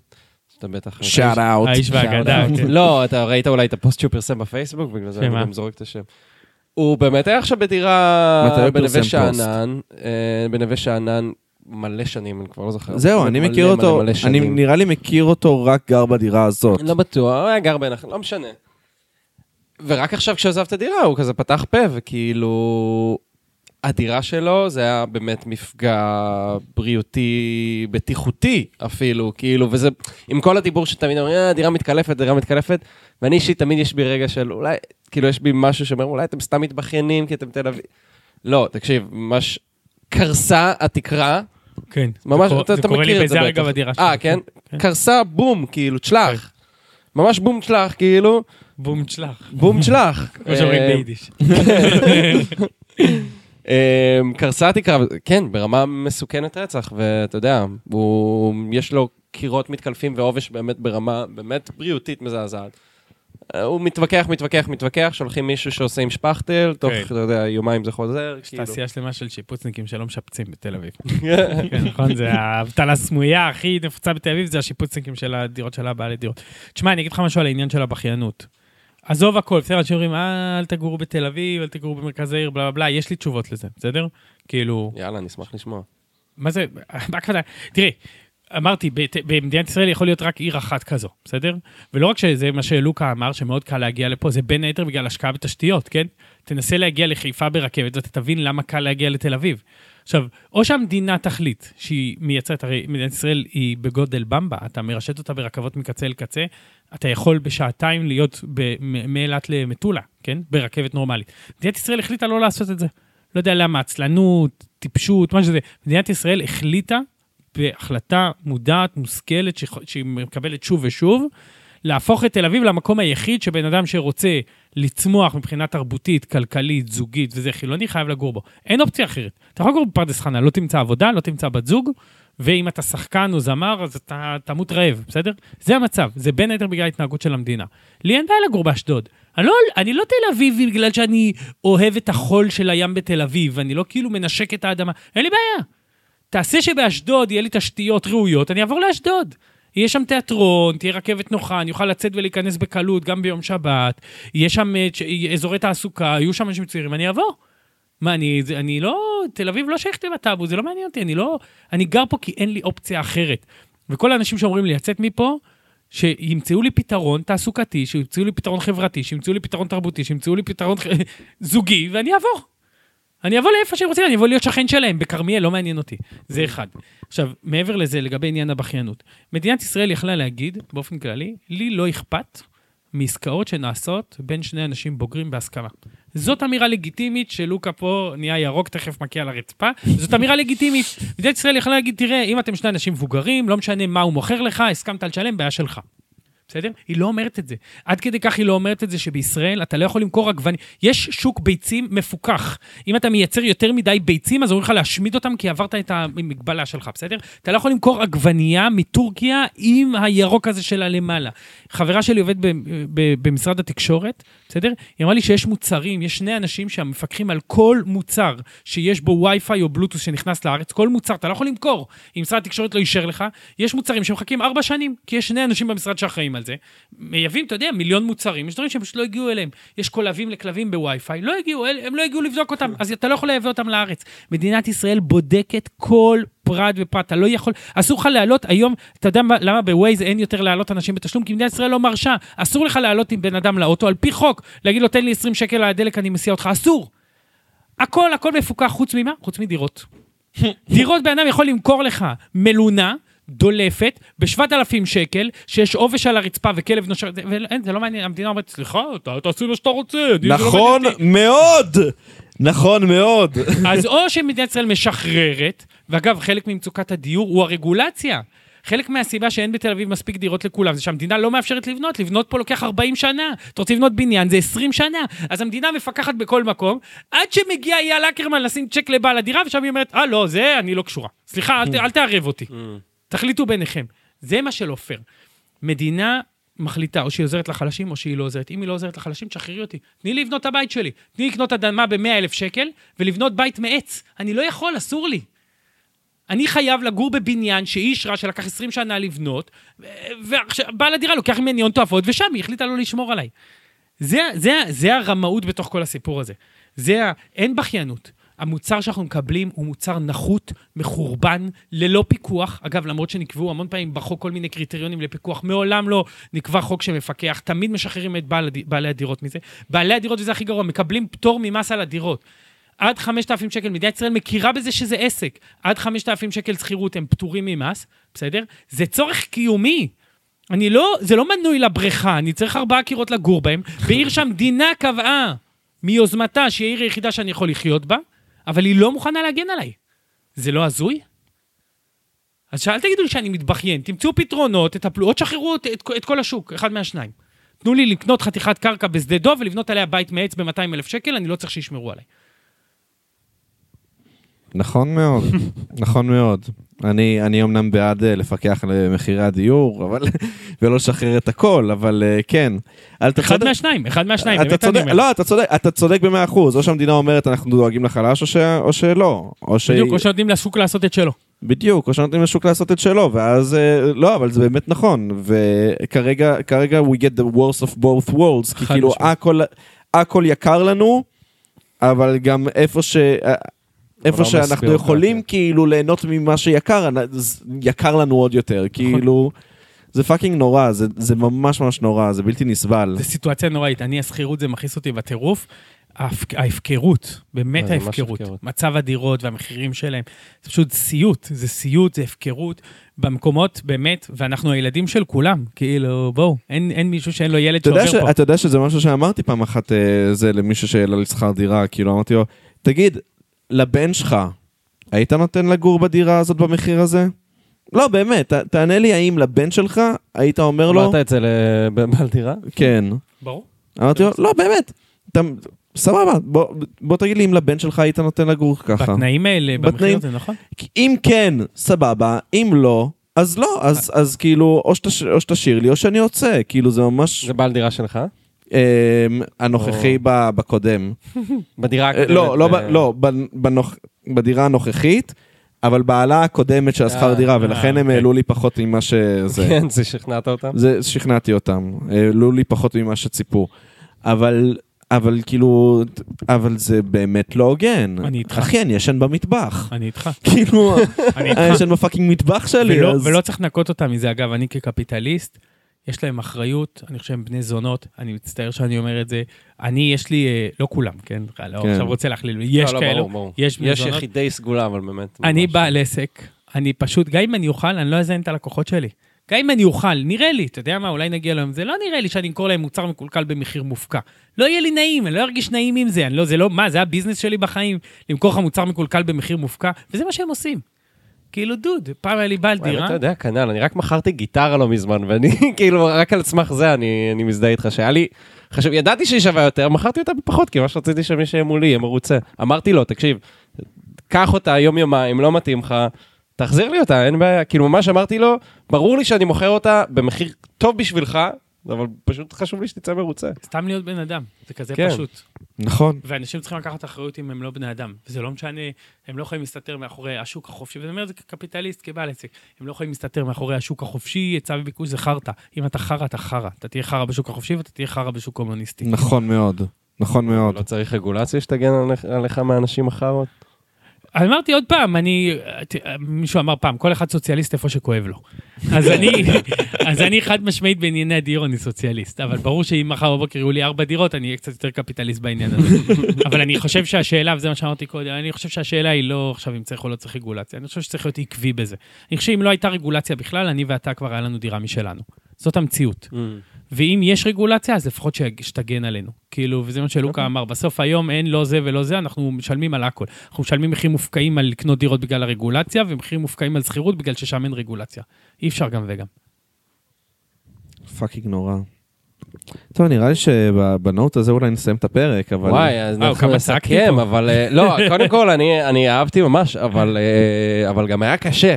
שאתה בטח... shout out. האיש והאגדה, כן. לא, אתה ראית אולי את הפוסט שהוא פרסם בפייסבוק, בגלל זה אני? גם זורק את השם. הוא באמת היה עכשיו בדירה בנווה שאנן, אה, בנווה שאנן מלא שנים, אני כבר לא זוכר. זהו, אני מכיר אותו, אני. נראה לי מכיר אותו רק גר בדירה הזאת. לא בטוח, הוא היה גר בעין, לא משנה. ורק עכשיו כשעזב את הדירה, הוא כזה פתח פה, וכאילו... הדירה שלו זה היה באמת מפגע בריאותי, בטיחותי אפילו, כאילו, וזה, עם כל הדיבור שתמיד אומרים, "אה, דירה מתקלפת, דירה מתקלפת, ואני אישית תמיד יש בי רגע של אולי, כאילו יש בי משהו שאומר, אולי אתם סתם מתבכיינים כי אתם תל אביב. לא, תקשיב, ממש קרסה התקרה, כן. ממש, זה קורה- אתה, אתה זה קורה מכיר לי את זה בטח. הרגע בדירה שלי. אה, כן? כן. קרסה, בום, כאילו, תשלח. ממש בום תשלח, כאילו, בום תשלח. בום תשלח. כמו שאומרים אה, ביידיש. אה, קרסה התקרה, כן, ברמה מסוכנת רצח, ואתה יודע, הוא, יש לו קירות מתקלפים ועובש באמת ברמה באמת בריאותית מזעזעת. אה, הוא מתווכח, מתווכח, מתווכח, שולחים מישהו שעושה עם שפכטל, תוך, כן. אתה יודע, יומיים זה חוזר, יש כאילו. תעשייה שלמה של שיפוצניקים שלא משפצים בתל אביב. כן, נכון, זה האבטלה הסמויה הכי נפוצה בתל אביב, זה השיפוצניקים של הדירות של הבעלי דירות. תשמע, אני אגיד לך משהו על העניין של הבכיינות. עזוב הכל, בסדר, אנשים אומרים, "אה, אל תגורו בתל אביב, אל תגורו במרכז העיר, בלה בלה בלה, יש לי תשובות לזה, בסדר? כאילו, יאללה, נשמח לשמוע. מה זה, מה הכוונה? תראי, אמרתי, במדינת ישראל יכול להיות רק עיר אחת כזו, בסדר? ולא רק שזה מה שלוקה אמר, שמאוד קל להגיע לפה, זה בין היתר בגלל השקעה בתשתיות, כן? תנסה להגיע לחיפה ברכבת, ואתה תבין למה קל להגיע לתל אביב. עכשיו, או שהמדינה תחליט שהיא מייצרת, הרי מדינת ישראל היא בגודל במבה, אתה מרשת אותה ברכבות מקצה לקצה, אתה יכול בשעתיים להיות מאילת למטולה, כן? ברכבת נורמלית. מדינת ישראל החליטה לא לעשות את זה. לא יודע למה, עצלנות, טיפשות, מה שזה. מדינת ישראל החליטה בהחלטה מודעת, מושכלת, שהיא מקבלת שוב ושוב, להפוך את תל אביב למקום היחיד שבן אדם שרוצה לצמוח מבחינה תרבותית, כלכלית, זוגית וזה חילוני, חייב לגור בו. אין אופציה אחרת. אתה יכול לגור בפרדס חנה, לא תמצא עבודה, לא תמצא בת זוג, ואם אתה שחקן או זמר, אז אתה תמות רעב, בסדר? זה המצב, זה בין היתר בגלל ההתנהגות של המדינה. לי אין בעיה לגור באשדוד. אני לא, אני לא תל אביבי בגלל שאני אוהב את החול של הים בתל אביב, אני לא כאילו מנשק את האדמה, אין לי בעיה. תעשה שבאשדוד יהיה לי תשתיות ראויות, אני אעבור לאשדוד. יהיה שם תיאטרון, תהיה רכבת נוחה, אני אוכל לצאת ולהיכנס בקלות גם ביום שבת, יהיה שם אה, אזורי תעסוקה, יהיו שם אנשים צעירים, אני אעבור. מה, אני, אני לא, תל אביב לא שייכת לי בטאבו, זה לא מעניין אותי, אני לא, אני גר פה כי אין לי אופציה אחרת. וכל האנשים שאומרים לי לצאת מפה, שימצאו לי פתרון תעסוקתי, שימצאו לי פתרון חברתי, שימצאו לי פתרון תרבותי, שימצאו לי פתרון זוגי, ואני אעבור. אני אבוא לאיפה שהם רוצים, אני אבוא להיות שכן שלהם, בכרמיאל, לא מעניין אותי. זה אחד. עכשיו, מעבר לזה, לגבי עניין הבכיינות, מדינת ישראל יכלה להגיד, באופן כללי, לי לא אכפת מעסקאות שנעשות בין שני אנשים בוגרים בהסכמה. זאת אמירה לגיטימית שלוקה פה נהיה ירוק, תכף מכה על הרצפה, זאת אמירה לגיטימית. מדינת ישראל יכלה להגיד, תראה, אם אתם שני אנשים מבוגרים, לא משנה מה הוא מוכר לך, הסכמת לשלם, בעיה שלך. בסדר? היא לא אומרת את זה. עד כדי כך היא לא אומרת את זה שבישראל אתה לא יכול למכור עגבני. יש שוק ביצים מפוקח. אם אתה מייצר יותר מדי ביצים, אז אומרים לך להשמיד אותם כי עברת את המגבלה שלך, בסדר? אתה לא יכול למכור עגבנייה מטורקיה עם הירוק הזה שלה למעלה. חברה שלי עובדת במשרד התקשורת, בסדר? היא אמרה לי שיש מוצרים, יש שני אנשים שמפקחים על כל מוצר שיש בו וי-פיי או בלוטוס שנכנס לארץ, כל מוצר, אתה לא יכול למכור. אם משרד התקשורת לא אישר לך, יש מוצרים שמחכים ארבע שנים, כי יש שני אנשים במשרד שאחראים על זה, מייבאים, אתה יודע, מיליון מוצרים, יש דברים שהם פשוט לא הגיעו אליהם. יש קולבים לכלבים בווי-פיי, לא הגיעו, הם לא הגיעו לבדוק אותם, אז אתה לא יכול לייבא אותם לארץ. מדינת ישראל בודקת כל פרט ופרט, אתה לא יכול, אסור לך לעלות היום, אתה יודע מה- למה בווייז אין יותר להעלות אנשים בתשלום? כי מדינת ישראל לא מרשה, אסור לך לעלות עם בן אדם לאוטו, על פי חוק, להגיד לו, תן לי 20 שקל על הדלק, אני מסיע אותך, אסור. הכל, הכל מפוקח, חוץ ממה? חוץ מדירות. דירות בן אדם יכול למכור לך מלונה, דולפת, ב-7,000 שקל, שיש עובש על הרצפה וכלב נושר, ואין, זה לא מעניין, המדינה אומרת, סליחה, אתה תעשי מה שאתה רוצה. לא נכון מעניין אותי." מאוד! נכון מאוד. אז או שמדינת ישראל משחררת, ואגב, חלק ממצוקת הדיור הוא הרגולציה. חלק מהסיבה שאין בתל אביב מספיק דירות לכולם, זה שהמדינה לא מאפשרת לבנות, לבנות פה לוקח 40 שנה. אתה רוצה לבנות בניין, זה 20 שנה. אז המדינה מפקחת בכל מקום, עד שמגיע אייל אקרמן לשים צ'ק לבעל הדירה, ושם היא אומרת, אה, לא, זה אני לא קשורה. סליחה, אל, ת- אל תערב אותי. תחליטו ביניכם. זה מה שלא פייר. מדינה מחליטה, או שהיא עוזרת לחלשים, או שהיא לא עוזרת. אם היא לא עוזרת לחלשים, תשחררי אותי. תני לי לבנות את הבית שלי. תני לי לקנות אדמה ב-100 אלף שקל, ולבנות בית מעץ. אני לא יכול, אסור לי. אני חייב לגור בבניין שאיש רע שלקח 20 שנה לבנות, ו- ועכשיו בעל הדירה לוקח ממני הון תועפות, ושם היא החליטה לא לשמור עליי. זה, זה, זה הרמאות בתוך כל הסיפור הזה. זה ה... אין בכיינות. המוצר שאנחנו מקבלים הוא מוצר נחות, מחורבן, ללא פיקוח. אגב, למרות שנקבעו המון פעמים בחוק כל מיני קריטריונים לפיקוח, מעולם לא נקבע חוק שמפקח, תמיד משחררים את בעל, בעלי הדירות מזה. בעלי הדירות, וזה הכי גרוע, מקבלים פטור ממס על הדירות. עד 5,000 שקל, מדינת ישראל מכירה בזה שזה עסק. עד 5,000 שקל שכירות הם פטורים ממס, בסדר? זה צורך קיומי. אני לא, זה לא מנוי לבריכה, אני צריך ארבעה קירות לגור בהם, בעיר שהמדינה קבעה מיוזמתה שהיא העיר היחידה שאני יכול לחיות בה, אבל היא לא מוכנה להגן עליי. זה לא הזוי? אז שאל תגידו לי שאני מתבכיין, תמצאו פתרונות, תטפלו, או תשחררו את, את, את כל השוק, אחד מהשניים. תנו לי לקנות חתיכת קרקע בשדה דוב ולבנות עליה בית מעץ ב-200 אלף שקל, אני לא צריך שישמרו עליי. נכון מאוד, נכון מאוד. אני, אני אמנם בעד אה, לפקח על מחירי הדיור, אבל, ולא לשחרר את הכל, אבל אה, כן. אחד צודק- מהשניים, אחד מהשניים, אתה צודק. לא, אתה צודק, אתה צודק במאה אחוז. או שהמדינה אומרת, אנחנו דואגים לחלש, או, ש, או שלא. או ש... בדיוק, או שנותנים לשוק לעשות את שלו. בדיוק, או שנותנים לשוק לעשות את שלו, ואז, אה, לא, אבל זה באמת נכון, וכרגע, כרגע we get the worst of both worlds, כי כאילו. הכל, הכל יקר לנו, אבל גם איפה ש... איפה לא שאנחנו יכולים. כאילו ליהנות ממה שיקר, יקר לנו עוד יותר, כאילו, זה fucking נורא, זה, זה ממש ממש נורא, זה בלתי נסבל. זו סיטואציה נוראית. אני, השכירות זה מכעיס אותי בטירוף. ההפק- ההפקרות, באמת אה, זה ההפקרות. הפקרות. מצב הדירות והמחירים שלהם, זה פשוט סיוט, זה סיוט, זה הפקרות. במקומות, באמת, ואנחנו הילדים של כולם, כאילו, בואו, אין, אין מישהו שאין לו ילד יודע, ש... שעובר פה. אתה יודע שזה משהו שאמרתי פעם אחת, אה, זה למישהו שהעלה לי שכר דירה, כאילו אמרתי לו, תגיד, לבן שלך, היית נותן לגור בדירה הזאת במחיר הזה? לא, באמת, ת, תענה לי האם לבן שלך, היית אומר לו, אמרת את זה לבעל דירה? כן. ברור. אמרתי לו, לא, באמת, אתה, סבבה, בוא, בוא תגיד לי אם לבן שלך היית נותן לגור ככה. בתנאים האלה, במחיר הזה, נכון? אם כן, סבבה, אם לא, אז לא, אז, אז כאילו, או שתשאיר לי, או שאני יוצא, כאילו זה ממש... זה בעל דירה שלך? אמ, הנוכחי בקודם. בדירה אה, הקודמת? לא, לא, ב- אה, לא, בדירה הנוכחית, אבל בעלה הקודמת של השכר אה, דירה, ולכן הם אוקיי. העלו לי פחות ממה שזה. כן, זה שכנעת אותם? זה, שכנעתי אותם, העלו לי פחות ממה שציפו. אבל, אבל כאילו, אבל זה באמת לא הוגן. אני איתך. אחי, אני ישן במטבח. אני איתך. כאילו, אני. ישן ב fucking מטבח שלי, ולא, אז... ולא צריך לנקות אותם מזה. אגב, אני כקפיטליסט, יש להם אחריות, אני חושב שהם בני זונות, אני מצטער שאני אומר את זה. אני, יש לי, אה, לא כולם, כן? לא כן. עכשיו רוצה להכליל, יש לא, לא, כאלו, ברור, ברור. יש בני יש זונות. יחידי סגולה, אבל באמת. אני. בעל עסק, אני פשוט, גם אם אני אוכל, אני לא אזיין את הלקוחות שלי. גם אם אני אוכל, נראה לי, אתה יודע מה, אולי נגיע ליום, זה לא נראה לי שאני אמכור להם מוצר מקולקל במחיר מופקע. לא יהיה לי נעים, אני לא ארגיש נעים עם זה, אני לא, זה לא, מה, זה ה business שלי בחיים, למכור לך מוצר מקולקל במחיר מופקע, וזה מה שהם עושים. כאילו, דוד, פעם היה לי בעל דירה, אתה יודע, כנ"ל, אני רק מכרתי גיטרה לא מזמן, ואני כאילו, רק על סמך זה אני אני מזדהה איתך, שהיה לי, חשב, ידעתי שהיא שווה יותר, מכרתי אותה בפחות, כי ממש רציתי שמי שיהיה מולי יהיה מרוצה. אמרתי לו, תקשיב, קח אותה יום-יומיים, לא מתאים לך, תחזיר לי אותה, אין בעיה. כאילו, ממש אמרתי לו, ברור לי שאני מוכר אותה במחיר טוב בשבילך, אבל פשוט חשוב לי שתצא מרוצה. סתם להיות בן אדם, זה כזה כן. פשוט. נכון. ואנשים צריכים לקחת אחריות אם הם לא בני אדם. וזה לא משנה, הם לא יכולים להסתתר מאחורי השוק החופשי, ואני אומר את זה כקפיטליסט, כבעל עסק. הם לא יכולים להסתתר מאחורי השוק החופשי, היצע וביקוש זה חרטא. אם אתה חרא, אתה חרא. אתה תהיה חרא בשוק החופשי ואתה תהיה חרא בשוק קומוניסטי. נכון מאוד. נכון מאוד. לא צריך רגולציה שתגן עליך- מאנשים אחרות? אמרתי עוד פעם, אני, מישהו אמר פעם, כל אחד סוציאליסט איפה שכואב לו. אז אני, אז אני חד משמעית בענייני הדיור, אני סוציאליסט. אבל ברור שאם מחר בבוקר יהיו לי ארבע דירות, אני אהיה קצת יותר קפיטליסט בעניין הזה. אבל אני חושב שהשאלה, וזה מה שאמרתי קודם, אני חושב שהשאלה היא לא עכשיו אם צריך או לא צריך רגולציה, אני חושב שצריך להיות עקבי בזה. אני חושב שאם לא הייתה רגולציה בכלל, אני ואתה כבר היה לנו דירה משלנו. זאת המציאות. ואם יש רגולציה, אז לפחות ש- שתגן עלינו. כאילו, וזה מה שלוקה אמר, בסוף היום אין לא זה ולא זה, אנחנו משלמים על הכל. אנחנו משלמים מחירים מופקעים על לקנות דירות בגלל הרגולציה, ומחירים מופקעים על שכירות בגלל ששם אין רגולציה. אי אפשר גם וגם. fucking נורא. טוב, נראה לי שב note הזה אולי נסיים את הפרק, אבל... וואי, אז אה, אנחנו צעקתי נסכם. אבל... אה, לא, קודם כל, אני- אני אהבתי ממש, אבל אה, אבל גם היה קשה.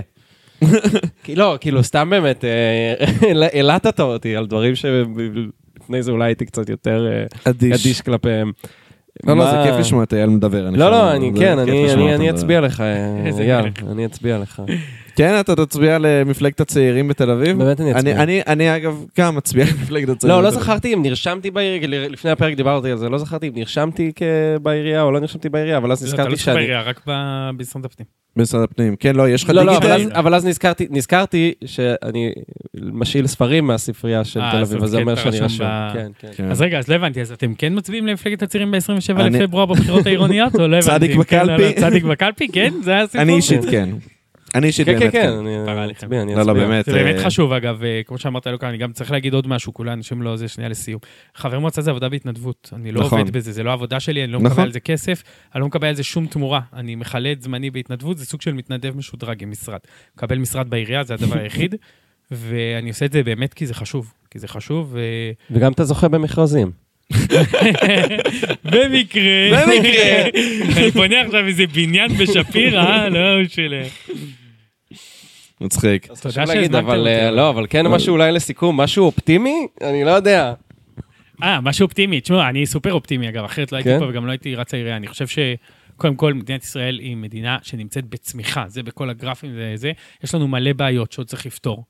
כי לא, כאילו, סתם באמת, אה, הדלקת אותי על דברים שלפני זה אולי הייתי קצת יותר אה, אדיש. כלפיהם. לא, לא, זה כיף לשמוע את אייל מדבר. אני לא, לא, אני כן, כיף אני-. אצביע לך, אה, אייל. אני אצביע לך. כן, אתה תצביע למפלגת הצעירים בתל אביב? באמת אני אצביע. אני, אני, אגב, גם מצביע למפלגת הצעירים. לא, לא. זכרתי אם נרשמתי בעירייה, לפני הפרק דיברתי על זה, לא זכרתי אם נרשמתי בעירייה או לא נרשמתי בעירייה, אבל אז אתה לא נזכרתי שאני... בעירייה, רק במשרד הפנים. משרד הפנים. כן, לא, יש לך לא, לא, אבל דיגיטל? אז- אבל אז נזכרתי, נזכרתי שאני משאיל ספרים מהספרייה של אה, תל אביב, אז זה כן, אומר אתה שאני רשום כן, כן. אז רגע, אז לא הבנתי, אז אתם כן מצביעים למפלגת הצעירים ב-27 אני- לפברואר בבחירות העירוניות, או לא הבנתי? צדיק בקלפי? לא, לא, צדיק בקלפי, כן? זה היה הסיפור? אני אישית כן. אני אישית כן, כן, באמת כן, כן. אני. אצביע, אני לא, לא. באמת. זה באמת אה, חשוב, אגב, אה, כמו שאמרת אלוקה, אני גם צריך להגיד עוד משהו, כולה אנשים לא, זה שנייה לסיום. חבר מועצה זה עבודה בהתנדבות, אני לא נכון. עובד בזה, זה לא עבודה שלי, אני לא נכון. מקבל על זה כסף, אני לא מקבל על זה שום תמורה. אני מכלה את זמני בהתנדבות, זה סוג של מתנדב משודרג עם משרד. מקבל משרד בעירייה, זה הדבר היחיד, ואני עושה את זה באמת כי זה חשוב, כי זה חשוב, ו... וגם אתה זוכה במכרזים. במקרה, במקרה. אני פונה עכשיו איזה בניין בשפירא, אה? לא של... מצחיק. אז תודה שהזמנתם אותי. אה, לא, אבל כן משהו אולי לסיכום, משהו אופטימי? אני לא יודע. אה, משהו אופטימי. תשמעו, אני סופר אופטימי, אגב, אחרת לא הייתי כן? פה וגם לא הייתי רץ העירייה. אני חושב שקודם כל, מדינת ישראל היא מדינה שנמצאת בצמיחה, זה בכל הגרפים וזה. יש לנו מלא בעיות שעוד צריך לפתור.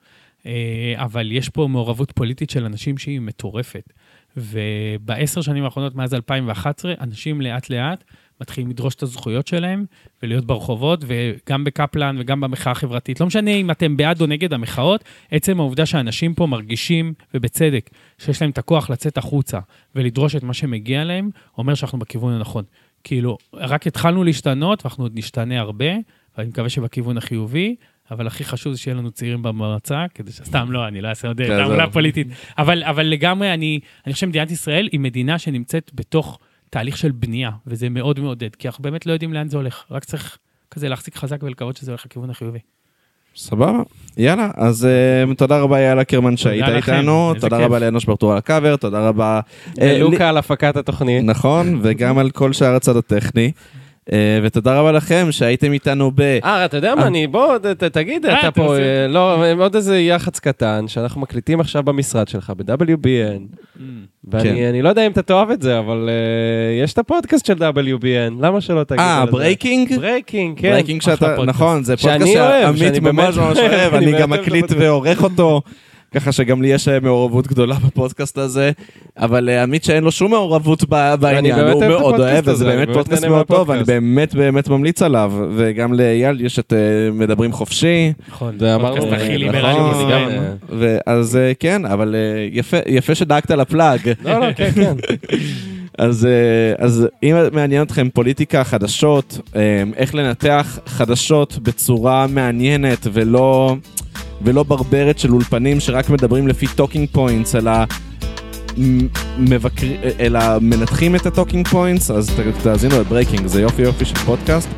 אה, אבל יש פה מעורבות פוליטית של אנשים שהיא מטורפת. ובעשר שנים האחרונות, מאז 2011, אנשים לאט-לאט מתחילים לדרוש את הזכויות שלהם ולהיות ברחובות, וגם בקפלן וגם במחאה החברתית. לא משנה אם אתם בעד או נגד המחאות, עצם העובדה שאנשים פה מרגישים, ובצדק, שיש להם את הכוח לצאת החוצה ולדרוש את מה שמגיע להם, אומר שאנחנו בכיוון הנכון. כאילו, רק התחלנו להשתנות, ואנחנו עוד נשתנה הרבה, ואני מקווה שבכיוון החיובי, אבל הכי חשוב זה שיהיה לנו צעירים במועצה, כדי שסתם לא, אני לא אעשה עוד כן, תעמולה זהו. פוליטית. אבל, אבל לגמרי, אני, אני חושב שמדינת ישראל היא מדינה שנמצאת בתוך תהליך של בנייה, וזה מאוד מעודד, כי אנחנו באמת לא יודעים לאן זה הולך, רק צריך כזה להחזיק חזק ולקוות שזה הולך לכיוון החיובי. סבבה, יאללה, אז uh, תודה רבה יאללה קרמן שהיית איתנו, תודה כיף. רבה לאנוש ברטור על הקאבר, תודה רבה... אה, לי- לוקה על הפקת התוכנית. נכון, וגם על כל שאר הצד הטכני. אה, ותודה רבה לכם שהייתם איתנו ב... אה, אתה יודע מה, אני, בוא, ת- תגיד, אה, אתה פה, אה, לא, עוד איזה יח"צ קטן, שאנחנו מקליטים עכשיו במשרד שלך, ב-WBN, ואני כן. אני לא יודע אם אתה תאהב את זה, אבל אה, יש את הפודקאסט של WBN, למה שלא תגיד אה, על זה? ברייקינג? ברייקינג, כן. ברייקינג שאתה. נכון, זה פודקאסט שעמית ממש ממש אוהב, אני גם מקליט. ועורך אותו, ככה שגם לי יש אה, מעורבות גדולה בפודקאסט הזה, אבל אה, עמית שאין לו שום מעורבות ב- בעניין, הוא מאוד הפודקאסט אוהב, וזה אני באמת פודקאסט מאוד טוב, ואני מהפודקאסט. באמת באמת ממליץ עליו, וגם לאייל יש את אה, מדברים חופשי, נכון, זה אמרנו, פודקאסט הכי אה, ליברלי נכון, בישראל. אה, כן, אבל יפה- יפה שדאגת ל plug. לא, לא, כן, כן. אז, אז אם מעניין אתכם פוליטיקה, חדשות, איך לנתח חדשות בצורה מעניינת ולא, ולא ברברת של אולפנים שרק מדברים לפי talking points, אלא, מבקר, אלא מנתחים את ה talking points, אז תאזינו ל Breaking, זה יופי יופי של פודקאסט.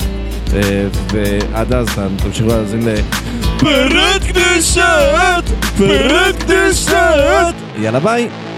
אה, ועד אז תמשיכו להאזין ל... פרות קדושות! פרות קדושות! יאללה ביי!